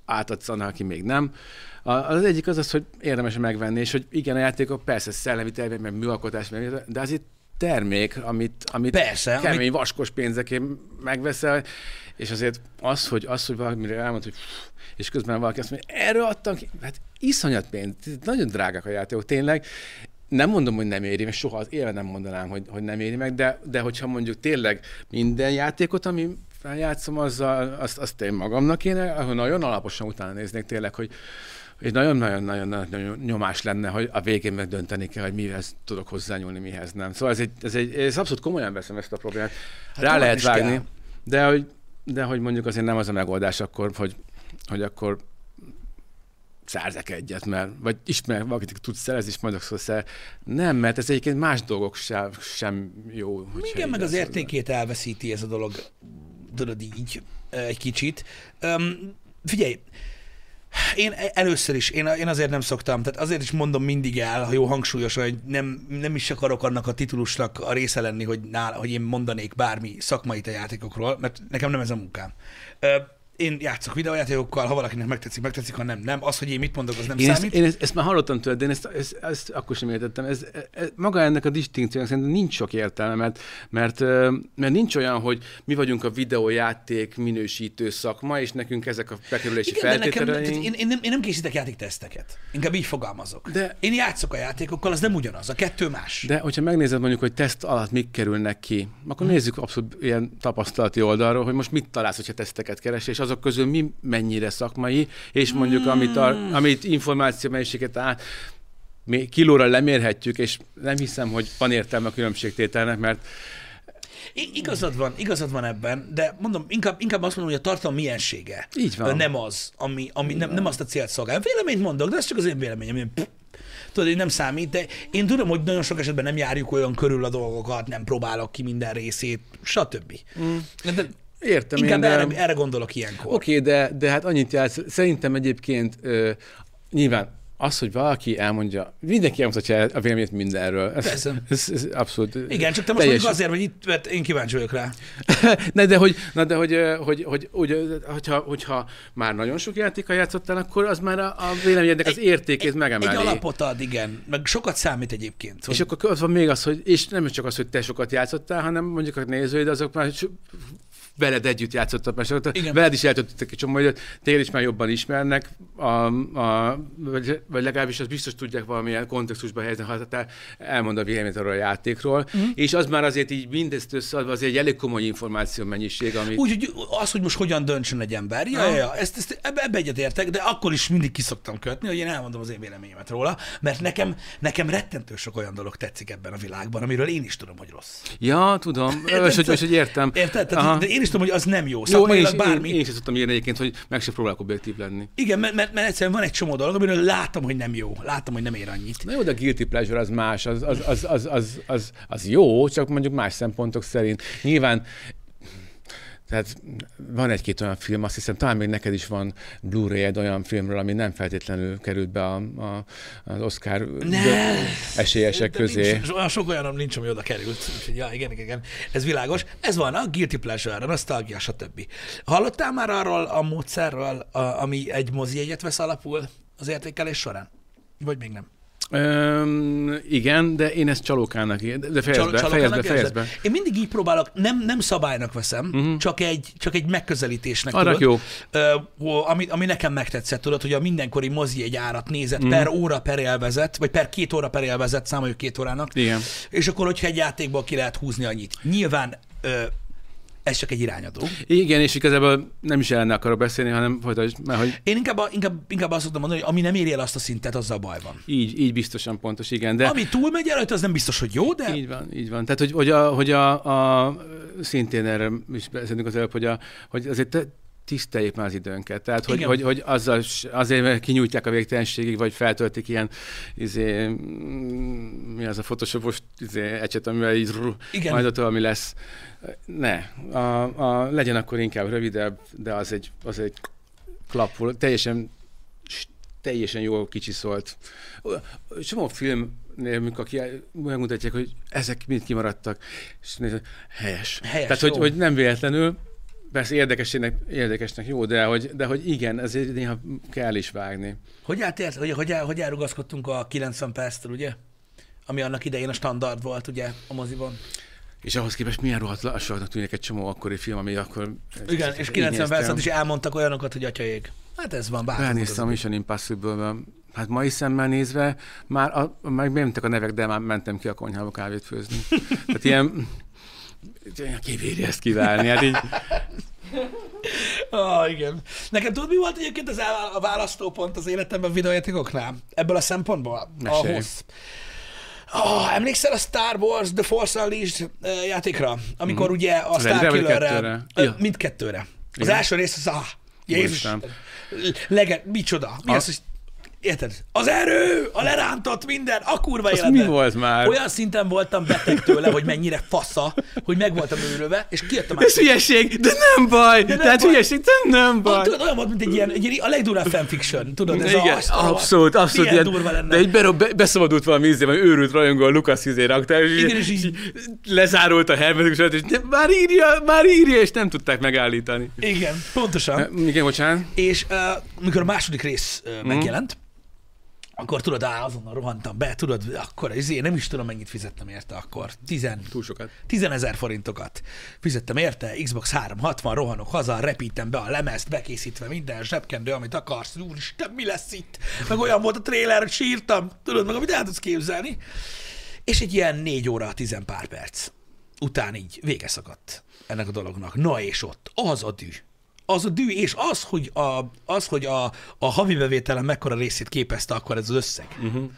átadsz annak, aki még nem. Az egyik az az, hogy érdemes megvenni, és hogy igen, a játékok persze szellemi termék, meg műalkotás, meg, de az itt termék, amit, amit Persze, kemény, amit- vaskos pénzekért megveszel, és azért az, hogy, az, hogy valamire elmond, hogy és közben valaki azt mondja, erről adtam ki, hát iszonyat pénz, nagyon drágák a játékok, tényleg. Nem mondom, hogy nem éri meg, soha az éve nem mondanám, hogy, hogy nem éri meg, de, de hogyha mondjuk tényleg minden játékot, ami játszom, azzal, azt, azt én magamnak kéne, ahol nagyon alaposan utána néznék tényleg, hogy, és nagyon-nagyon-nagyon nyomás lenne, hogy a végén megdönteni kell, hogy mihez tudok hozzányúlni, mihez nem. Szóval ez, egy, ez, egy, ez abszolút komolyan veszem ezt a problémát. Hát Rá lehet vágni, kell. de hogy, de hogy mondjuk azért nem az a megoldás akkor, hogy, hogy akkor szerzek egyet, mert, vagy ismer valakit aki tudsz szerezni, és majd akkor szer. Nem, mert ez egyébként más dolgok sem, sem jó. Igen, meg az értékét elveszíti ez a dolog, tudod így, egy kicsit. Um, figyelj, Én először is, én, én azért nem szoktam, tehát azért is mondom mindig el, ha jó hangsúlyosan, hogy nem, nem is akarok annak a titulusnak a része lenni, hogy, nála, hogy én mondanék bármi szakmait a játékokról, mert nekem nem ez a munkám. Én játszok videójátékokkal, ha valakinek megtetszik, megtetszik, ha nem, nem. Az, hogy én mit mondok, az nem Én, ezt, számít. én ezt, ezt már hallottam tőled, de én ezt, ezt, ezt akkor sem értettem. Ez, ez, maga ennek a distinkciónak szerintem nincs sok értelme, mert, mert, mert nincs olyan, hogy mi vagyunk a videójáték minősítő szakma, és nekünk ezek a bekerülési Igen, nekem, feltételeink. én, én, nem, én nem készítek játékteszteket. Inkább így fogalmazok. De- Én játszok a játékokkal, az nem ugyanaz. A kettő más. De hogyha megnézed mondjuk, hogy teszt alatt mik kerülnek ki, akkor nézzük abszolút ilyen tapasztalati oldalról, hogy most mit találsz, hogyha teszteket keres, és azok közül mi mennyire szakmai, és mondjuk amit, a, amit információ mennyiséget át, mi kilóra lemérhetjük, és nem hiszem, hogy van értelme a különbségtételnek, mert I- igazad van, igazad van ebben, de mondom, inkább, inkább azt mondom, hogy a tartalom miensége Így van. nem az, ami, ami nem, nem azt a célt szolgál. Véleményt mondok, de ez csak az én véleményem. Én, pff, tudod, hogy nem számít, de én tudom, hogy nagyon sok esetben nem járjuk olyan körül a dolgokat, nem próbálok ki minden részét, stb. Mm. De értem inkább én, de... erre, erre gondolok ilyenkor. Oké, okay, de, de hát annyit játsz. Szerintem egyébként ö, nyilván az, hogy valaki elmondja, mindenki elmondhatja a véleményét mindenről. Ez, Persze. Ez, ez abszolút Igen, csak te most teljes- azért, hogy itt, mert én kíváncsi vagyok rá. ne, de hogy, na, de hogy, hogy, hogy, hogy hogyha, hogyha már nagyon sok játékkal játszottál, akkor az már a, a véleményednek az értékét Egy megemeli. alapot ad, igen. Meg sokat számít egyébként. Hogy... És akkor ott van még az, hogy, és nem csak az, hogy te sokat játszottál, hanem mondjuk a nézőid, azok már veled együtt játszottak, mert veled is eltöltöttek egy csomó időt, téged is már jobban ismernek, a, a, vagy, vagy legalábbis azt biztos tudják valamilyen kontextusba helyezni, ha te elmond a véleményt arról a játékról, Mhm. mm. és az már azért így mindezt összeadva, azért egy elég komoly információ mennyiség, amit... Úgy, hogy az, hogy most hogyan döntsön egy ember. Ja, ja, ja. Ezt, ezt, ebbe, ebbe egyetértek, de akkor is mindig kiszoktam kötni, hogy én elmondom az én véleményemet róla, mert nekem, nekem rettentő sok olyan dolog tetszik ebben a világban, amiről én is tudom, hogy rossz. Ja, tudom, és hogy, hogy értem. Érted? Tehát, de én is tudom, hogy az nem jó. Jó, Szakmailag is, bármi. én, én is tudtam írni egyébként, hogy meg se próbálok objektív lenni. Igen, mert, mert, mert egyszerűen van egy csomó dolog, amiről látom, hogy nem jó. Látom, hogy nem ér annyit. Na jó, de a guilty pleasure az más, az, az, az, az, az, az, az jó, csak mondjuk más szempontok szerint. Nyilván tehát van egy-két olyan film, azt hiszem, talán még neked is van blu ray olyan filmről, ami nem feltétlenül került be a, a, az Oscar Ne. esélyesek De közé. Nincs, olyan sok olyanom nincs, ami oda került. Úgyhogy, ja, igen, igen, igen, ez világos. Ez van, a guilty pleasure, a nostalgia, stb. Hallottál már arról a módszerről, a, ami egy mozi jegyet vesz alapul az értékelés során? Vagy még nem? Öm, igen, de én ezt csalókának, de fejezd Csal- be, fejezd be, fejezd be. Én mindig így próbálok, nem, nem szabálynak veszem, uh-huh. csak, egy, csak egy megközelítésnek. Arra tudod, jó. Ö, ami, ami nekem megtetszett, tudod, hogy a mindenkori mozi egy árat nézett uh-huh. per óra per élvezet, vagy per két óra per élvezet, számoljuk két órának. Igen. És akkor, hogyha egy játékból ki lehet húzni annyit. Nyilván ö, ez csak egy irányadó. Igen, és igazából nem is ellene akarok beszélni, hanem folytasd, mert hogy Én inkább, a- inkább, inkább azt szoktam mondani, hogy ami nem éri el azt a szintet, azzal baj van. így, így biztosan pontos, igen. De... Ami túl megy el, az nem biztos, hogy jó, de Így van, így van. Tehát, hogy, hogy, a, hogy a, a, szintén erre is beszélünk az előbb, hogy, a, hogy azért tiszteljék már az időnket. Tehát, hogy, Igen. hogy, hogy azzal, azért mert kinyújtják a végtelenségig, vagy feltöltik ilyen, izé, mi az a photoshopos izé, ecset, amivel így rú, Igen. majd ott valami lesz. Ne, a, a, legyen akkor inkább rövidebb, de az egy, az egy klapul, teljesen teljesen jól kicsiszolt. Csomó filmnél, amikor aki megmutatják, hogy ezek mind kimaradtak, és nézd, helyes. Helyes, Tehát, hogy, hogy nem véletlenül, persze érdekesnek, érdekesnek jó, de hogy, de hogy igen, ezért néha kell is vágni. hogy átért, hogy, hogy, el, hogy elrugaszkodtunk a 90 perctől, ugye? Ami annak idején a standard volt, ugye, a moziban. És ahhoz képest milyen rohadt lassúnak tűnik egy csomó akkori film, ami akkor... Igen, és 90 percet is elmondtak olyanokat, hogy atyaég. Hát ez van, bár. Ránéztem a Mission Impossible-ben. Hát mai szemmel nézve, már a, meg mentek a nevek, de már mentem ki a konyhába kávét főzni. Tehát ilyen, kivéri ezt kiválni. Hát így, Ah, igen. Nekem tudod, mi volt egyébként az a választópont az életemben videójátékoknál? Ebből a szempontból? Mesélj. Oh, emlékszel a Star Wars The Force Unleashed játékra? Amikor ugye a Az Star kettőre? Ö, Ja. Mindkettőre. Az Igen. első rész az, ah, Jézus, Úristen. lege, micsoda, mi A- az, hogy Érted? Az erő, a lerántott rántott minden, a kurva Az életben. mi volt már? Olyan szinten voltam beteg tőle, hogy mennyire fasza, hogy meg voltam őrülve, és kijöttem Ez hülyeség, de nem baj! nem Tehát baj. hülyeség, de nem Ah, baj! Tudod, olyan volt, mint egy ilyen, egy ilyen a legdurább fanfiction. Tudod, ez Igen, a, azt abszolút, abszolút. Ilyen, durva lenne. de egy be, be, beszabadult valami ízé, vagy őrült rajongó a Lukasz izé rakta, és, Igen, és így- lezárult a hermetikus és de már írja, már írja, és nem tudták megállítani. Igen, pontosan. Igen, bocsánat. És uh, mikor a második rész uh, megjelent, akkor tudod, á, azonnal rohantam be, tudod, akkor izé, nem is tudom, mennyit fizettem érte akkor. Tizen, Túl sokat. 10 ezer forintokat fizettem érte, Xbox 360, rohanok haza, repítem be a lemezt, bekészítve minden zsebkendő, amit akarsz, úristen, mi lesz itt? Meg olyan volt a trailer, hogy sírtam, tudod, meg amit el tudsz képzelni. És egy ilyen 4 óra, 10 pár perc után így vége szakadt ennek a dolognak. Na és ott, az a dű. Az a dű, és az, hogy a, az, hogy a, a havi bevételem mekkora részét képezte akkor ez az összeg. Uh-huh.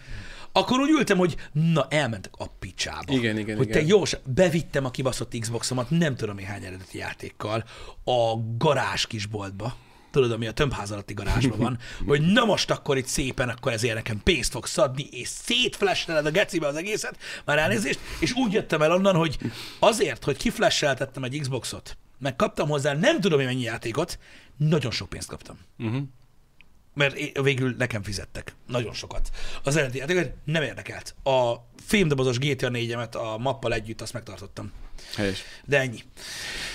Akkor úgy ültem, hogy na, elmentek a picsába. Igen, igen, hogy igen. te jós, bevittem a kibaszott Xboxomat, nem tudom én hány eredeti játékkal, a garázs kisboltba, tudod, ami a tömbház alatti garázsban van, hogy na most akkor itt szépen, akkor ezért nekem pénzt fogsz adni, és szétflasheled a gecibe az egészet, már elnézést, és úgy jöttem el onnan, hogy azért, hogy kiflasheltettem egy Xboxot, meg kaptam hozzá nem tudom én mennyi játékot, nagyon sok pénzt kaptam. Uh-huh. Mert végül nekem fizettek. Nagyon sokat. Az eredeti játékot nem érdekelt. A fémdobozos GTA 4-emet a mappal együtt azt megtartottam. Helyes. De ennyi.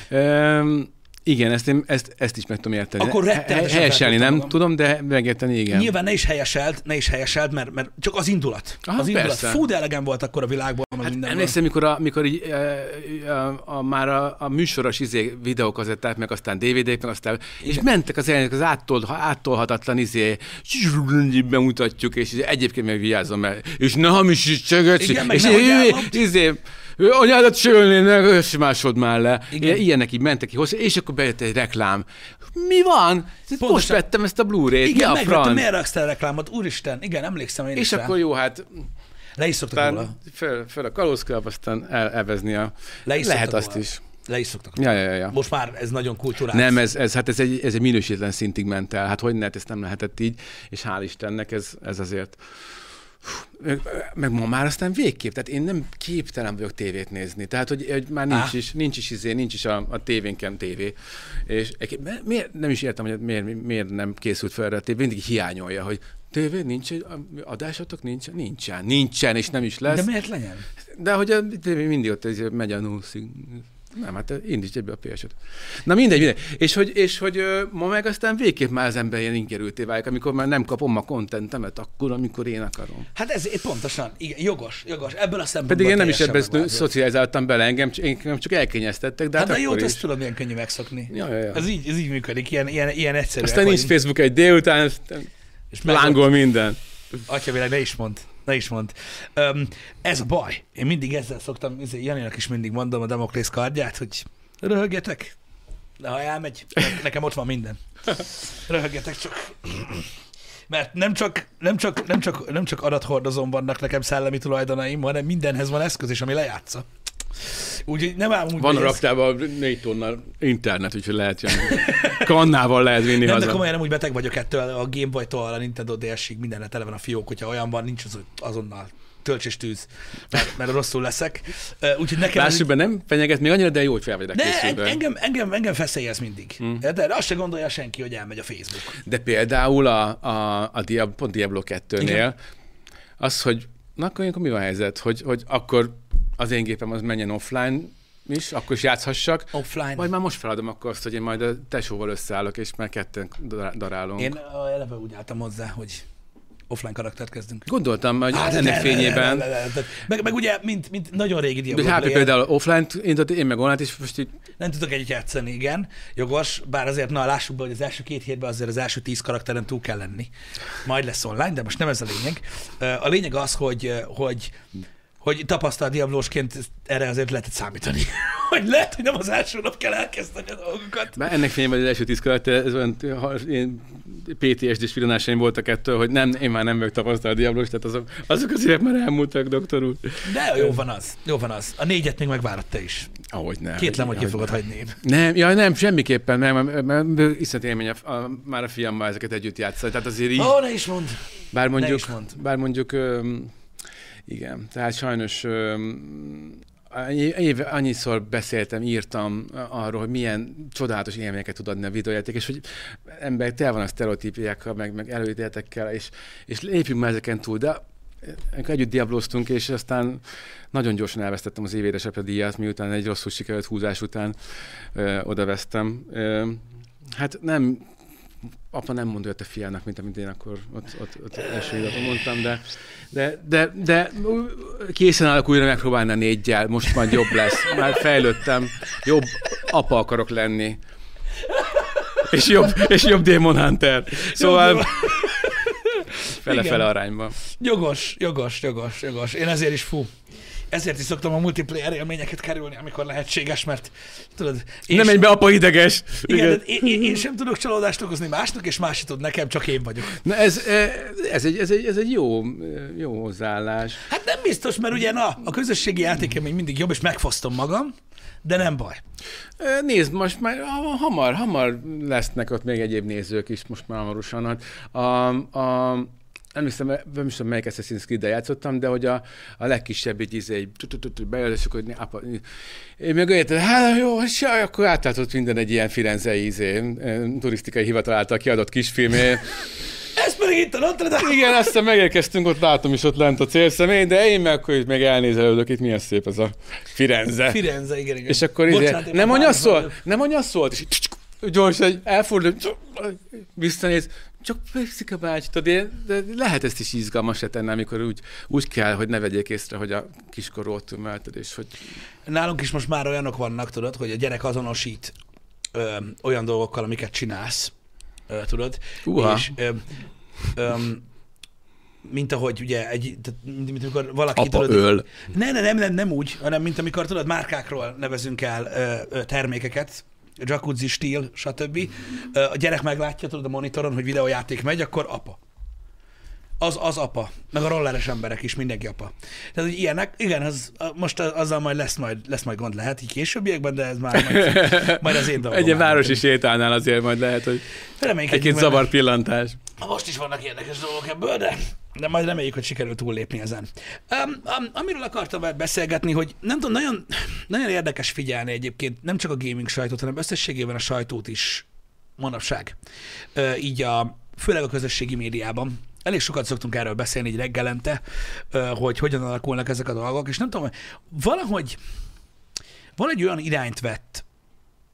Um, igen, ezt, én, ezt, ezt is meg tudom érteni. Akkor rettenetesen He- Helyeselni nem magam. tudom, de megérteni igen. Nyilván ne is helyeselt, ne is helyeselt, mert, mert csak az indulat. Aha, az indulat. persze. Fú, de elegem volt akkor a világból, meg Hát mindenből. emlékszem, mikor, a, mikor így, e, a, a, már a, a műsoros izé, videókazetták, meg aztán DVD-k, meg aztán, és mentek az elején, az áttol, áttolhatatlan izé, bemutatjuk, és egyébként meg vigyázom mert és ne hamisítsagat, Igen, meg és nehogy izé, ellopd. izé, anyádat sölni, ne összemásod már le. Igen. Ilyenek így mentek ki hozzá, és akkor bejött egy reklám. Mi van? Most Pontosan. vettem ezt a Blu-ray-t, mi Igen, a megvettem, raksz te reklámot? Úristen, igen, emlékszem én És is rá. akkor jó, hát Le is szoktak róla. aztán föl, föl a kalózkalap, aztán el, elvezni a... Le is Lehet azt róla. is. Le is szoktak Ja, ja, ja. Most már ez nagyon kulturális. Nem, ez, ez, hát ez egy, ez egy minősítlen szintig ment el. Hát hogy lehet, ezt nem lehetett így, és hál' Istennek ez, ez azért... Meg ma már aztán végképp, tehát én nem képtelen vagyok tévét nézni. Tehát, hogy, hogy már nincs Á. is, nincs is izé, nincs is a, a tévénkem tévé. És miért, nem is értem, hogy miért, miért nem készült fel erre a tévé, mindig hiányolja, hogy tévé, nincs egy adásotok, nincs, nincsen, nincsen, és nem is lesz. De miért legyen? De hogy a tévé mindig ott ez megy a nullszig. Nem, hát indíts ebbe a ps Na mindegy, mindegy. És hogy, és hogy ma meg aztán végképp már az ember ilyen ingerülté válik, amikor már nem kapom a kontentemet akkor, amikor én akarom. Hát ez pontosan, igen, jogos, jogos. Ebből a szempontból Pedig én nem is ebben szocializáltam bele engem, engem csak elkényeztettek, de Hát, hát, de jót, ezt tudod, milyen könnyű megszokni. Ja, ja, ja. Ez, így, ez így működik, ilyen, ilyen, ilyen egyszerű. Aztán nincs Facebook egy délután, és lángol minden. Atyavilág, ne is mond. Ne is mond. Um, ez a baj. Én mindig ezzel szoktam, izé, Janinak is mindig mondom a Demoklész kardját, hogy röhögjetek, de ha elmegy, ne- nekem ott van minden. Röhögjetek csak. Mert nem csak, nem csak, nem csak, nem csak adathordozón vannak nekem szellemi tulajdonaim, hanem mindenhez van eszköz is, ami lejátsza. Úgyhogy nem állom úgy, Van a hogy ez- raktában négy tonna internet, úgyhogy lehet jönni. Kannával lehet vinni Nem, de haza. komolyan nem úgy beteg vagyok ettől, a Game Boy-tól a Nintendo DS-ig mindenre tele van a fiók, hogyha olyan van, nincs az, azonnal tölts és tűz, mert, mert rosszul leszek. Úgyhogy nekem... Lássuk be, nem fenyeget még annyira, de jó, hogy fel vagy rá de engem, engem, engem feszélyez mindig. Hmm. De, de azt se gondolja senki, hogy elmegy a Facebook. De például a, a, a Diablo, Diablo 2-nél Igen. az, hogy na akkor ilyenkor mi van a helyzet, hogy, hogy akkor az én gépem az menjen offline is, akkor is játszhassak, Offline. vagy már most feladom akkor azt, hogy én majd a tesóval összeállok, és már ketten dar- darálunk. Én eleve úgy álltam hozzá, hogy offline karaktert kezdünk. Gondoltam, hogy Hát, hát, ennek ne, fényében, ne, ne, ne, ne. Meg, meg ugye, mint, mint nagyon régi de Diablo hogy HP player, például offline-t indított, én meg online és most így nem tudok együtt játszani, igen, jogos, bár azért, na lássuk be, hogy az első két hétben azért az első tíz karakteren túl kell lenni. Majd lesz online, de most nem ez a lényeg. A lényeg az, hogy, hogy hogy tapasztalt diablósként erre azért lehetett számítani. hogy lehet, hogy nem az első nap kell elkezdeni a dolgokat. Már ennek fényében az első tíz ez olyan ha- ilyen PTSD-s villanásai voltak ettől, hogy nem, én már nem vagyok tapasztalt Diablos, tehát azok, azok az évek már elmúltak, doktor úr. De jó van az, jó van az. A négyet még megvárod te is. Ahogy nem. Kétlem, hogy ki fogod nem. hagyni. Nem, ja, nem, semmiképpen, nem, mert, mert, iszonyat élmény a, a, már a fiammal ezeket együtt játszani, tehát azért így, Ó, ne is mond. Bár Ne is mondjuk, mondd. bár mondjuk igen, tehát sajnos annyi- év, annyiszor beszéltem, írtam arról, hogy milyen csodálatos élményeket tud adni a videójáték, és hogy emberek tel van a sztereotípiákkal, meg, meg előítéletekkel, és, és lépjünk már ezeken túl, de amikor együtt diabloztunk, és aztán nagyon gyorsan elvesztettem az évédesebb díjat, miután egy rosszul sikerült húzás után ö, odavesztem. Ö, hát nem, apa nem mondja a fiának, mint amit én akkor ott, ott, ott első időben mondtam, de, de, de, de készen állok újra megpróbálni a négyel, most már jobb lesz, már fejlődtem, jobb apa akarok lenni. És jobb, és jobb Demon Hunter. Szóval fele-fele arányban. Jogos, jogos, jogos, jogos. Én ezért is fú. Ezért is szoktam a multiplayer élményeket kerülni, amikor lehetséges, mert tudod... Én Nem menj be, apa ideges! Igen, Igen. Én, én, én, sem tudok csalódást okozni másnak, és más tud nekem, csak én vagyok. Na ez, eh, ez, egy, ez, egy, ez egy jó, jó hozzáállás. Hát nem biztos, mert ugye na, a közösségi játékemény mindig jobb, és megfosztom magam, de nem baj. Eh, Nézd, most már ha- hamar, hamar lesznek ott még egyéb nézők is, most már hamarosan. Hát A, a, nem hiszem, nem is tudom, melyik Assassin's Creed-del játszottam, de hogy a, a legkisebb egy izé, egy bejön, és akkor apa, én meg érted, hát jó, se, akkor átlátott minden egy ilyen firenzei izé, eh, turisztikai hivatal által kiadott kisfilmé. Ez pedig itt a Notre Dame. Igen, aztán megérkeztünk, ott látom is ott lent a célszemély, de én meg akkor meg elnézelődök, itt milyen szép ez a Firenze. Firenze, igen, igen. És akkor izé, Bocsánat, én nem anya bármikor szól, vagyok. nem anya szólt, és így gyorsan elfordul, visszanéz, csak Pexika bácsi, én- de lehet ezt is izgalmas tenni, amikor úgy, úgy kell, hogy ne vegyék észre, hogy a kiskorú ott ümelted, és hogy Nálunk is most már olyanok vannak, tudod, hogy a gyerek azonosít ö, olyan dolgokkal, amiket csinálsz, ö, tudod, Uha. és ö, ö, mint ahogy ugye egy, tehát, mint, mint amikor valaki apa tudod, öl. Ne, ne, nem, nem, nem úgy, hanem mint amikor tudod, márkákról nevezünk el ö, ö, termékeket, jacuzzi stíl, stb. A gyerek meglátja, tudod, a monitoron, hogy videójáték megy, akkor apa. Az, az apa. Meg a rolleres emberek is, mindenki apa. Tehát, hogy ilyenek, igen, az, most azzal majd lesz majd, lesz majd gond lehet így későbbiekben, de ez már majd, majd az én dolgom. Egy városi sétálnál azért majd lehet, hogy egy-két zavar pillantás. Most is vannak érdekes dolgok ebből, de, de majd reméljük, hogy sikerül túllépni ezen. Um, um, amiről akartam veled beszélgetni, hogy nem tudom, nagyon, nagyon érdekes figyelni egyébként nem csak a gaming sajtót, hanem összességében a sajtót is manapság. Uh, így a, főleg a közösségi médiában. Elég sokat szoktunk erről beszélni így reggelente, uh, hogy hogyan alakulnak ezek a dolgok, és nem tudom, valahogy van egy olyan irányt vett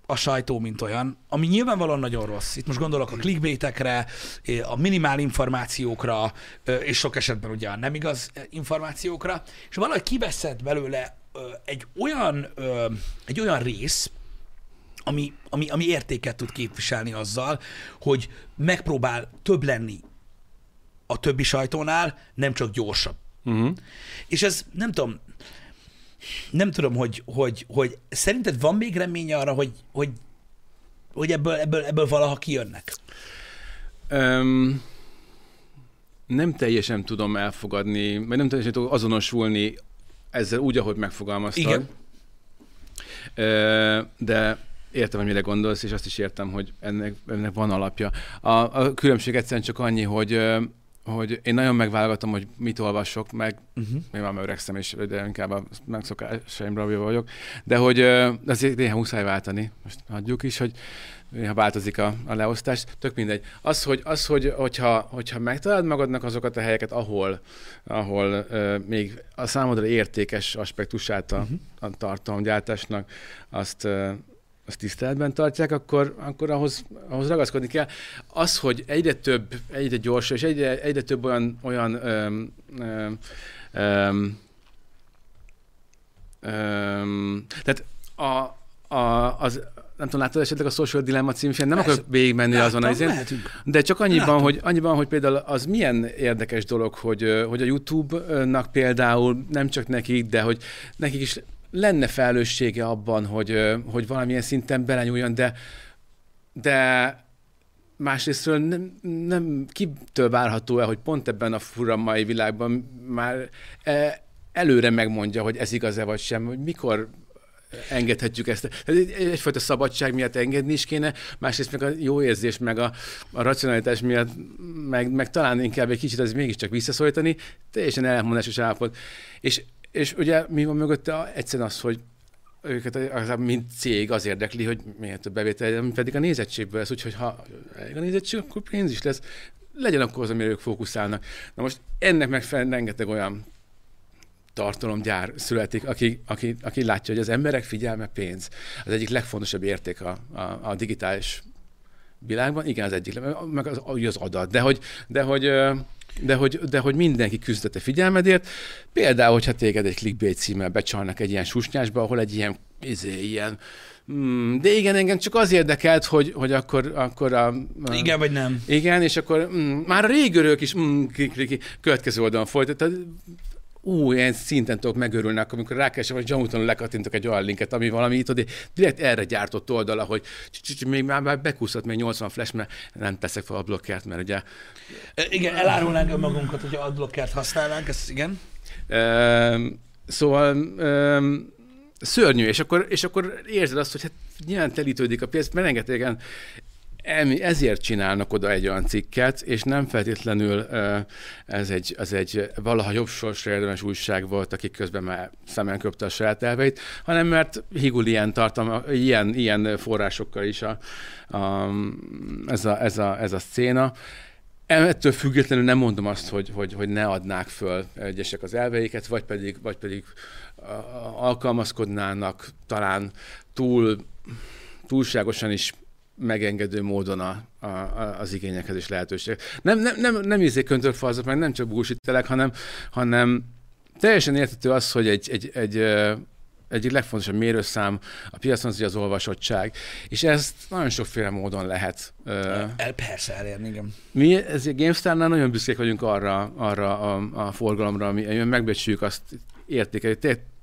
a sajtó, mint olyan, ami nyilvánvalóan nagyon rossz. Itt most gondolok a clickbaitekre, a minimál információkra, és sok esetben ugye a nem igaz információkra, és valahogy kiveszed belőle egy olyan, egy olyan rész, ami, ami, ami értéket tud képviselni azzal, hogy megpróbál több lenni a többi sajtónál, nem csak gyorsabb. Uh-huh. És ez nem tudom, nem tudom, hogy, hogy, hogy szerinted van még reménye arra, hogy, hogy, hogy ebből, ebből, ebből valaha kijönnek? Um, nem teljesen tudom elfogadni, vagy nem teljesen tudom azonosulni ezzel úgy, ahogy megfogalmaztad. Igen. De értem, hogy mire gondolsz, és azt is értem, hogy ennek, ennek van alapja. A, a különbség egyszerűen csak annyi, hogy hogy én nagyon megválogatom, hogy mit olvasok, meg Uh-huh. én már öregszem, és de inkább a megszokásaimra vagyok, de hogy azért néha muszáj váltani, most hagyjuk is, hogy néha változik a, a leosztás, tök mindegy. Az, hogy, az, hogy hogyha, hogyha megtalálod magadnak azokat a helyeket, ahol, ahol ö, még a számodra értékes aspektusát a, Mhm. a tartalomgyártásnak, azt, ö, azt tiszteletben tartják, akkor, akkor ahhoz, ahhoz ragaszkodni kell. Az, hogy egyre több, egyre gyorsabb, és egyre, egyre több olyan, olyan öm, öm, öm, öm, tehát a, a, az, nem tudom, láttad esetleg a Social Dilemma című film, nem Persze. akarok végigmenni azon az Láttam, mehetünk. de csak annyiban Látom. hogy, annyiban, hogy például az milyen érdekes dolog, hogy, hogy a YouTube-nak például nem csak nekik, de hogy nekik is lenne felelőssége abban, hogy, hogy valamilyen szinten belenyúljon, de, de másrésztről nem, nem kitől várható el, hogy pont ebben a fura mai világban már e, előre megmondja, hogy ez igaz-e vagy sem, hogy mikor engedhetjük ezt. Egyfajta szabadság miatt engedni is kéne, másrészt meg a jó érzés, meg a, a racionalitás miatt, meg, meg talán inkább egy kicsit az mégiscsak visszaszorítani, teljesen elmondásos állapot. És, és ugye mi van mögötte? Egyszerűen az, hogy őket, mint cég az érdekli, hogy miért több bevétel, pedig a nézettségből lesz, úgyhogy ha a nézettség, akkor pénz is lesz. Legyen akkor az, amire ők fókuszálnak. Na most ennek megfelelően rengeteg olyan tartalomgyár születik, aki, aki, aki látja, hogy az emberek figyelme pénz. Az egyik legfontosabb érték a, a, a digitális világban. Igen, az egyik, meg az, az adat. De hogy, de hogy de hogy, de hogy mindenki küzdött a figyelmedért. Például, hogyha téged egy clickbait címmel becsalnak egy ilyen susnyásba, ahol egy ilyen, izé, ilyen Hmm, de igen, engem csak az érdekelt, hogy, hogy akkor, akkor a, a... Igen, vagy nem. Igen, és akkor mm, már a régörök is mm, következő oldalon folytatta ú, ilyen szinten tudok megörülni, amikor rákeresem, hogy Jamuton lekattintok egy olyan linket, ami valami itt, direkt erre gyártott oldala, hogy még már bekúszott még 80 flash, mert nem teszek fel a blokkert, mert ugye... Igen, elárulnánk magunkat, hogy a blokkert használnánk, ez igen. szóval szörnyű, és akkor, és akkor érzed azt, hogy hát nyilván telítődik a piac, mert rengetegen ezért csinálnak oda egy olyan cikket, és nem feltétlenül ez egy, ez egy valaha jobb sorsra érdemes újság volt, akik közben már szemen köpte a saját elveit, hanem mert higul ilyen, tartalma, ilyen, ilyen forrásokkal is a, a, ez, a, ez, a, ez a széna. Ettől függetlenül nem mondom azt, hogy, hogy, hogy ne adnák föl egyesek az elveiket, vagy pedig, vagy pedig alkalmazkodnának talán túl túlságosan is megengedő módon a, a, az igényekhez és lehetőség. Nem, nem, nem, nem izé köntörfalzok, meg nem csak bullshittelek, hanem, hanem teljesen értető az, hogy egy, egy, egy egyik legfontosabb mérőszám a piacon az az olvasottság, és ezt nagyon sokféle módon lehet. El, persze elérni, igen. Mi ezért GameStar-nál nagyon büszkék vagyunk arra, arra a, a forgalomra, ami megbecsüljük azt értékeljük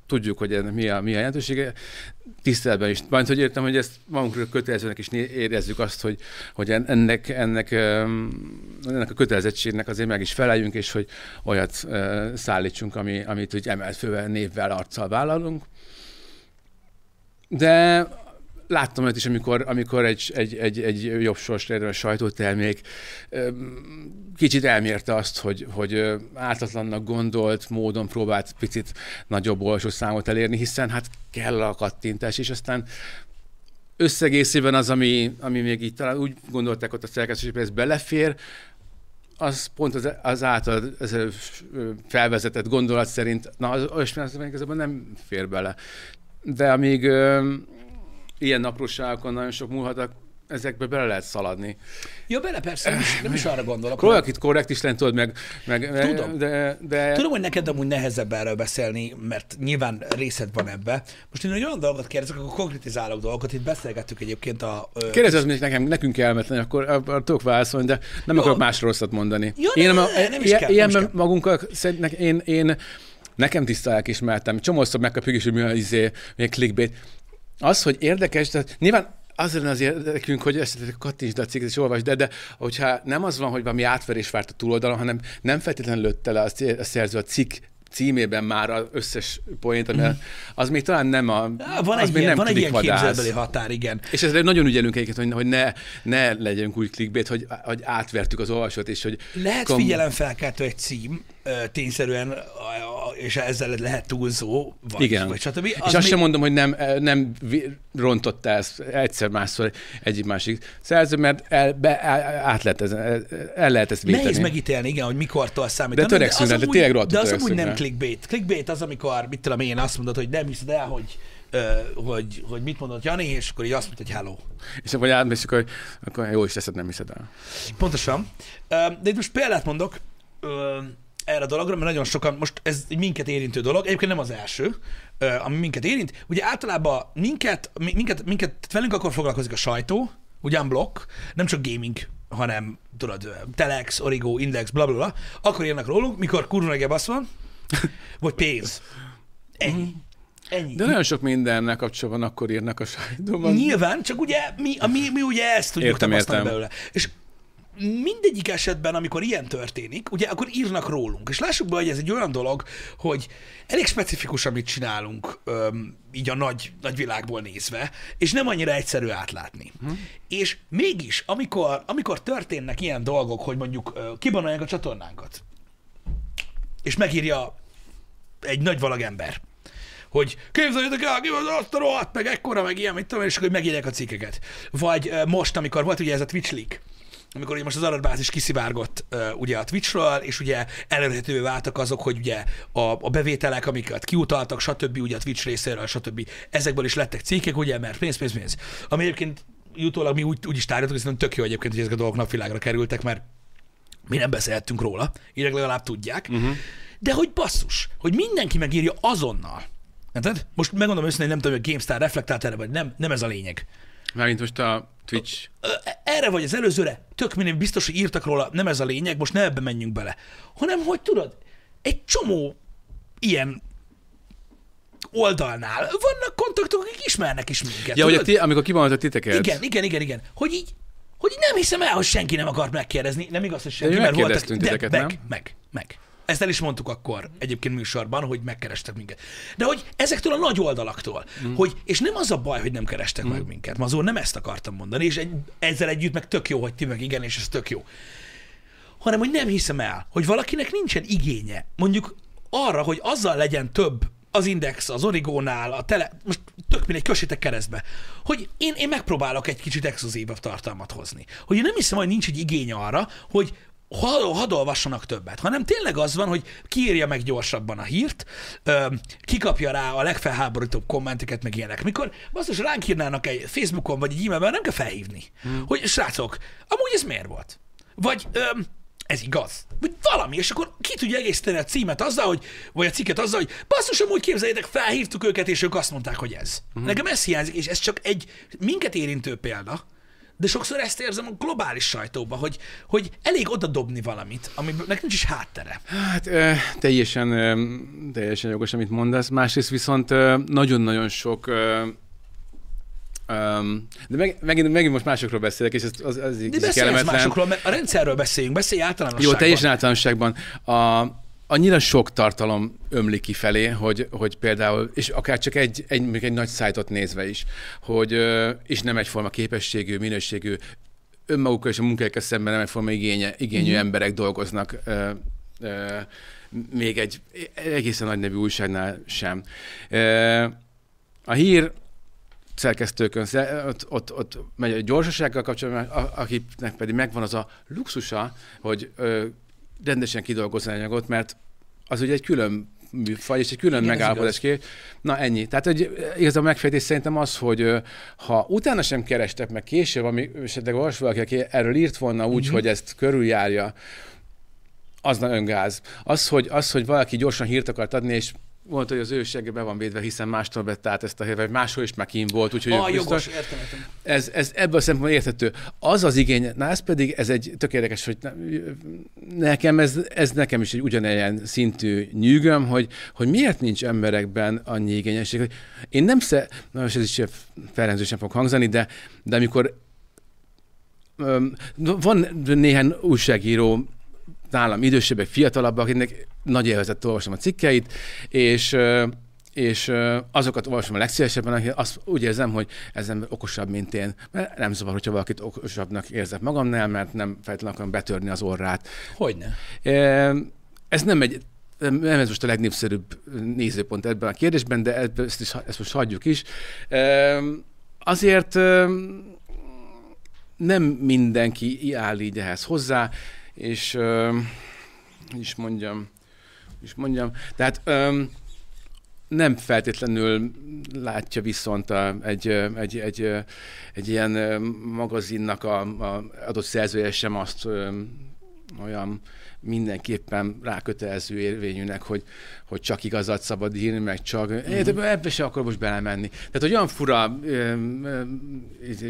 tudjuk, hogy ennek mi a, mi a jelentősége, tiszteletben is. Majd, hogy értem, hogy ezt magunkra kötelezőnek is érezzük azt, hogy, hogy ennek, ennek, ennek a kötelezettségnek azért meg is feleljünk, és hogy olyat szállítsunk, ami, amit úgy emelt fővel, névvel, arccal vállalunk. De láttam olyat is, amikor, amikor egy, egy, egy, egy jobb sors a sajtótermék kicsit elmérte azt, hogy, hogy ártatlannak gondolt módon próbált picit nagyobb olvasó számot elérni, hiszen hát kell a kattintás, és aztán összegészében az, ami, ami még így talán úgy gondolták ott a szerkesztőség, hogy ez belefér, az pont az, az által az felvezetett gondolat szerint, na, az olyasmi az, az nem fér bele. De amíg ilyen apróságokon nagyon sok múlhat, ezekbe bele lehet szaladni. Ja, bele persze, nem is, nem is arra gondolok. Próbálok itt korrekt is lenni, tudod, meg, meg Tudom. De, de... Tudom, hogy neked amúgy nehezebb erről beszélni, mert nyilván részed van ebbe. Most én egy olyan dolgot kérdezek, akkor konkrétizálok dolgokat, itt beszélgettük egyébként a... Kérdezz, hogy nekem, nekünk elmetlen, akkor, akkor tudok válaszolni, de nem Jó. akarok más rosszat mondani. Jó, én nem, nem, nem is kell, ilyenben nem is magunkkal, szerintem én, én Nekem tiszta lelkismertem. Csomószor megkapjuk is, hogy mi a izé, milyen clickbait. Az, hogy érdekes, tehát nyilván az lenne az érdekünk, hogy ezt kattintsd a cikket és olvasd, de, de hogyha nem az van, hogy valami átverés várt a túloldalon, hanem nem feltétlenül lőtte le a szerző a cikk címében már az összes poént, ami az még talán nem a... Van egy, ilyen, nem van egy ilyen képzelbeli határ, igen. És ezzel nagyon ügyelünk egyébként, hogy, hogy ne, ne legyünk úgy clickbait, hogy, hogy átvertük az olvasót, és hogy... Lehet kom... figyelemfelkeltő egy cím, tényszerűen, és ezzel lehet túlzó, vagy, Igen. vagy stb. Az és azt még... sem mondom, hogy nem, nem rontotta ezt egyszer másszor egyik másik szerző, mert el, be, át lehet ez, el lehet ezt véteni. Nehéz megítélni, igen, hogy mikortól számít. De törekszünk, de, de tényleg De az amúgy nem clickbait. Clickbait az, amikor, mit tudom én, azt mondod, hogy nem hiszed el, hogy hogy, hogy mit mondott Jani, és akkor így azt mondta, hogy hello. És akkor átmész, akkor, akkor jó is teszed, nem hiszed el. Pontosan. De itt most példát mondok, erre a dologra, mert nagyon sokan, most ez egy minket érintő dolog, egyébként nem az első, ami minket érint. Ugye általában minket, minket, minket velünk akkor foglalkozik a sajtó, ugyan blokk, nem csak gaming, hanem tudod, Telex, Origo, Index, bla bla bla, akkor írnak rólunk, mikor kurva negebb az van, vagy pénz. Ennyi. Ennyi. De nagyon sok mindennel kapcsolatban akkor írnak a sajtóban. Nyilván, csak ugye mi, a, mi, mi ugye ezt tudjuk értem, értem. belőle. És mindegyik esetben, amikor ilyen történik, ugye akkor írnak rólunk. És lássuk be, hogy ez egy olyan dolog, hogy elég specifikus, amit csinálunk, öm, így a nagy, nagy világból nézve, és nem annyira egyszerű átlátni. Hm. És mégis, amikor, amikor történnek ilyen dolgok, hogy mondjuk kibanolják a csatornánkat, és megírja egy nagy valag ember, hogy képzeljétek el, ki az azt a rohadt, meg ekkora, meg ilyen, mit tudom, és akkor megírják a cikkeket. Vagy most, amikor volt ugye ez a Twitch leak, amikor ugye most az adatbázis kiszivárgott uh, ugye a Twitchről, és ugye elérhetővé váltak azok, hogy ugye a, a bevételek, amiket kiutaltak, stb. ugye a Twitch részéről, stb. Ezekből is lettek cikkek, ugye, mert pénz, pénz, pénz. Ami egyébként jutólag mi úgy, úgy is tárgyaltuk, hiszen tök jó egyébként, hogy ezek a dolgok napvilágra kerültek, mert mi nem beszélhettünk róla, így legalább tudják. Uh-huh. De hogy basszus, hogy mindenki megírja azonnal. Érted? Most megmondom őszintén, nem tudom, hogy a GameStar reflektált erre, vagy nem, nem ez a lényeg. Mármint most a Twitch. Erre vagy az előzőre, tök minden biztos, hogy írtak róla, nem ez a lényeg, most ne ebbe menjünk bele. Hanem, hogy tudod, egy csomó ilyen oldalnál vannak kontaktok, akik ismernek is minket. Ja, hogy a ti, amikor kivonultak titeket. Igen, igen, igen, igen. Hogy így, hogy nem hiszem el, hogy senki nem akart megkérdezni. Nem igaz, hogy senki, mert voltak... De meg, meg, meg. Ezt el is mondtuk akkor egyébként műsorban, hogy megkerestek minket. De hogy ezektől a nagy oldalaktól, mm. hogy, és nem az a baj, hogy nem kerestek mm. meg minket, mazur nem ezt akartam mondani, és egy, ezzel együtt meg tök jó, hogy ti meg igen, és ez tök jó. Hanem, hogy nem hiszem el, hogy valakinek nincsen igénye, mondjuk arra, hogy azzal legyen több az Index, az Origónál, a tele, most tök mindegy, kössétek keresztbe, hogy én, én megpróbálok egy kicsit exkluzívabb tartalmat hozni. Hogy én nem hiszem, hogy nincs egy igény arra, hogy hadd, hadd olvassanak többet, hanem tényleg az van, hogy kiírja meg gyorsabban a hírt, kikapja rá a legfelháborítóbb kommenteket, meg ilyenek. Mikor basszus ránk írnának egy Facebookon vagy egy e-mailben, nem kell felhívni, hmm. hogy srácok, amúgy ez miért volt? Vagy öm, ez igaz. Vagy valami, és akkor ki tudja egészíteni a címet azzal, hogy, vagy a cikket azzal, hogy basszus, amúgy képzeljétek, felhívtuk őket, és ők azt mondták, hogy ez. Uh-huh. Nekem ez hiányzik, és ez csak egy minket érintő példa, de sokszor ezt érzem a globális sajtóban, hogy, hogy elég oda dobni valamit, aminek nincs is háttere. Hát teljesen, teljesen jogos, amit mondasz. Másrészt viszont nagyon-nagyon sok Um, de meg, megint, megint most másokról beszélek, és ez az, az De kellemetlen. másokról, mert a rendszerről beszéljünk, beszélj általánosságban. Jó, teljesen általánosságban. A, annyira sok tartalom ömlik kifelé, hogy, hogy például, és akár csak egy, egy, egy nagy szájtot nézve is, hogy, és nem egyforma képességű, minőségű, önmagukkal és a munkájukkal szemben nem egyforma igénye, igényű mm. emberek dolgoznak ö, ö, még egy egészen nagy nevű újságnál sem. Ö, a hír szerkesztőkön, ott, ott, ott megy a gyorsasággal kapcsolatban, akiknek pedig megvan az a luxusa, hogy ö, rendesen kidolgozni anyagot, mert az ugye egy külön műfaj, és egy külön Igen, megállapodás kér. Na ennyi. Tehát hogy igaz a megfejtés szerintem az, hogy ha utána sem kerestek meg később, ami esetleg valós valaki, aki erről írt volna úgy, uh-huh. hogy ezt körüljárja, az nagyon gáz. Az hogy, az, hogy valaki gyorsan hírt akart adni, és volt, hogy az ő be van védve, hiszen mástól vett át ezt a vagy máshol is meg volt. Úgyhogy ah, jogos, értem, értem. Ez, ez ebből a szempontból érthető. Az az igény, na ez pedig, ez egy tök érdekes, hogy nekem ez, ez nekem is egy ugyanilyen szintű nyűgöm, hogy, hogy miért nincs emberekben annyi igényesség. Hogy én nem sze, na most ez is felrendzősen fog hangzani, de, de amikor van néhány újságíró, nálam idősebbek, fiatalabbak, akiknek nagy élvezett olvasom a cikkeit, és és azokat olvasom a legszívesebben, akik azt úgy érzem, hogy ez nem okosabb, mint én. Mert nem zavar, hogyha valakit okosabbnak érzek magamnál, mert nem feltétlenül akarom betörni az orrát. Hogyne. Ez nem egy nem ez most a legnépszerűbb nézőpont ebben a kérdésben, de ezt, is, ezt most hagyjuk is. Azért nem mindenki áll így ehhez hozzá, és hogy is mondjam, is mondjam, tehát öm, nem feltétlenül látja viszont a, egy, egy, egy, egy ilyen magazinnak a, a adott szerzője sem azt öm, olyan mindenképpen rákötelező érvényűnek, hogy, hogy csak igazat szabad írni, meg csak... Mm. Ebbe se akar most belemenni. Tehát, hogy olyan fura ö, ö,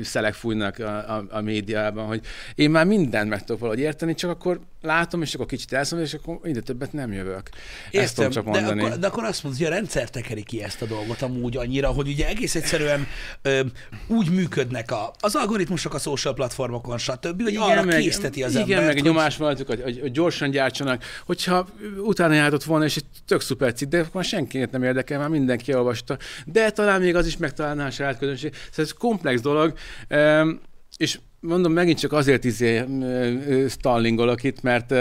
szelek fújnak a, a, a médiában, hogy én már mindent meg tudok valahogy érteni, csak akkor látom, és akkor kicsit elszom, és akkor ide többet nem jövök. Értem, ezt tudom csak mondani. De akkor, de akkor azt mondod, hogy a rendszer tekeri ki ezt a dolgot amúgy annyira, hogy ugye egész egyszerűen ö, úgy működnek a, az algoritmusok a social platformokon, stb., hogy igen, arra meg, készteti az igen, embert. Igen, meg hogy... nyomás van, hogy, hogy, hogy, gyorsan gyártsanak. Hogyha utána jártott volna, és egy tök szuper cikk, de már senkinek nem érdekel, már mindenki olvasta. De talán még az is megtalálná a saját közönség. Szóval ez komplex dolog. És mondom, megint csak azért izé stallingolok itt, mert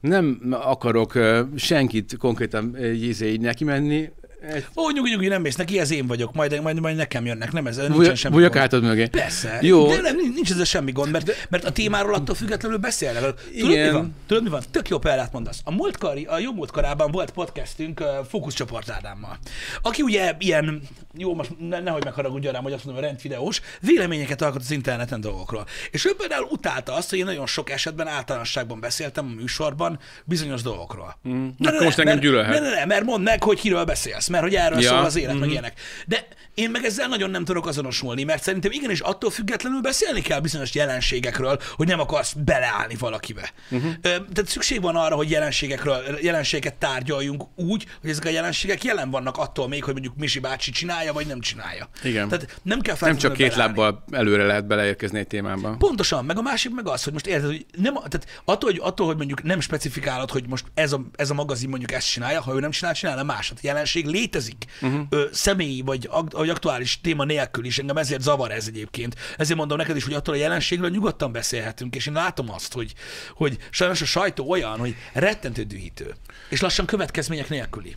nem akarok senkit konkrétan izé így neki menni, egy... Ó, nyugi, nyugi, nem mész neki, ez én vagyok, majd, majd, majd nekem jönnek, nem ez, nincsen semmi Bújok átad mögé. Persze. Jó. De nem, nincs ez semmi gond, mert, mert a témáról attól függetlenül beszélnek. Tudod, Igen. mi van? Tudod, mi van? Tök jó példát mondasz. A, múltkori, a jó múltkorában volt podcastünk Fókuszcsoport Ádámmal, aki ugye ilyen, jó, most ne, nehogy megharagudjon rám, hogy azt mondom, rendvideós, véleményeket alkot az interneten dolgokról. És ő például utálta azt, hogy én nagyon sok esetben általánosságban beszéltem a műsorban bizonyos dolgokról. Mm. Na, ne, most engem gyűlölhet. Ne, ne, ne, mert mondd meg, hogy kiről beszélsz mert hogy erről ja. szól az élet, mm-hmm. meg mhm. ilyenek. De én meg ezzel nagyon nem tudok azonosulni, mert szerintem igenis attól függetlenül beszélni kell bizonyos jelenségekről, hogy nem akarsz beleállni valakibe. Uh-huh. Tehát szükség van arra, hogy jelenségekről, jelenségeket tárgyaljunk úgy, hogy ezek a jelenségek jelen vannak attól még, hogy mondjuk Misi bácsi csinálja, vagy nem csinálja. Igen. Tehát nem kell Nem csak két beleállni. lábbal előre lehet beleérkezni egy témába. Pontosan, meg a másik meg az, hogy most érted, hogy nem, tehát attól, hogy, attól, hogy mondjuk nem specifikálod, hogy most ez a, ez a magazin mondjuk ezt csinálja, ha ő nem csinál, csinálna másat. A jelenség létezik. Uh-huh. Ö, személyi vagy, vagy aktuális téma nélkül is. Engem ezért zavar ez egyébként. Ezért mondom neked is, hogy attól a jelenségről nyugodtan beszélhetünk, és én látom azt, hogy, hogy sajnos a sajtó olyan, hogy rettentő dühítő, és lassan következmények nélküli.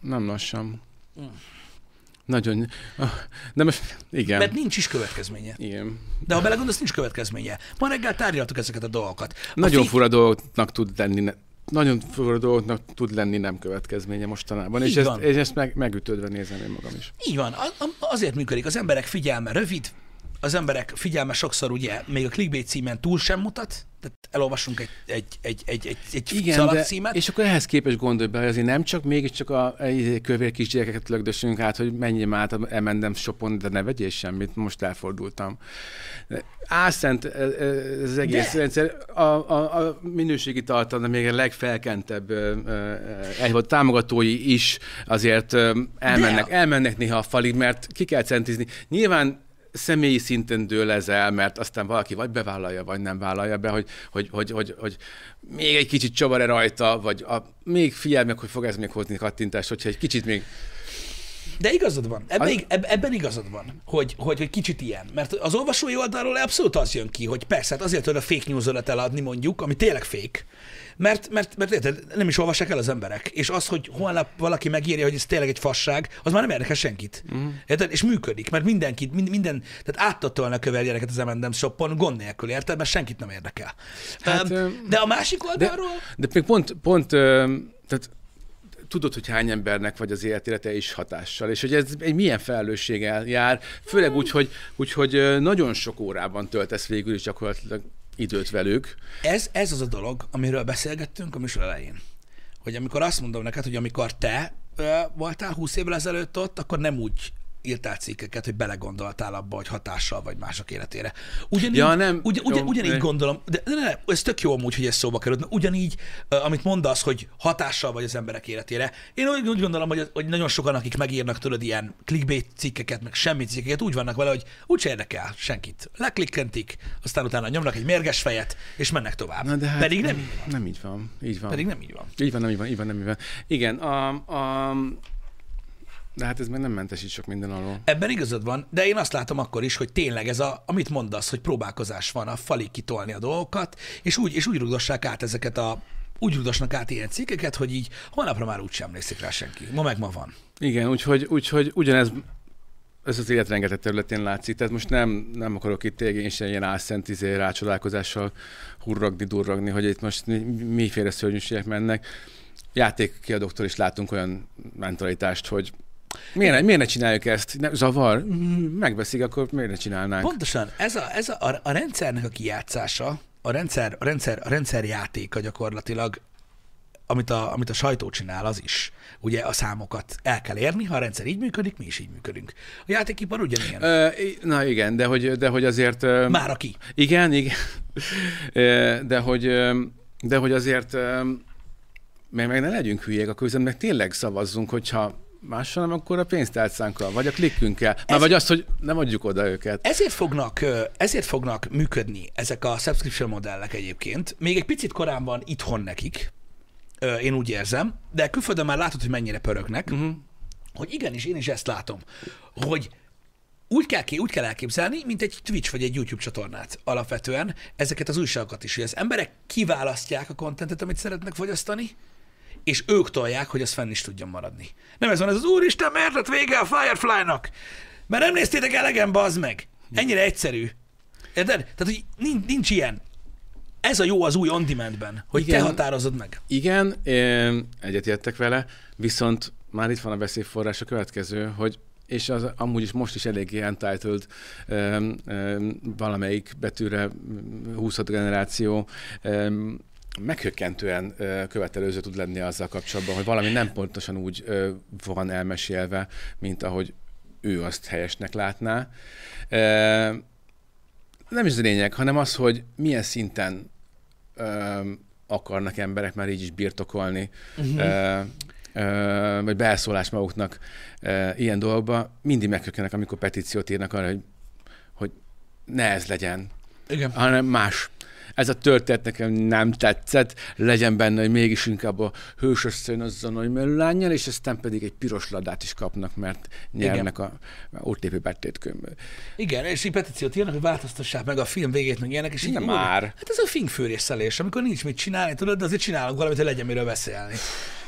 Nem lassan. Mm. Nagyon. De most, igen. Mert nincs is következménye. Igen. De ha belegondolsz, nincs következménye. Ma reggel tárgyaltuk ezeket a dolgokat. A Nagyon fék... fura dolgoknak tud lenni nagyon fura dolgoknak tud lenni nem következménye mostanában, Így és van. ezt, és ezt meg, megütődve nézem én magam is. Így van, azért működik. Az emberek figyelme rövid, az emberek figyelme sokszor ugye még a clickbait címen túl sem mutat, tehát elolvasunk egy, egy, egy, egy, egy, egy Igen, de, címet. És akkor ehhez képest gondolj be, hogy azért nem csak mégiscsak a, kövér kisgyerekeket lögdösünk át, hogy menjem át M&M shopon, de ne vegyél semmit, most elfordultam. Álszent e, e, az egész de. rendszer, a, a, a minőségi tartalma még a legfelkentebb egy volt támogatói is azért elmennek, de. elmennek néha a falig, mert ki kell centizni. Nyilván személyi szinten dől ez el, mert aztán valaki vagy bevállalja, vagy nem vállalja be, hogy, hogy, hogy, hogy, hogy még egy kicsit csavar-e rajta, vagy a, még figyelj meg, hogy fog ez még hozni kattintást, hogyha egy kicsit még de igazad van. Ebben, az... ebben igazad van, hogy, hogy, hogy kicsit ilyen. Mert az olvasói oldalról abszolút az jön ki, hogy persze, hát azért tudod a fake news eladni mondjuk, ami tényleg fake, mert, mert, mert érted, nem is olvassák el az emberek. És az, hogy holnap valaki megírja, hogy ez tényleg egy fasság, az már nem érdekel senkit. Mm. Érted? És működik, mert mindenkit, minden, minden tehát áttatolna a kövergyereket az M&M shoppon gond nélkül, érted? Mert senkit nem érdekel. Hát, um, de a másik oldalról... De, de még pont, pont tehát tudod, hogy hány embernek vagy az életére is hatással, és hogy ez egy milyen felelősséggel jár, főleg úgy, hogy, úgy, hogy nagyon sok órában töltesz végül is gyakorlatilag időt velük. Ez, ez az a dolog, amiről beszélgettünk a műsor elején. Hogy amikor azt mondom neked, hogy amikor te voltál 20 évvel ezelőtt ott, akkor nem úgy írtál cikkeket, hogy belegondoltál abba, hogy hatással vagy mások életére. Ugyanígy, ja, nem. Ugy, ugy, ugyanígy gondolom, de ne, ne, ez tök jó amúgy, hogy ez szóba került, mert ugyanígy, amit mondasz, hogy hatással vagy az emberek életére, én úgy, úgy gondolom, hogy, hogy nagyon sokan, akik megírnak tőled ilyen clickbait cikkeket, meg semmi cikkeket, úgy vannak vele, hogy úgy érdekel senkit. Leklikkentik, aztán utána nyomnak egy mérges fejet, és mennek tovább. Na de hát Pedig nem így van. Nem így van. Így van. Pedig nem így van. Így van, nem így van, így van, nem így van. Igen, a, a, de hát ez még nem mentesít sok minden alól. Ebben igazad van, de én azt látom akkor is, hogy tényleg ez a, amit mondasz, hogy próbálkozás van a falig kitolni a dolgokat, és úgy, és úgy rugdossák át ezeket a úgy rugdosnak át ilyen cikkeket, hogy így holnapra már úgy sem emlékszik rá senki. Ma meg ma van. Igen, úgyhogy, úgyhogy ugyanez ez az élet rengeteg területén látszik, tehát most nem, nem akarok itt tényleg ilyen álszent izé, rácsodálkozással hurragni, durragni, hogy itt most miféle szörnyűségek mennek. Játékkiadóktól is látunk olyan mentalitást, hogy Miért, miért ne csináljuk ezt? Ne, zavar? Megbeszik, akkor miért ne csinálnánk? Pontosan. Ez a, ez a, a, rendszernek a kijátszása, a rendszer, a rendszer, a rendszer játéka gyakorlatilag, amit a, amit a sajtó csinál, az is. Ugye a számokat el kell érni, ha a rendszer így működik, mi is így működünk. A játékipar ugyanilyen. Ö, na igen, de hogy, de hogy azért... Már aki. Igen, igen. De hogy, de hogy azért meg, meg ne legyünk hülyék, akkor meg tényleg szavazzunk, hogyha mással nem, akkor a pénztárcánkkal, vagy a klikkünkkel. Már Ez- vagy azt, hogy nem adjuk oda őket. Ezért fognak, ezért fognak működni ezek a subscription modellek egyébként. Még egy picit korán van itthon nekik, én úgy érzem, de külföldön már látod, hogy mennyire pörögnek, uh-huh. hogy igenis, én is ezt látom, hogy úgy kell, ki, úgy kell elképzelni, mint egy Twitch vagy egy YouTube csatornát alapvetően, ezeket az újságokat is, hogy az emberek kiválasztják a kontentet, amit szeretnek fogyasztani, és ők tolják, hogy az fenn is tudjon maradni. Nem ez van, ez az úristen, miért lett vége a Firefly-nak? Mert nem néztétek elegen, bazd meg. Ennyire egyszerű. Érted? Tehát, hogy nincs, nincs ilyen. Ez a jó az új on-demandben, hogy Igen. Te határozod meg. Igen, egyetértek vele, viszont már itt van a veszélyforrás a következő, hogy és az amúgy is most is eléggé entitled um, um, valamelyik betűre um, 20 generáció um, meghökkentően követelőző tud lenni azzal kapcsolatban, hogy valami nem pontosan úgy van elmesélve, mint ahogy ő azt helyesnek látná. Nem is az a lényeg, hanem az, hogy milyen szinten akarnak emberek már így is birtokolni, uh-huh. vagy belszólás maguknak ilyen dolgokba, mindig meghökkenek, amikor petíciót írnak arra, hogy, hogy ne ez legyen, Igen. hanem más. Ez a történet nekem nem tetszett, legyen benne, hogy mégis inkább a hősös szön azzal nagy mellányjal, és aztán pedig egy piros ladát is kapnak, mert nyernek a, a OTP betétkönyvből. Igen, és így petíciót írnak, hogy változtassák meg a film végét, meg ilyenek, és így Nem már. Hát ez a fingfőrészszelés, amikor nincs mit csinálni, tudod, de azért csinálunk valamit, hogy legyen miről beszélni.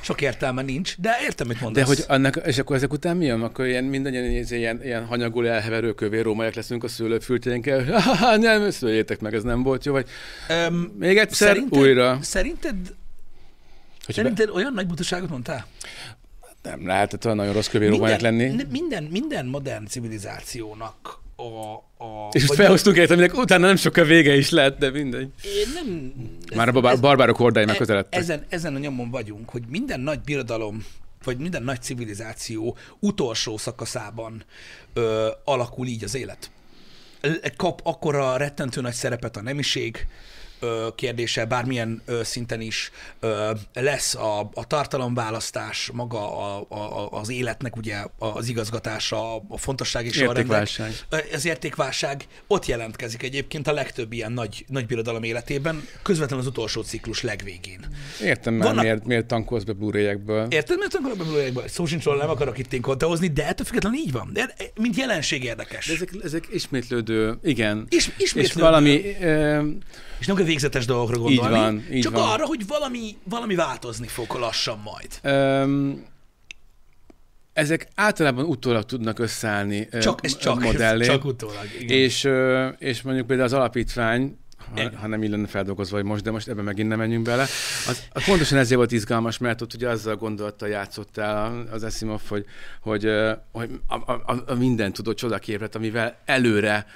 Sok értelme nincs, de értem, mit De mondasz. hogy annak, és akkor ezek után mi jön? Akkor ilyen mindannyian ilyen, ilyen, hanyagul elheverő kövér rómaiak leszünk a szőlőfültjeinkkel. Nem, szőjétek meg, ez nem volt jó. Vagy Öm, még egyszer, szerinted, újra. Szerinted, Hogy szerinted olyan nagy butaságot mondtál? be, nem lehetett olyan nagyon rossz kövér rómaiak lenni. minden, minden modern civilizációnak a... a És most felhoztunk egyet, aminek utána nem sokkal vége is lett, de mindegy. Én nem... Már a barbár, barbárok hordái már e- közeledtek. ezen, ezen a nyomon vagyunk, hogy minden nagy birodalom, vagy minden nagy civilizáció utolsó szakaszában ö, alakul így az élet. Kap akkora rettentő nagy szerepet a nemiség, kérdése, bármilyen szinten is lesz a, a tartalomválasztás, maga a, a, a, az életnek ugye az igazgatása, a fontosság és Értékválság. Az értékválság ott jelentkezik egyébként a legtöbb ilyen nagy, nagy birodalom életében, közvetlenül az utolsó ciklus legvégén. Értem már, Vannak- miért, miért tankolsz be blu Érted, mert akkor a Szó sincs róla, nem akarok itt én kontehozni, de ettől függetlenül így van. De mint jelenség érdekes. De ezek, ezek ismétlődő, igen. És, És ismétlődő. valami, ö, És nem kell végzetes dolgokra gondolni. van, így csak van. arra, hogy valami, valami változni fog lassan majd. Öm, ezek általában utólag tudnak összeállni Csak, ez csak, modellé. ez csak utólag. Igen. És, és mondjuk például az alapítvány, ha, ha nem így lenne feldolgozva, hogy most, de most ebben megint nem menjünk bele. Az, az pontosan ezért volt izgalmas, mert ott ugye azzal gondolattal játszottál az Asimov, hogy, hogy, hogy a, a, a minden tudó csodaképlet, amivel előre,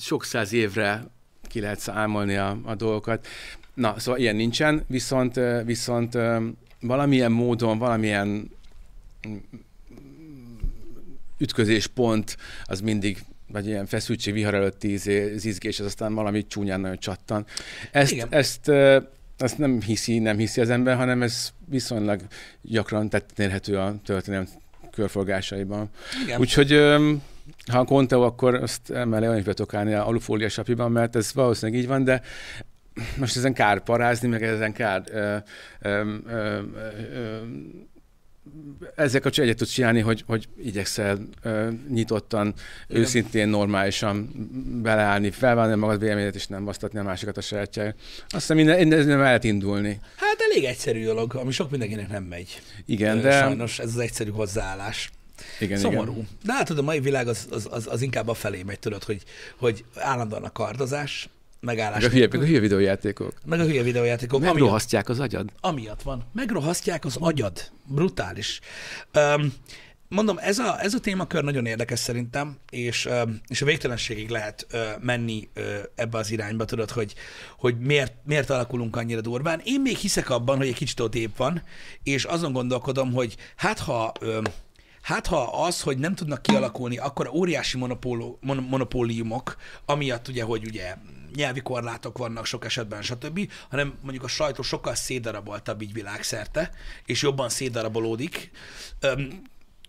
sok száz évre ki lehet számolni a, a dolgokat. Na, szóval ilyen nincsen, viszont, viszont valamilyen módon, valamilyen ütközéspont az mindig vagy ilyen feszültség, vihar előtti zizgés, az aztán valami csúnyán nagyon csattan. Ezt, Igen. ezt, ezt nem hiszi, nem hiszi az ember, hanem ez viszonylag gyakran tetten érhető a történelem körforgásaiban. Igen. Úgyhogy ha a Conteo, akkor azt emellé olyan is be tudok állni a alufólia sapiban, mert ez valószínűleg így van, de most ezen kár parázni, meg ezen kár ö, ö, ö, ö, ezzel kapcsolatban egyet tudsz csinálni, hogy, hogy igyekszel ö, nyitottan, Igen. őszintén, normálisan beleállni, felválni magad véleményet, és nem basztatni a másikat a sajátjára. Aztán minden, minden nem lehet indulni. Hát elég egyszerű dolog, ami sok mindenkinek nem megy. Igen, Ö, de... Sajnos ez az egyszerű hozzáállás. Igen, Szomorú. Igen. De hát tudod, a mai világ az, az, az, az inkább a felé megy, tudod, hogy, hogy állandóan a kardozás, megállás. Meg a hülye, meg a hülye videójátékok. meg a hülye videójátékok. amiatt- Megrohasztják az agyad. amiatt van. Megrohasztják az agyad. Brutális. Um, mondom, ez a, ez a témakör nagyon érdekes szerintem, és, ö, és a végtelenségig lehet ö, menni ö, ebbe az irányba, tudod, hogy, hogy miért, miért alakulunk annyira durván. Én még hiszek abban, hogy egy kicsit ott épp van, és azon gondolkodom, hogy hát ha... Ö, Hát ha az, hogy nem tudnak kialakulni akkor óriási monopóló, mon, monopóliumok, amiatt ugye, hogy ugye nyelvi korlátok vannak sok esetben, stb., hanem mondjuk a sajtó sokkal szédaraboltabb így világszerte, és jobban szédarabolódik. Öm,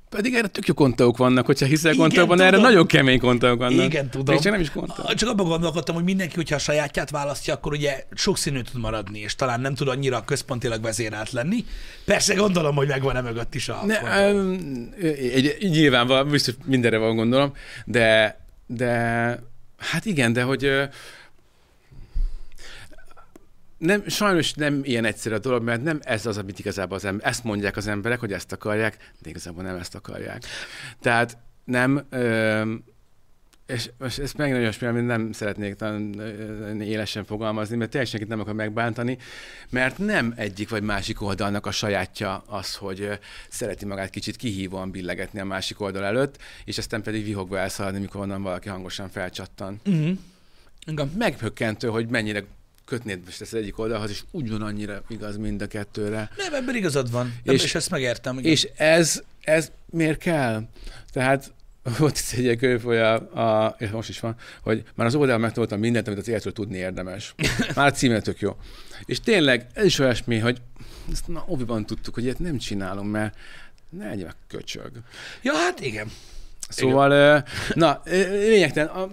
Pedig erre tök jó kontaok vannak, hogyha hiszel Igen, kontaokban, erre nagyon kemény kontaok vannak. Igen, tudom. Még csak nem is kontaok. Csak abban gondolkodtam, hogy mindenki, hogyha a sajátját választja, akkor ugye sokszínű tud maradni, és talán nem tud annyira központilag vezérelt lenni. Persze gondolom, hogy megvan-e mögött is a... Ne, um, egy, nyilván biztos mindenre van gondolom, de, de hát igen, de hogy nem, sajnos nem ilyen egyszerű a dolog, mert nem ez az, amit igazából az ember, ezt mondják az emberek, hogy ezt akarják, de igazából nem ezt akarják. Tehát nem, ö, és most ezt olyan olyasmi, amit nem szeretnék talán ö, élesen fogalmazni, mert tényleg senkit nem akar megbántani, mert nem egyik vagy másik oldalnak a sajátja az, hogy szereti magát kicsit kihívóan billegetni a másik oldal előtt, és aztán pedig vihogva elszaladni, mikor onnan valaki hangosan felcsattan. Uh-huh. Igen. Meghökkentő, hogy mennyire kötnéd most ezt egyik oldalhoz, és ugyanannyira igaz mind a kettőre. Nem, ebben igazad van. És, És- és ezt megértem. Igen. És ez, ez miért kell? Tehát volt itt egy könyvfolya, a, és most is van, hogy már az oldalon megtanultam mindent, amit az életről tudni érdemes. Már a címe tök jó. És tényleg ez is olyasmi, hogy ezt na, oviban tudtuk, hogy ilyet nem csinálom, mert ne legyen meg köcsög. Ja, hát igen. Szóval, ö, na, lényegtelen, a...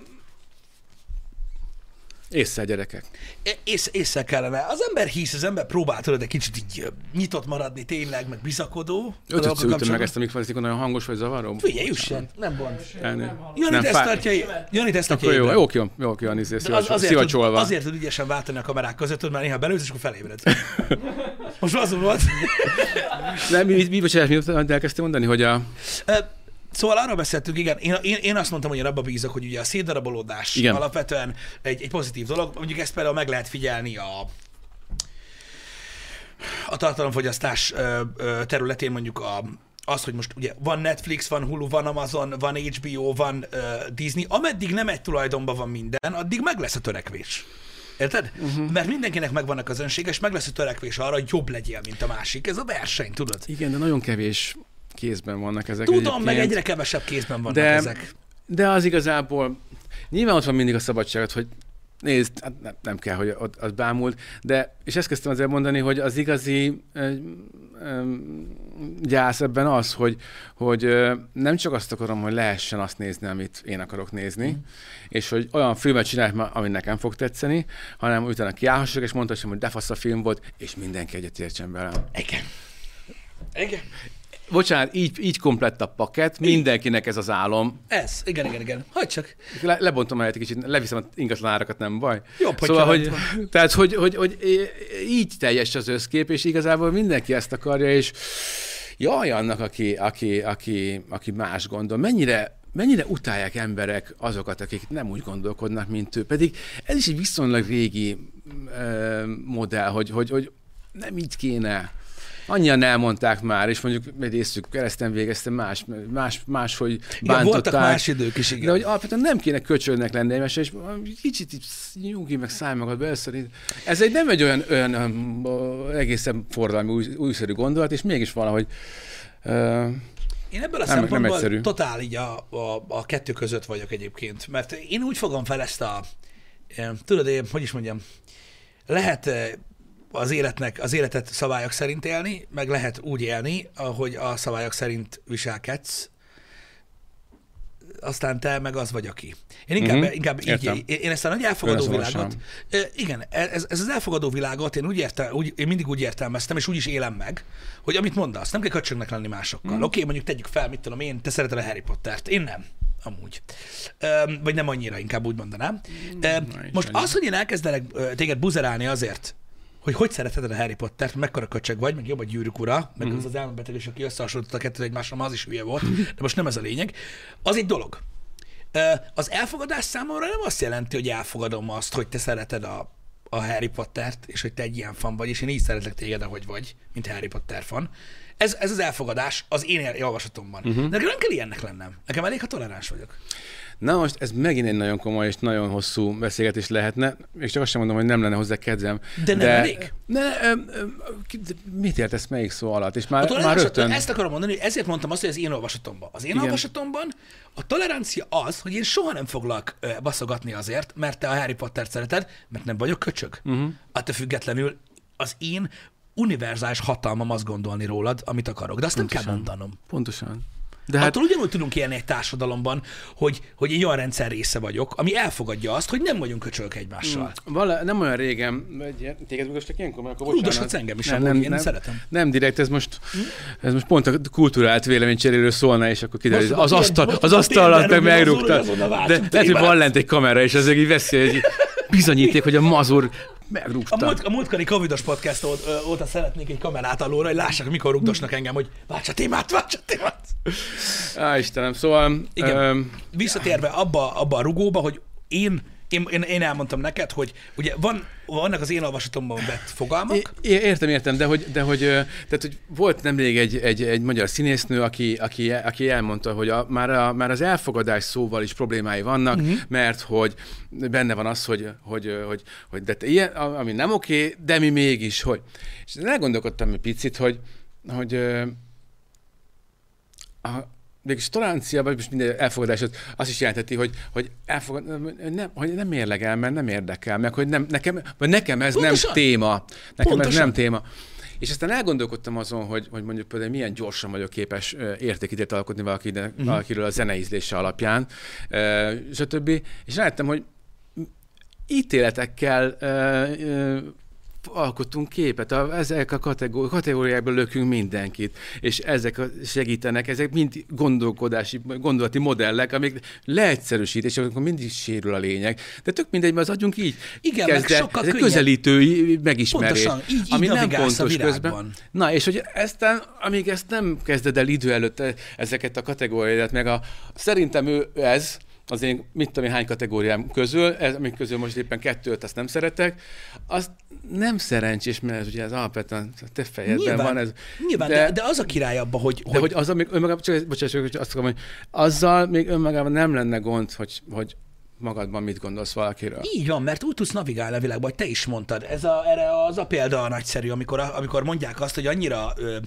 észre gyerekek. Ész, észre kellene. Az ember hisz, az ember próbál tudod egy kicsit így nyitott maradni tényleg, meg bizakodó. Ötöt szültem meg ezt a mikrofonon, nagyon hangos vagy zavaró? Figyelj, jusson, nem bont. Elnézést. Jani Nem, ezt tartja, Jani ezt tartja jó, jó jó izé, De az, azért, tud, azért tud ügyesen váltani a kamerák között, hogy már néha belősz, és akkor felébred. Most az volt. Nem, mi, mi, mi, bocsánat, mi elkezdtél mondani, hogy a... Szóval arról beszéltünk, igen, én, én, én azt mondtam, hogy én abba bízok, hogy ugye a szétdarabolódás Igen. alapvetően egy, egy pozitív dolog. Mondjuk ezt például meg lehet figyelni a, a tartalomfogyasztás területén mondjuk a, az, hogy most ugye van Netflix, van Hulu, van Amazon, van HBO, van ö, Disney, ameddig nem egy tulajdonban van minden, addig meg lesz a törekvés. Érted? Uh-huh. Mert mindenkinek megvan a közönség, és meg lesz a törekvés arra, hogy jobb legyél, mint a másik. Ez a verseny, tudod? Igen, de nagyon kevés kézben vannak ezek Tudom, meg egyébként. egyre kevesebb kézben vannak De- ezek. De az igazából, nyilván ott van mindig a szabadságot, hogy nézd, hát nem, kell, hogy ott az bámult, de, és ezt kezdtem azért mondani, hogy az igazi ö, ö, gyász ebben az, hogy, hogy ö, nem csak azt akarom, hogy lehessen azt nézni, amit én akarok nézni, mm. és hogy olyan filmet csinálj, ma- ami nekem fog tetszeni, hanem utána kiállhassak, és mondhassam, hogy de fasz a film volt, és mindenki egyetértsen velem. Igen. Igen. Bocsánat, így, így komplett a paket, mindenkinek ez az álom. Ez. Igen, igen, igen. Hagyd csak. Le, lebontom el egy kicsit, leviszem a ingatlan árakat, nem baj. Jobb, szóval, hogy, lent tehát, hogy, hogy, hogy így teljes az összkép, és igazából mindenki ezt akarja, és jaj annak, aki, aki, aki, aki más gondol. Mennyire, mennyire utálják emberek azokat, akik nem úgy gondolkodnak, mint ő. Pedig ez is egy viszonylag régi ö, modell, hogy, hogy, hogy nem így kéne. Annyian elmondták már, és mondjuk részük kereszten végezte más, más, más hogy Igen, voltak bántották. más idők is, igen. De hogy alapvetően nem kéne köcsölnek lenni egymásra, és kicsit így nyugi, meg szállj magad be. Ez egy nem egy olyan, olyan egészen forradalmi, új, újszerű gondolat, és mégis valahogy uh, Én ebből a Nem- nem szempontból egyszerű. totál így a, a, a kettő között vagyok egyébként, mert én úgy fogom fel ezt a, tudod, én, hogy is mondjam, lehet eh, az életnek, az életet szabályok szerint élni, meg lehet úgy élni, ahogy a szabályok szerint viselkedsz, aztán te meg az vagy, aki. Én inkább, Mhm, uh-huh. inkább így, értem. én én ezt a nagy elfogadó Önazonosan. világot, igen, ez, ez az elfogadó világot én, úgy érte, úgy, én mindig úgy értelmeztem, és úgy is élem meg, hogy amit mondasz, nem kell köcsögnek lenni másokkal. Mm. Oké, okay, mondjuk tegyük fel, mit tudom én, te szereted a Harry Pottert, én nem, amúgy. Vagy nem annyira, inkább úgy mondanám. Öm, is most az, hogy én elkezdelek téged buzerálni azért, hogy hogy szereted a Harry Pottert, mekkora köcsög vagy, meg jobb a gyűrűk ura, meg Mhm. az az elmebetegés, aki összehasonlította a kettőt egymásra, az is hülye volt, de most nem ez a lényeg. Az egy dolog. Az elfogadás számomra nem azt jelenti, hogy elfogadom azt, hogy te szereted a, a, a Harry Pottert, és hogy te egy ilyen fan vagy, és én így szeretlek téged, ahogy vagy, mint Harry Potter fan. Ez, ez az elfogadás az én javaslatomban. Uh-huh. De nekem nem kell ilyennek lennem. Nekem elég, ha toleráns vagyok. Na most ez megint egy nagyon komoly és nagyon hosszú beszélgetés lehetne, és csak azt sem mondom, hogy nem lenne hozzá kedvem. De nem elég? Ne, ö, ö, de mit értesz melyik szó alatt? És már, már rögtön... Ezt akarom mondani, hogy ezért mondtam azt, hogy az én olvasatomban. Az én Igen. olvasatomban a tolerancia az, hogy én soha nem foglak ö, baszogatni azért, mert te a Harry Potter szereted, mert nem vagyok köcsög. Uh-huh. Attól függetlenül az én univerzális hatalmam azt gondolni rólad, amit akarok. De azt nem kell mondanom. Pontosan. De hát... Attól ugyanúgy tudunk élni egy társadalomban, hogy, hogy egy olyan rendszer része vagyok, ami elfogadja azt, hogy nem vagyunk köcsölök egymással. Vala, nem olyan régen, téged most ilyenkor, mert akkor bocsánat. engem is, nem, amúgy, nem, én nem, szeretem. Nem direkt, ez most, ez most pont a kulturált véleménycseréről szólna, és akkor kiderül, az asztal, az asztal alatt meg hogy azonnal De lehet, hogy van lent egy kamera, és ez így veszi, egy bizonyíték, hogy a mazur A, megrúgta. múlt, a múltkori covidos podcast óta szeretnék egy kamerát alulra, hogy lássák, mikor rugdosnak engem, hogy válts a témát, válts a témát. Á, Istenem, szóval... Igen. öm, Visszatérve abba, abba a rugóba, hogy én, én, én, én elmondtam neked, hogy ugye van, vannak az én olvasatomban vett fogalmak, É- Értem, értem, de hogy, de hogy, tehát, hogy volt nemrég egy, egy, egy magyar színésznő, aki, aki, aki elmondta, hogy a, már, a, már az elfogadás szóval is problémái vannak, uh-huh. mert hogy benne van az, hogy, hogy, hogy, hogy de te ilyen, ami nem oké, de mi mégis, hogy. És elgondolkodtam egy picit, hogy, hogy a, mégis tolerancia, vagy most minden elfogadás, az azt is jelenteti, hogy, hogy, elfogad, nem, hogy nem érlegel, mert nem érdekel, meg hogy nem, nekem, vagy nekem ez Pontosan. nem téma. Nekem Pontosan. ez nem téma. És aztán elgondolkodtam azon, hogy, hogy mondjuk például milyen gyorsan vagyok képes ö, értékítélet alkotni valakinek, Mhm. uh-huh. valakiről a zeneízlése alapján, stb. És rájöttem, hogy ítéletekkel alkottunk képet, a, ezek a kategóri- kategóriákból lökünk mindenkit, és ezek a- segítenek, ezek mind gondolkodási, gondolati modellek, amik leegyszerűsít, és akkor mindig sérül a lényeg. De tök mindegy, mert az agyunk így Igen, meg kezd el- sokkal ez egy könnyebb. közelítő megismerés, Pontosan, így- így ami nem pontos közben. Na, és hogy eztán, amíg ezt nem kezded el idő előtt e- ezeket a kategóriákat, meg a, szerintem ő ez, az én mit tudom én hány kategóriám közül, ez, amik közül most éppen kettőt, azt nem szeretek, az nem szerencsés, mert ez ugye az alapvetően te fejedben nyilván, van ez. nyilván de, de, de, az a király abban, hogy, de hogy az, amíg önmagában, csak, bocsánat, csak azt akarom, hogy azzal még önmagában nem lenne gond, hogy, hogy magadban mit gondolsz valakiről. Így van, mert úgy tudsz navigálni a világban, hogy te is mondtad. Ez a, erre az a példa nagyszerű, amikor, amikor mondják azt, hogy annyira, ö,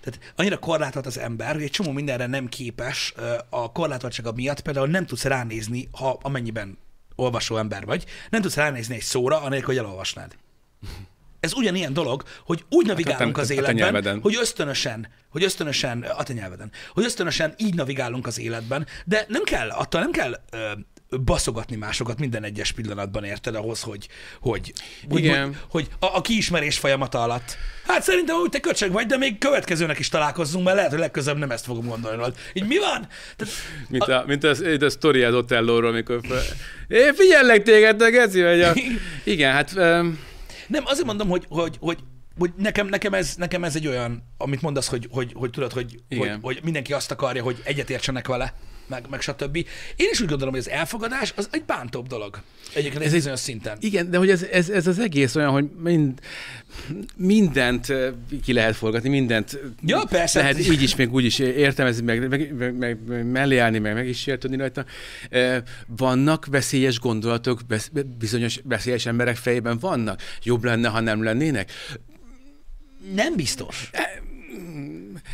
tehát annyira korlátolt az ember, hogy egy csomó mindenre nem képes ö, a korlátoltsága miatt, például nem tudsz ránézni, ha amennyiben olvasó ember vagy, nem tudsz ránézni egy szóra, anélkül, hogy elolvasnád. Ez ugyanilyen dolog, hogy úgy navigálunk te- az a életben, hogy ösztönösen, hogy ösztönösen, a te nyelveden, hogy ösztönösen így navigálunk az életben, de nem kell, attól nem kell ö, baszogatni másokat minden egyes pillanatban, érted, ahhoz, hogy, hogy, hogy, Igen. hogy, hogy a, a kiismerés folyamata alatt. Hát szerintem úgy te köcsög vagy, de még következőnek is találkozzunk, mert lehet, hogy legközelebb nem ezt fogom gondolni rólad. Így mi van? Tehát, Mint a, mint az, a sztori az Otellóról, amikor fel... Én figyellek téged, te geci vagy a... Igen, hát... Um, Nem, azért mondom, hogy, hogy, hogy, hogy nekem, nekem, ez, nekem ez egy olyan, amit mondasz, hogy, hogy, hogy tudod, hogy, hogy, hogy mindenki azt akarja, hogy egyetértsenek vele, meg, meg stb. Én is úgy gondolom, hogy az elfogadás az egy bántóbb dolog. Egyébként ez bizonyos szinten. igen, de hogy ez, ez, ez az egész olyan, hogy mind, mindent ki lehet forgatni, mindent Ja, persze. lehet így is, meg úgy is értelmezni, meg, meg, meg, meg, meg mellé állni, meg meg is sértődni rajta. Vannak veszélyes gondolatok, bizonyos veszélyes emberek fejében vannak. Jobb lenne, ha nem lennének. Nem biztos.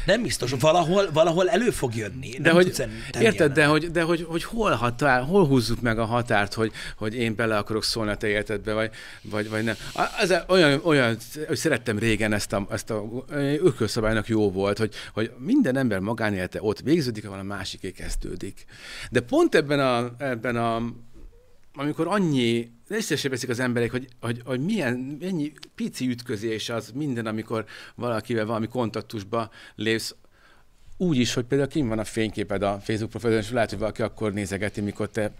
Nem biztos. Valahol, valahol elő fog jönni. De nem hogy, érted, de hogy, de hogy, hogy hol, határ, hol húzzuk meg a határt, hogy, hogy én bele akarok szólni a te életedbe, vagy, vagy, vagy nem. Ez olyan, olyan, hogy szerettem régen ezt a, ezt a ökölszabálynak jó volt, hogy, hogy minden ember magánélete ott végződik, ahol a másiké kezdődik. De pont ebben a, ebben a amikor annyi, észre veszik az emberek, hogy, hogy, hogy milyen, ennyi pici ütközés az minden, amikor valakivel valami kontaktusba lépsz, úgy is, hogy például kim van a fényképed a Facebook profilon, és lehet, hogy valaki akkor nézegeti, mikor te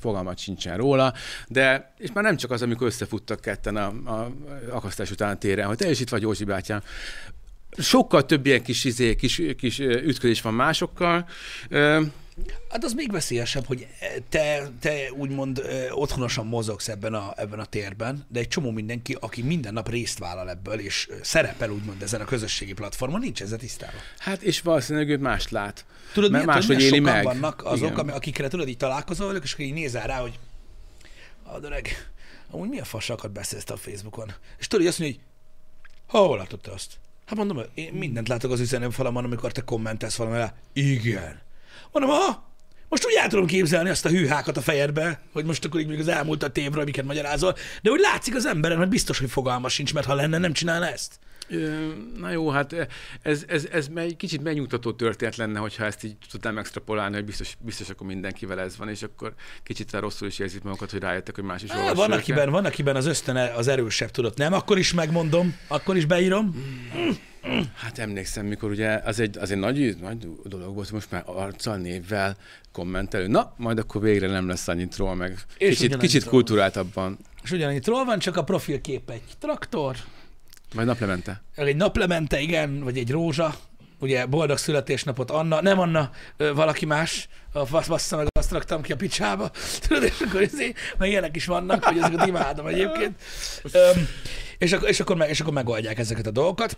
fogalmat sincsen róla, de, és már nem csak az, amikor összefuttak ketten a, a akasztás után a téren, hogy te is itt vagy, Józsi bátyám. Sokkal több ilyen kis, izé, kis, kis ütközés van másokkal, ö, Hát az még veszélyesebb, hogy te, te úgymond otthonosan mozogsz ebben a, ebben a térben, de egy csomó mindenki, aki minden nap részt vállal ebből, és szerepel úgymond ezen a közösségi platformon, nincs ezzel tisztában. Hát és valószínűleg ő mást lát. Tudod, Mert máshogy éli meg. vannak azok, Igen. akikre tudod, így találkozol velük, és akkor így nézel rá, hogy a öreg, amúgy milyen fassákat beszélsz a Facebookon? És tudod, hogy azt mondja, hogy hol látod te azt? Hát mondom, én mindent látok az üzenőfalamon, amikor te kommentelsz valamire. Igen. Mondom, ha, most úgy el tudom képzelni azt a hűhákat a fejedbe, hogy most akkor így még az elmúlt a tévről, amiket magyarázol, de úgy látszik az emberen, hogy biztos, hogy fogalma sincs, mert ha lenne, nem csinálna ezt. Na jó, hát ez, ez, ez egy kicsit megnyugtató történet lenne, hogyha ezt így tudnám extrapolálni, hogy biztos, biztos akkor mindenkivel ez van, és akkor kicsit rosszul is érzik magukat, hogy rájöttek, hogy más is Á, olvassa van, akiben, van, akiben az ösztöne az erősebb, tudod, nem? Akkor is megmondom, akkor is beírom. Hát emlékszem, mikor ugye az egy, az egy nagy, nagy dolog volt, most már arccal, névvel kommentelő. Na, majd akkor végre nem lesz annyit róla, meg És kicsit, kicsit róla. kultúráltabban. És ugyanígy ról van, csak a profilkép egy traktor, Majd naplemente. egy naplemente, igen, vagy egy rózsa, ugye boldog születésnapot Anna, nem Anna, valaki más, bassza meg, azt raktam ki a picsába, tudod, és akkor izé, meg ilyenek is vannak, hogy ezeket imádom egyébként. És, akkor, és, akkor meg, és akkor megoldják ezeket a dolgokat.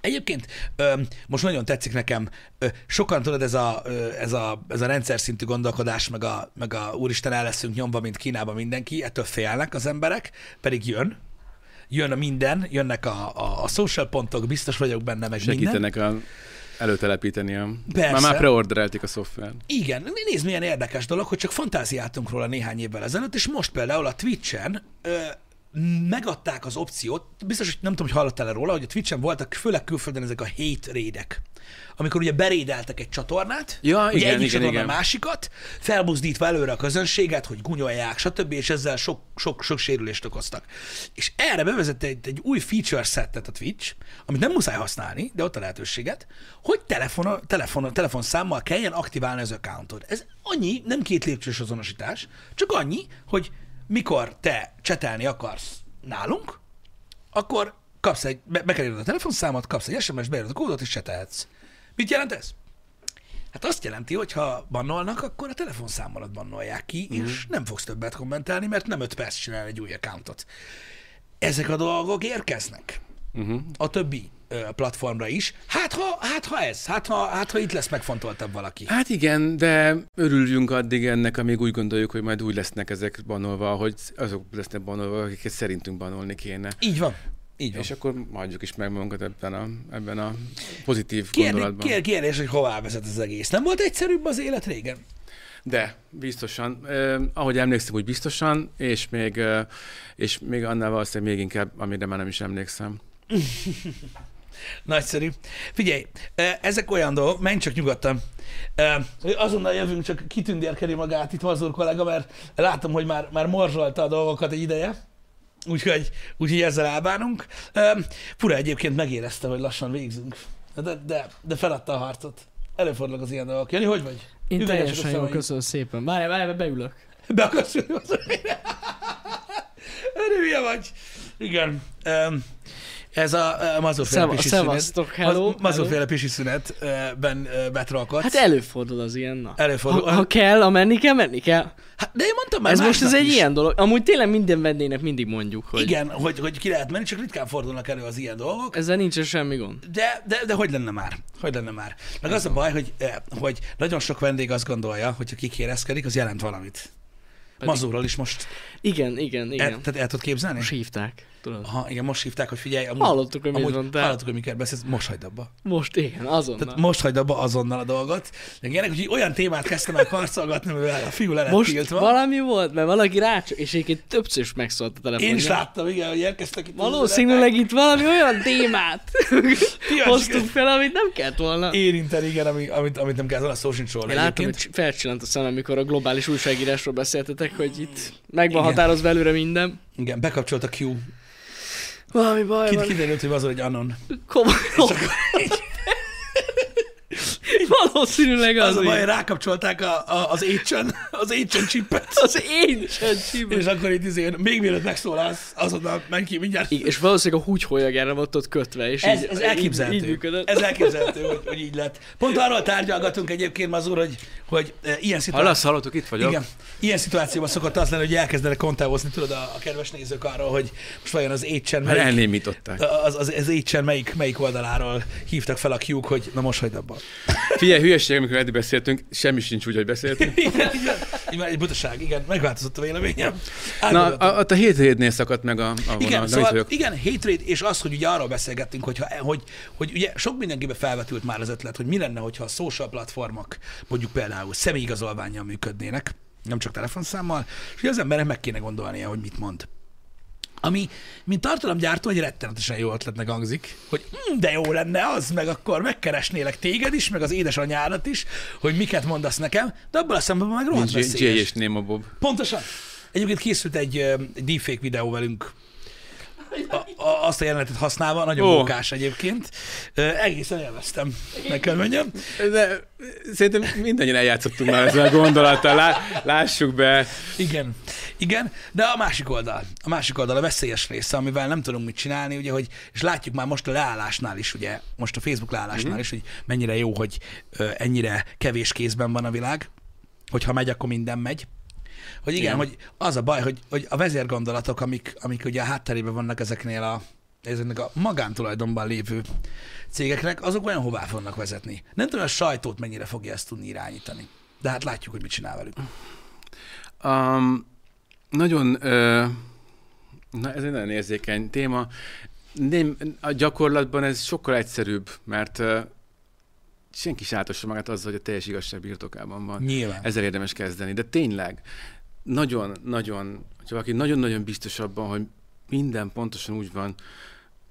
Egyébként öm, most nagyon tetszik nekem, ö, sokan tudod, ez a, ö, ez a, ez a rendszer szintű gondolkodás, meg a, meg a úristen el leszünk nyomva, mint Kínában mindenki, ettől félnek az emberek, pedig jön, jön a minden, jönnek a, a, a social pontok, biztos vagyok benne, meg minden. Segítenek a, előtelepíteni a... Persze. Már, már preorderelték a szoftvert. Igen, nézd milyen érdekes dolog, hogy csak fantáziáltunk róla néhány évvel ezelőtt, és most például a Twitch-en ö, megadták az opciót, biztos, hogy nem tudom, hogy hallottál-e róla, hogy a Twitch-en voltak főleg külföldön ezek a hate raidek. Amikor ugye berédeltek egy csatornát, Ja, ugye igen, egyik igen, csatorna a igen. másikat, felbuzdítva előre a közönséget, hogy gunyolják, stb., és ezzel sok, sok, sok sérülést okoztak. És erre bevezette egy, egy új feature settet a Twitch, amit nem muszáj használni, de ott a lehetőséget, hogy telefon, telefon, telefonszámmal kelljen aktiválni az accountot. Ez annyi, nem két lépcsős azonosítás, csak annyi, hogy mikor te csetelni akarsz nálunk, akkor kapsz egy, be, be kell írnod a telefonszámot, kapsz egy SMS, beírod a kódot, és csetelhetsz. Mit jelent ez? Hát azt jelenti, hogy ha bannolnak, akkor a telefonszámolat bannolják ki, Mhm. mm. és nem fogsz többet kommentelni, mert nem 5 perc csinál egy új accountot. Ezek a dolgok érkeznek Uh-huh. a többi platformra is. Hát ha, hát ha ez, hát ha, hát ha itt lesz megfontoltabb valaki. Hát igen, de örüljünk addig ennek, amíg úgy gondoljuk, hogy majd úgy lesznek ezek banolva, hogy azok lesznek banolva, akiket szerintünk banolni kéne. Így van. Így van. És akkor adjuk is meg magunkat ebben a, ebben a pozitív Kérdés, gondolatban. kér, kérdés, hogy hová vezet az egész. Nem volt egyszerűbb az élet régen? De biztosan, eh, ahogy emlékszem, úgy biztosan, és még, eh, és még annál valószínűleg még inkább, amire már nem is emlékszem. Nagyszerű. Figyelj, ezek olyan dolgok, menj csak nyugodtan. Azonnal jövünk, csak kitündérkeli magát itt Mazur kollega, mert látom, hogy már, már morzsolta a dolgokat egy ideje. Úgyhogy, úgyhogy ezzel elbánunk. Fura egyébként megérezte, hogy lassan végzünk. De, de, de feladta a harcot. Előfordulnak az ilyen dolgok. Jani, hogy vagy? Én Üvegesek teljesen jó, szavaid. köszönöm szépen. Várj, várj, beülök. Be akarsz ülni az vagy. Igen. Um, ez a mazurféle Szeva- pisi szünet. hello, Maz- Mazurféle pisi szünetben betrolkodsz. Hát előfordul az ilyen, na. Előfordul. Ha, ha kell, ha menni kell, menni kell. Hát, de én mondtam már Ez most ez egy is. ilyen dolog. Amúgy tényleg minden vendégnek mindig mondjuk, hogy Igen, hogy, hogy ki lehet menni, csak ritkán fordulnak elő az ilyen dolgok. ezzel nincsen semmi gond. De, de, de hogy lenne már? Hogy lenne már? Meg az a baj, hogy, eh, hogy nagyon sok vendég azt gondolja, hogy ha kikérezkedik, az jelent valamit. Pedig- Mazurral is most. Igen, igen, El, igen. tehát el tudod képzelni? Most hívták, tudod. Aha, igen, most hívták, hogy figyelj, amúgy, Hallottuk, hogy amúgy mondtál. hallottuk, hogy miket beszélsz, most hagyd abba. Most igen, azonnal. Tehát most hagyd abba azonnal a dolgot. De ilyenek, hogy olyan témát kezdtem el karcolgatni, mivel a fiú le lett Most tiltva. valami volt, mert valaki rácsok, és egyébként többször is megszólt a telefonja. Én is láttam, igen, hogy érkeztek itt. Valószínűleg itt valami olyan témát igen. fel, amit nem kellett volna. Érinteni, igen, ami, amit, amit nem kell, az a szó sincs róla Én láttam, hogy felcsillant a szemem, amikor a globális újságírásról beszéltetek, hogy itt meg van határozva előre minden. Igen, bekapcsolt a Q. Valami baj Kit van. kiderült, hogy az egy anon. Komoly. Így Valószínűleg az, Az a baj, így. rákapcsolták a, a, az écsen, az écsen csippet. Az én sem csípem. És akkor itt izé, még mielőtt megszólalsz, azonnal menj ki mindjárt. Igen, és valószínűleg a húgyhólyagára volt ott kötve, és Ez, így, ez így, elképzelhető. így működött. Ez elképzelhető, hogy, hogy így lett. Pont arról tárgyalgatunk egyébként, Mazur, hogy, hogy e, ilyen szituáció... Hallasz, hallottuk, itt vagyok. Igen. Ilyen szituációban szokott az lenni, hogy elkezdenek kontávozni, tudod, a, a kedves nézők arról, hogy most vajon az étsen Mert melyik, elnémították. az, az, az étsen melyik, melyik oldaláról hívtak fel a kiúk, hogy na most hagyd abban. Figyelj, hülyeség, amikor eddig beszéltünk, semmi sincs úgy, hogy beszéltünk. Igen, igen. Már egy butaság, igen, megváltozott a véleményem. Na, a, ott a hétrédnél szakadt meg a, a vonal. Igen, szóval, igen, hétvéd, és az, hogy ugye arról beszélgettünk, hogyha, hogy, hogy ugye sok mindenkibe felvetült már az ötlet, hogy mi lenne, hogyha a social platformok mondjuk például személyigazolványjal működnének, nem csak telefonszámmal, és hogy az emberek meg kéne gondolnia, hogy mit mond. Ami, mint tartalomgyártó, egy rettenetesen jó ötletnek hangzik, hogy hm, de jó lenne az, meg akkor megkeresnélek téged is, meg az édesanyádat is, hogy miket mondasz nekem, de abban a szemben meg rohadt Nincs veszélyes. Nemo Bob. Pontosan. Egyébként készült egy, egy deepfake videó velünk, a, a, azt a jelenetet használva, nagyon oh. mókás egyébként. Egészen élveztem, meg kell mondjam. De szerintem mindannyian eljátszottunk már ezzel a gondolattal. Lá, lássuk be. Igen, igen, de a másik oldal, a másik oldal a veszélyes része, amivel nem tudunk mit csinálni, ugye, hogy, és látjuk már most a leállásnál is, ugye, most a Facebook leállásnál Mhm. mm-hmm. is, hogy mennyire jó, hogy ennyire kevés kézben van a világ, hogyha megy, akkor minden megy. Hogy igen, Igen. hogy az a baj, hogy, hogy a vezérgondolatok, amik, amik ugye a hátterében vannak ezeknél a, ezeknek a magántulajdonban lévő cégeknek, azok olyan hová fognak vezetni. Nem tudom, a sajtót mennyire fogja ezt tudni irányítani. De hát látjuk, hogy mit csinál velük. Um, nagyon, uh, na ez egy nagyon érzékeny téma. Nem, a gyakorlatban ez sokkal egyszerűbb, mert uh, senki se átossa magát azzal, hogy a teljes igazság birtokában van. Nyilván. Ezzel érdemes kezdeni. De tényleg, nagyon-nagyon, hogyha valaki nagyon-nagyon biztos abban, hogy minden pontosan úgy van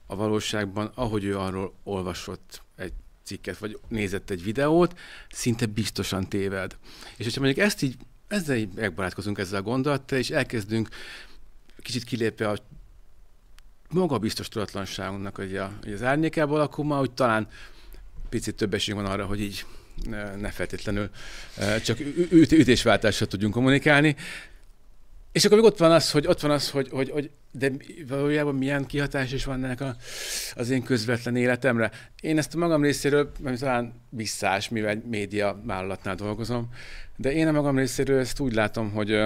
a valóságban, ahogy ő arról olvasott egy cikket, vagy nézett egy videót, szinte biztosan téved. És hogyha mondjuk ezt így, ezzel így megbarátkozunk ezzel a gondolattal, és elkezdünk kicsit kilépve a magabiztos tudatlanságunknak ugye, az árnyékából, akkor már úgy talán picit több esélyünk van arra, hogy így ne feltétlenül eh, csak üt- ütésváltással tudjunk kommunikálni. És akkor még ott van az, hogy ott van az, hogy, hogy, hogy de valójában milyen kihatás is van ennek a, az én közvetlen életemre. Én ezt a magam részéről, mert talán visszás, mivel egy média vállalatnál dolgozom, de én a magam részéről ezt úgy látom, hogy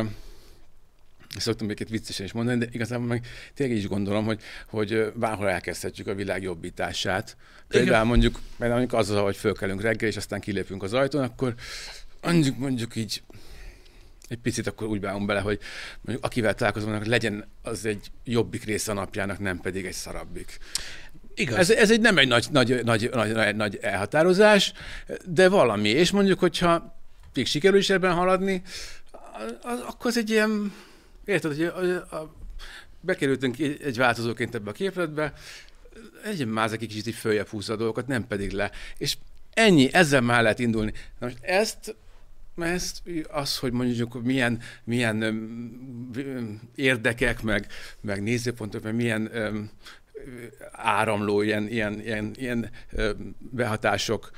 szoktam egy viccesen is mondani, de igazából meg tényleg is gondolom, hogy, hogy bárhol elkezdhetjük a világ jobbítását. Például mondjuk, például mondjuk azzal, hogy fölkelünk reggel, és aztán kilépünk az ajtón, akkor mondjuk, mondjuk így egy picit akkor úgy bánunk bele, hogy mondjuk akivel találkozom, annak legyen az egy jobbik része a napjának, nem pedig egy szarabbik. Igaz. Ez, ez egy nem egy nagy, nagy, nagy, nagy, nagy, nagy elhatározás, de valami. És mondjuk, hogyha még sikerül is ebben haladni, az, akkor az egy ilyen, érted, hogy a, a, bekerültünk egy egy változóként ebbe a képletbe, egy már egy kicsit így följebb húzza a dolgokat, nem pedig le. És ennyi, ezzel már lehet indulni. Na most ezt ezt, az, hogy mondjuk milyen, milyen érdekek, meg, meg nézőpontok, meg milyen áramló ilyen, ilyen, ilyen, ilyen behatások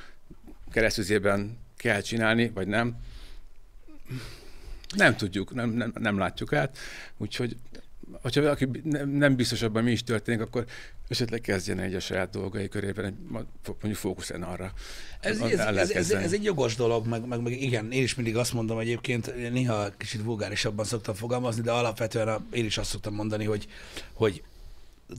keresztüzében kell csinálni, vagy nem. Nem tudjuk, nem, nem, nem látjuk át, úgyhogy hogyha valaki nem, biztos abban, mi is történik, akkor esetleg kezdjen egy a saját dolgai körében, mondjuk fókuszálni arra. Ez, ez, ez, ez, ez, egy jogos dolog, meg, meg, meg igen, én is mindig azt mondom egyébként, néha kicsit vulgárisabban szoktam fogalmazni, de alapvetően a, én is azt szoktam mondani, hogy, hogy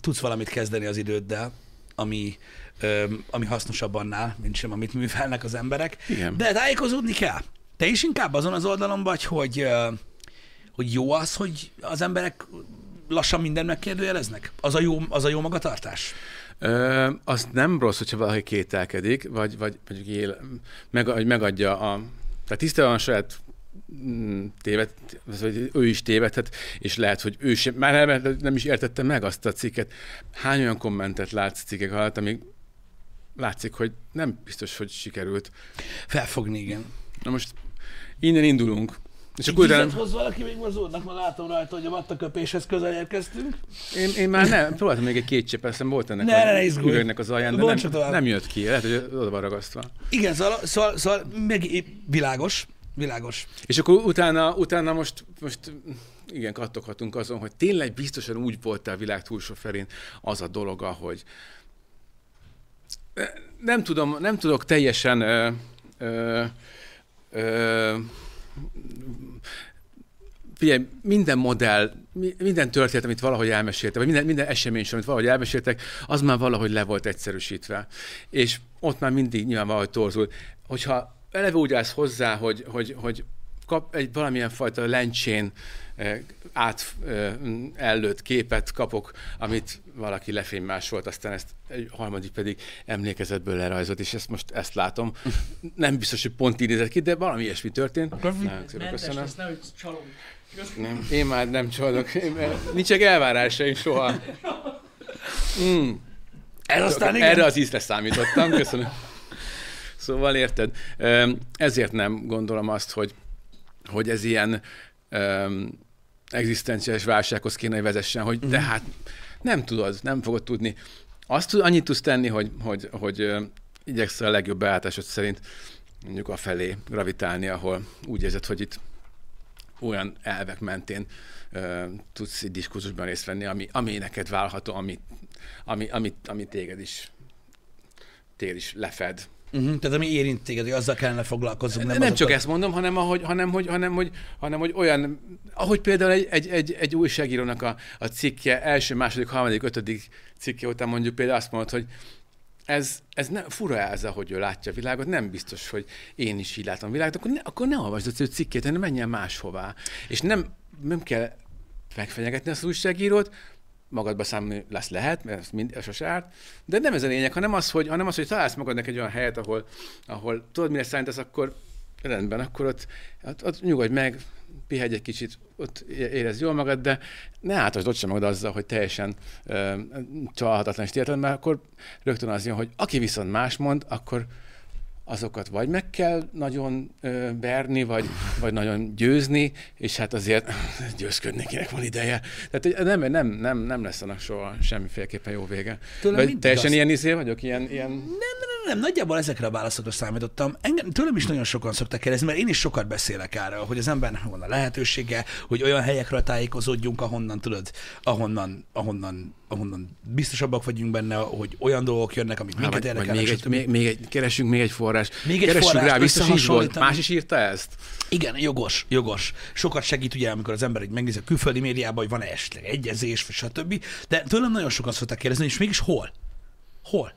tudsz valamit kezdeni az időddel, ami, öm, ami hasznosabb annál, mint sem, amit művelnek az emberek. Igen. De tájékozódni kell. Te is inkább azon az oldalon vagy, hogy, hogy jó az, hogy az emberek lassan mindent megkérdőjeleznek? Az a jó, az a jó magatartás? Ö, azt nem rossz, hogyha valaki kételkedik, vagy, vagy mondjuk él, meg, megadja a... Tehát tisztában a saját mm, téved, vagy ő is tévedhet, és lehet, hogy ő sem, már nem, nem is értette meg azt a cikket. Hány olyan kommentet látsz cikkek alatt, amíg látszik, hogy nem biztos, hogy sikerült. Felfogni, igen. Na most innen indulunk, És akkor utána, hoz valaki, még mozódnak, ma látom rajta, hogy a vattaköpéshez közel érkeztünk. én, én, már nem, próbáltam még egy két csepp, aztán volt ennek Ne, a ne, üvegnek az alján, de csak nem, tovább. nem jött ki. Lehet, hogy oda van ragasztva. Igen, szóval, szóval, szóval meg, világos, világos. És akkor utána, utána most, most igen, kattoghatunk azon, hogy tényleg biztosan úgy volt a világ túlsó felén az a dolog, ahogy nem tudom, nem tudok teljesen ö, ö, ö, figyelj, minden modell, mi- minden történet, amit valahogy elmeséltek, vagy minden, minden esemény, amit valahogy elmeséltek, az már valahogy le volt egyszerűsítve. És ott már mindig nyilván valahogy torzul. Hogyha eleve úgy állsz hozzá, hogy, hogy, hogy kap egy valamilyen fajta lencsén eh, át eh, ellőtt képet kapok, amit valaki lefénymásolt, aztán ezt egy harmadik pedig emlékezetből lerajzolt, és ezt most ezt látom. Nem biztos, hogy pont így nézett ki, de valami ilyesmi történt. Nagyon szépen köszönöm. nehogy csalom. Nem, én már nem csalok. Nincsek elvárásaim soha. Mm. Ez aztán igen. Erre az ízre számítottam, köszönöm. Szóval érted, ezért nem gondolom azt, hogy, hogy ez ilyen um, egzisztenciális válsághoz kéne, hogy vezessen, hogy de hát nem tudod, nem fogod tudni. Azt tud, annyit tudsz tenni, hogy, hogy, hogy igyekszel a legjobb beállításod szerint mondjuk a felé gravitálni, ahol úgy érzed, hogy itt olyan elvek mentén ö, tudsz egy diskurzusban részt venni, ami, ami neked válható, ami, ami, ami, ami téged is téged is lefed. Uh-huh. Tehát ami érint téged, hogy azzal kellene foglalkozzunk. Nem, Nem, csak ezt mondom, hanem, ahogy, hanem, hogy, hanem, hogy, hanem hogy olyan, ahogy például egy, egy, egy, egy újságírónak a, a cikke, első, második, harmadik, ötödik cikke után mondjuk például azt mondod, hogy ez, ez ne, fura ez, ahogy ő látja a világot, nem biztos, hogy én is így látom a világot, akkor ne, akkor ne olvasd az ő cikkét, hanem menjen máshová. És nem, nem kell megfenyegetni az újságírót, magadba számolni lesz lehet, mert ez mind, sose árt, de nem ez a lényeg, hanem az, hogy, hanem az, hogy találsz magadnak egy olyan helyet, ahol, ahol tudod, mire számítasz, akkor rendben, akkor ott, ott, ott nyugodj meg, pihegy egy kicsit, ott érezd jól magad, de ne átasd ott sem magad azzal, hogy teljesen ö, csalhatatlan és mert akkor rögtön az jön, hogy aki viszont más mond, akkor azokat vagy meg kell nagyon ö, verni, vagy, vagy nagyon győzni, és hát azért győzködni kinek van ideje. Tehát nem, nem, nem, nem lesz annak soha semmiféleképpen jó vége. Tőlem Vagy teljesen azt- ilyen izé vagyok, ilyen, ilyen... Nem, nem, nem, nagyjából ezekre a válaszokra számítottam. Engem, tőlem is nagyon sokan szoktak kérdezni, mert én is sokat beszélek erről, hogy az embernek van a lehetősége, hogy olyan helyekről tájékozódjunk, ahonnan tudod, ahonnan, ahonnan, ahonnan biztosabbak vagyunk benne, hogy olyan dolgok jönnek, amik minket érdekelnek. még, egy, még, még egy, keresünk még egy forrás. Még egy Keressük forrást rá, így volt. Más is írta ezt? Igen, jogos, jogos. Sokat segít ugye, amikor az ember így megnézi a külföldi médiában, hogy van-e esetleg egyezés, vagy stb. De tőlem nagyon sokan szoktak kérdezni, és mégis hol? Hol?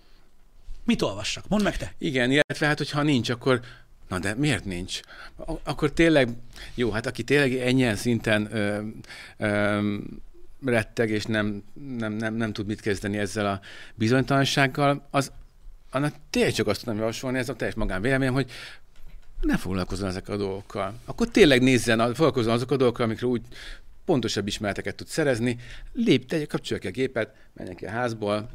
Mit olvassak? Mondd meg te. Igen, illetve hát, hogyha nincs, akkor na de miért nincs? A- Akkor tényleg, jó, hát aki tényleg ennyien szinten ö, ö, retteg, és nem, nem, nem, nem tud mit kezdeni ezzel a bizonytalansággal, az annak tényleg csak azt tudom javasolni, ez a teljes magánvéleményem, hogy ne foglalkozzon ezekkel a dolgokkal. Akkor tényleg nézzen, foglalkozzon azok a dolgokkal, amikről úgy pontosabb ismereteket tud szerezni, lép, tegye, kapcsolja ki a gépet, menjen ki a házból,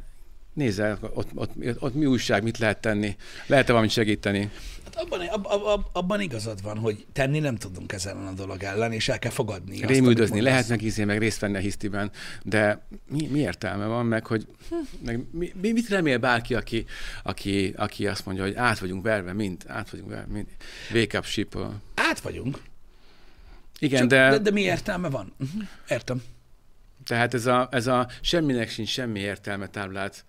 nézze, ott, ott, ott mi újság, mit lehet tenni, lehet-e valamit segíteni. Hát abban, ab, ab, ab, abban igazad van, hogy tenni nem tudunk ezzel a dolog ellen, és el kell fogadni. Rémüldözni lehet, meg izé, meg részt venni a hisztiben, de mi, mi értelme van, meg hogy meg mi, mi, mit remél bárki, aki, aki, aki azt mondja, hogy át vagyunk verve, mind, át vagyunk verve, mind. Wake up ship. Át vagyunk. Igen, Csak, de, de, de mi értelme van? Uh-huh. Értem. tehát ez a, ez a semminek sincs semmi értelme táblát,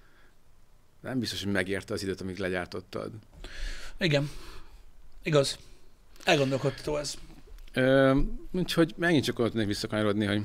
nem biztos, hogy megérte az időt, amíg legyártottad. Igen. Igaz. Elgondolkodható ez. Ö, úgyhogy megint csak ott tudnék visszakanyarodni, hogy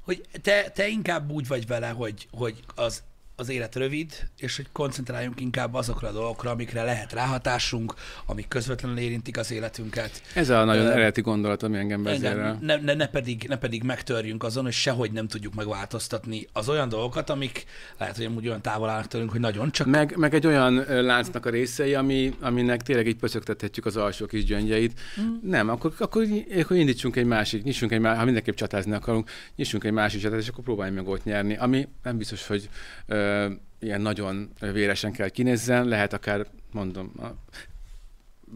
Hogy te, te inkább úgy vagy vele, hogy, hogy az, az élet rövid, és hogy koncentráljunk inkább azokra a dolgokra, amikre lehet ráhatásunk, amik közvetlenül érintik az életünket. ez a nagyon eredeti gondolat, ami engem vezérel. Ne, ne, ne, pedig, ne pedig megtörjünk azon, hogy sehogy nem tudjuk megváltoztatni az olyan dolgokat, amik lehet, hogy amúgy olyan távol állnak tőlünk, hogy nagyon csak Meg, meg egy olyan láncnak a részei, ami, aminek tényleg így pöcögtethetjük az alsó kis gyöngyeit. Mm. Nem, akkor, akkor, akkor indítsunk egy másik, nyissunk egy másik, ha mindenképp csatázni akarunk, nyissunk egy másik csatát, és akkor próbáljunk meg ott nyerni. Ami nem biztos, hogy ö, ilyen nagyon véresen kell kinézzen, lehet akár, mondom, a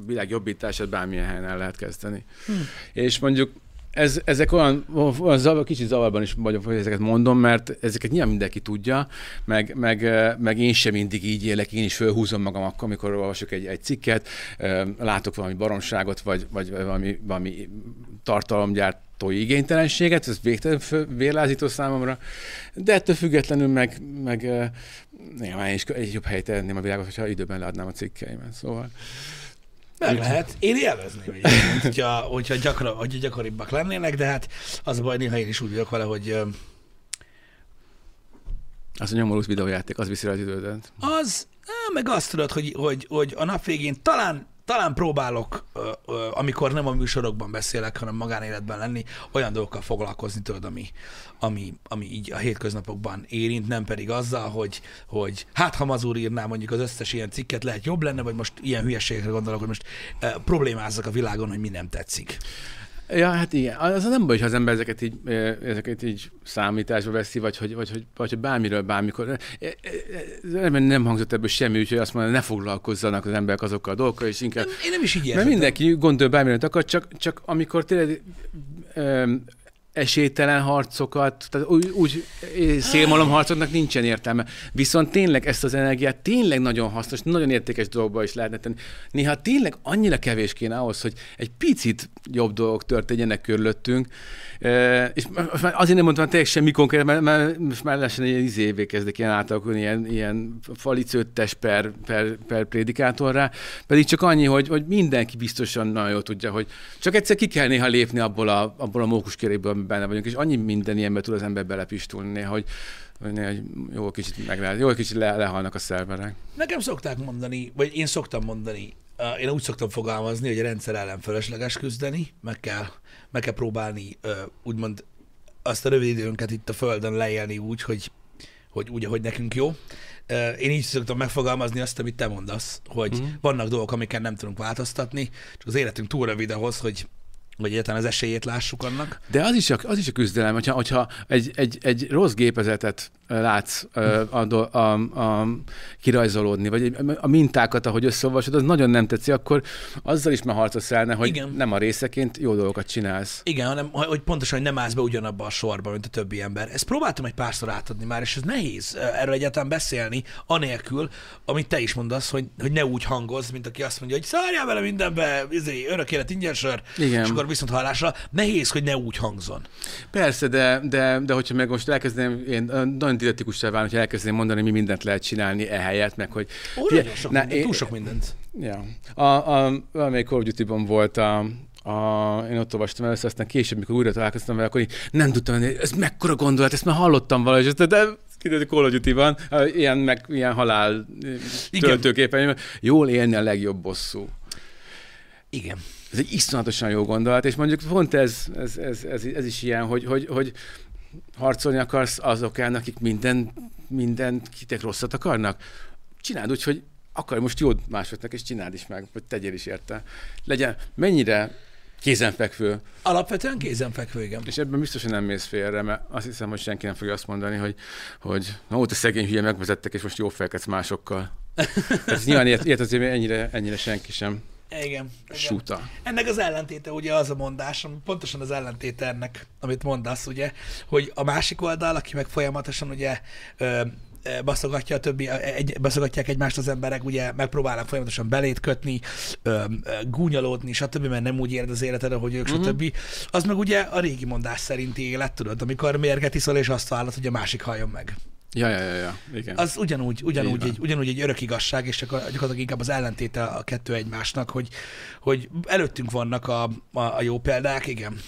világ jobbítását bármilyen helyen el lehet kezdeni. Hm. És mondjuk ez, ezek olyan, olyan zavar, kicsit zavarban is vagyok, hogy ezeket mondom, mert ezeket nyilván mindenki tudja, meg, meg, meg én sem mindig így élek, én is fölhúzom magam akkor, amikor olvasok egy, egy cikket, látok valami baromságot, vagy, vagy valami, valami tartalomgyártói igénytelenséget, ez végtelen vérlázító számomra, de ettől függetlenül meg, meg én is egy jobb helyet tenném a világot, hogyha időben leadnám a cikkeimet, szóval... Meg lehet. Én élvezném egyébként, hogyha, hogyha, gyakra, hogyha gyakoribbak lennének, de hát az a baj, néha én is úgy vagyok vele, hogy az a nyomorult videójáték, az viszi az idődet. Az, meg azt tudod, hogy, hogy, hogy a nap végén talán talán próbálok, amikor nem a műsorokban beszélek, hanem magánéletben lenni, olyan dolgokkal foglalkozni, tudod, ami, ami, ami így a hétköznapokban érint, nem pedig azzal, hogy, hogy hát ha Mazur írná mondjuk az összes ilyen cikket, lehet jobb lenne, vagy most ilyen hülyeségekre gondolok, hogy most problémázzak a világon, hogy mi nem tetszik. Ja, hát igen. Az nem baj, ha az ember ezeket így, ezeket így számításba veszi, vagy hogy, vagy, hogy, vagy hogy bármiről, bármikor. Nem hangzott ebből semmi, úgyhogy azt mondja, ne foglalkozzanak az emberek azokkal a dolgokkal, és inkább... Én nem is így értem. Mert mindenki gondol bármilyen akar, csak, csak amikor tényleg esélytelen harcokat, tehát úgy, úgy szélmalomharcoknak nincsen értelme. Viszont tényleg ezt az energiát tényleg nagyon hasznos, nagyon értékes dolgokba is lehetne tenni. Néha tényleg annyira kevés kéne ahhoz, hogy egy picit jobb dolgok történjenek körülöttünk, és most azért nem mondtam tényleg semmi konkrét, mert, mert most már lassan ilyen izévé kezdek ilyen átalakulni, ilyen, ilyen falicőttes per, per, per prédikátorra, pedig csak annyi, hogy, hogy mindenki biztosan nagyon jól tudja, hogy csak egyszer ki kell néha lépni abból a, abból a mókuskéréből, benne vagyunk, és annyi minden ilyenbe tud az ember belepistulni hogy, hogy jó kicsit meg jó kicsit le, lehalnak a szerverek. Nekem szokták mondani, vagy én szoktam mondani, én úgy szoktam fogalmazni, hogy a rendszer ellen fölösleges küzdeni, meg kell, meg kell próbálni úgymond azt a rövid időnket itt a Földön leélni úgy, hogy, hogy úgy, ahogy nekünk jó. Én így szoktam megfogalmazni azt, amit te mondasz, hogy uh-huh. vannak dolgok, amiket nem tudunk változtatni, csak az életünk túl rövid ahhoz, hogy vagy egyáltalán az esélyét lássuk annak. De az is a, az is a küzdelem, hogyha, hogyha egy, egy, egy rossz gépezetet látsz a, a, a, kirajzolódni, vagy a mintákat, ahogy összeolvasod, az nagyon nem tetszik, akkor azzal is már harcos elne, hogy Igen. nem a részeként jó dolgokat csinálsz. Igen, hanem hogy pontosan, hogy nem állsz be ugyanabba a sorba, mint a többi ember. Ezt próbáltam egy párszor átadni már, és ez nehéz erről egyáltalán beszélni, anélkül, amit te is mondasz, hogy, hogy ne úgy hangozz, mint aki azt mondja, hogy szárjál vele mindenbe, izé, örök élet ingyen sör, Igen. és akkor viszont hallásra. Nehéz, hogy ne úgy hangzon. Persze, de, de, de hogyha meg most elkezdeném, én nagyon diletikussá válni, hogy elkezdeném mondani, mi mindent lehet csinálni ehelyett, meg hogy... Ó, fie, sok na, minden, én, túl sok mindent. Ja. A, a, valamelyik Call of Duty-ban volt a, a, én ott olvastam először, aztán később, mikor újra találkoztam vele, akkor így nem tudtam, hogy ez mekkora gondolat, ezt már hallottam valahogy, de, de kiderült, Call of Duty-ban, ilyen, meg, ilyen halál töltőképen, jól élni a legjobb bosszú. Igen. Ez egy iszonyatosan jó gondolat, és mondjuk pont ez, ez, ez, ez, ez is ilyen, hogy, hogy, hogy harcolni akarsz azok ellen, akik minden, minden kitek rosszat akarnak. Csináld úgy, hogy akar most jót másoknak, és csináld is meg, vagy tegyél is érte. Legyen mennyire kézenfekvő. Alapvetően kézenfekvő, igen. És ebben biztosan nem mész félre, mert azt hiszem, hogy senki nem fogja azt mondani, hogy, hogy na, ott a szegény hülye megvezettek, és most jó felkedsz másokkal. Ez nyilván ilyet, ilyet azért ennyire, ennyire senki sem. Igen. Suta. Ennek az ellentéte ugye az a mondás, pontosan az ellentéte ennek, amit mondasz, ugye, hogy a másik oldal, aki meg folyamatosan ugye ö, baszogatja a többi, egy, baszogatják egymást az emberek, ugye megpróbálnak folyamatosan belét kötni, ö, gúnyalódni, stb., mert nem úgy éred az életed, ahogy ők, mm-hmm. stb. Az meg ugye a régi mondás szerinti élet, tudod, amikor mérget iszol, és azt vállalt, hogy a másik halljon meg. Ja, ja, ja, ja. Igen. Az ugyanúgy, ugyanúgy, egy, ugyanúgy egy örök igazság, és csak gyakorlatilag inkább az ellentéte a kettő egymásnak, hogy, hogy előttünk vannak a, a, a jó példák, igen.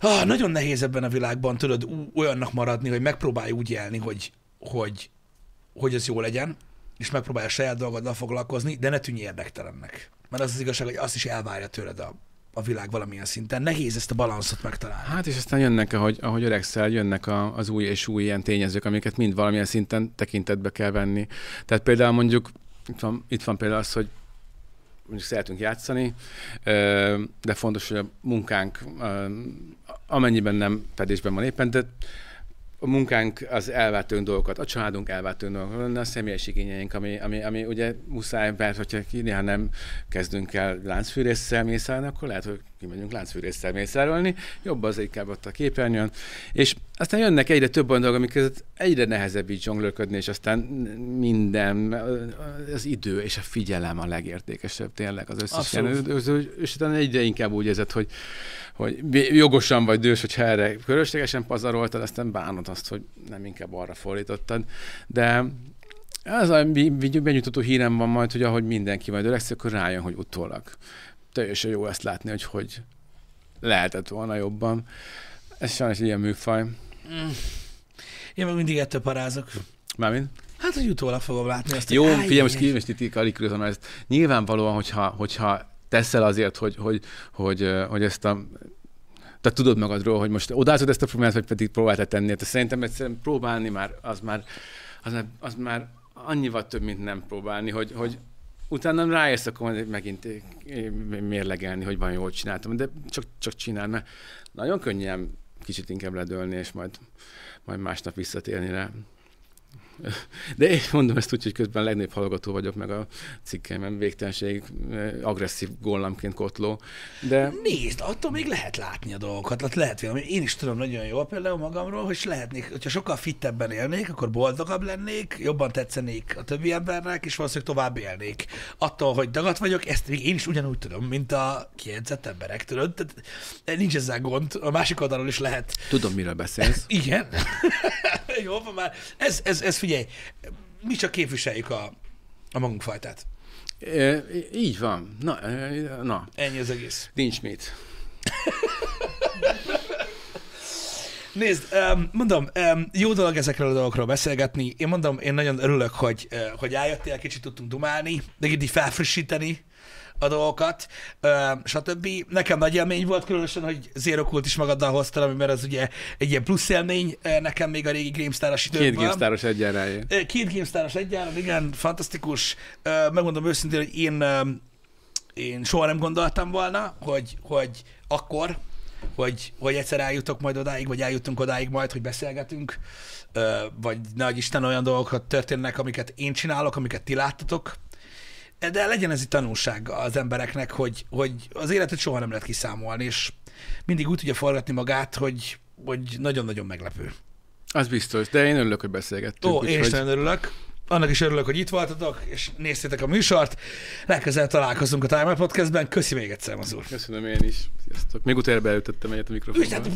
Ah, nagyon nehéz ebben a világban, tudod, olyannak maradni, hogy megpróbálj úgy élni, hogy, hogy, hogy ez jó legyen, és megpróbálj a saját dolgoddal foglalkozni, de ne tűnj érdektelennek. Mert az az igazság, hogy azt is elvárja tőled a, a világ valamilyen szinten. Nehéz ezt a balanszot megtalálni. Hát és aztán jönnek, ahogy, ahogy öregszel, jönnek a, az új és új ilyen tényezők, amiket mind valamilyen szinten tekintetbe kell venni. Tehát például mondjuk, itt van, itt van például az, hogy mondjuk szeretünk játszani, de fontos, hogy a munkánk amennyiben nem fedésben van éppen, de a munkánk az elvált dolgokat, a családunk elvált dolgokat, a személyes igényeink, ami, ami, ami ugye muszáj, mert hogyha néha nem kezdünk el láncfűrészsel mészárolni, akkor lehet, hogy kimegyünk láncfűrészsel mészárolni, jobb az inkább ott a képernyőn, és aztán jönnek egyre több olyan dolgok, amik között egyre nehezebb így zsonglőrködni, és aztán minden, az idő és a figyelem a legértékesebb tényleg az összes ilyen, és utána egyre inkább úgy érzed, hogy, hogy jogosan vagy dős, hogyha erre köröslegesen pazaroltad, aztán bánod azt, hogy nem inkább arra fordítottad. De az a benyújtható hírem van majd, hogy ahogy mindenki majd öregszik, akkor rájön, hogy utólag. Teljesen jó ezt látni, hogy hogy lehetett volna jobban. Ez sajnos ilyen műfaj. Mm. Én meg mindig ettől parázok. Mármint? Hát, hogy utólag fogom látni azt, Jó, figyelj, most most itt karikírozom ezt. Nyilvánvalóan, hogyha, hogyha teszel azért, hogy, hogy, hogy, hogy ezt a te tudod magadról, hogy most odaállod ezt a problémát, vagy pedig próbáltál tenni. Tehát szerintem egyszerűen próbálni már, az már, az már, az már annyival több, mint nem próbálni, hogy, hogy utána rájössz, akkor megint mérlegelni, hogy van jól csináltam, de csak, csak csinál, mert nagyon könnyen kicsit inkább ledölni, és majd, majd másnap visszatérni rá. De én mondom ezt úgy, hogy közben legnagyobb hallgató vagyok, meg a cikkeimen végtelenség agresszív gollamként kotló. De... Nézd, attól még lehet látni a dolgokat, lehet valami. Én is tudom nagyon jól például magamról, hogy lehetnék, hogyha sokkal fittebben élnék, akkor boldogabb lennék, jobban tetszenék a többi embernek, és valószínűleg tovább élnék. Attól, hogy dagat vagyok, ezt még én is ugyanúgy tudom, mint a kiedzett emberek, tudod? Tehát nincs ezzel gond, a másik oldalról is lehet. Tudom, miről beszélsz. Igen. Jó már. Ez, ez, ez figyelj, mi csak képviseljük a, a magunk fajtát. E, így van. Na, na. Ennyi az egész. Nincs mit. Nézd, mondom, jó dolog ezekről a dolgokról beszélgetni. Én mondom, én nagyon örülök, hogy, hogy eljöttél, kicsit tudtunk dumálni, de így felfrissíteni a dolgokat, stb. Nekem nagy élmény volt, különösen, hogy Zero Cult is magaddal hoztál, ami mert az ugye egy ilyen plusz élmény nekem még a régi GameStar-os időkben. Két GameStar-os egyenrá. Két GameStar-os egyenrá, igen, fantasztikus. Megmondom őszintén, hogy én, én soha nem gondoltam volna, hogy, hogy akkor, hogy, hogy egyszer eljutok majd odáig, vagy eljutunk odáig majd, hogy beszélgetünk, vagy nagy Isten olyan dolgokat történnek, amiket én csinálok, amiket ti láttatok, de legyen ez egy tanulság az embereknek, hogy, hogy az életet soha nem lehet kiszámolni, és mindig úgy tudja forgatni magát, hogy, hogy nagyon-nagyon meglepő. Az biztos, de én örülök, hogy beszélgettünk. Ó, én is nagyon örülök. Annak is örülök, hogy itt voltatok, és néztétek a műsort. Legközelebb találkozunk a Time Podcastben. Köszi még egyszer, Mazur. Köszönöm én is. Sziasztok. Még utána beütöttem egyet a mikrofonba.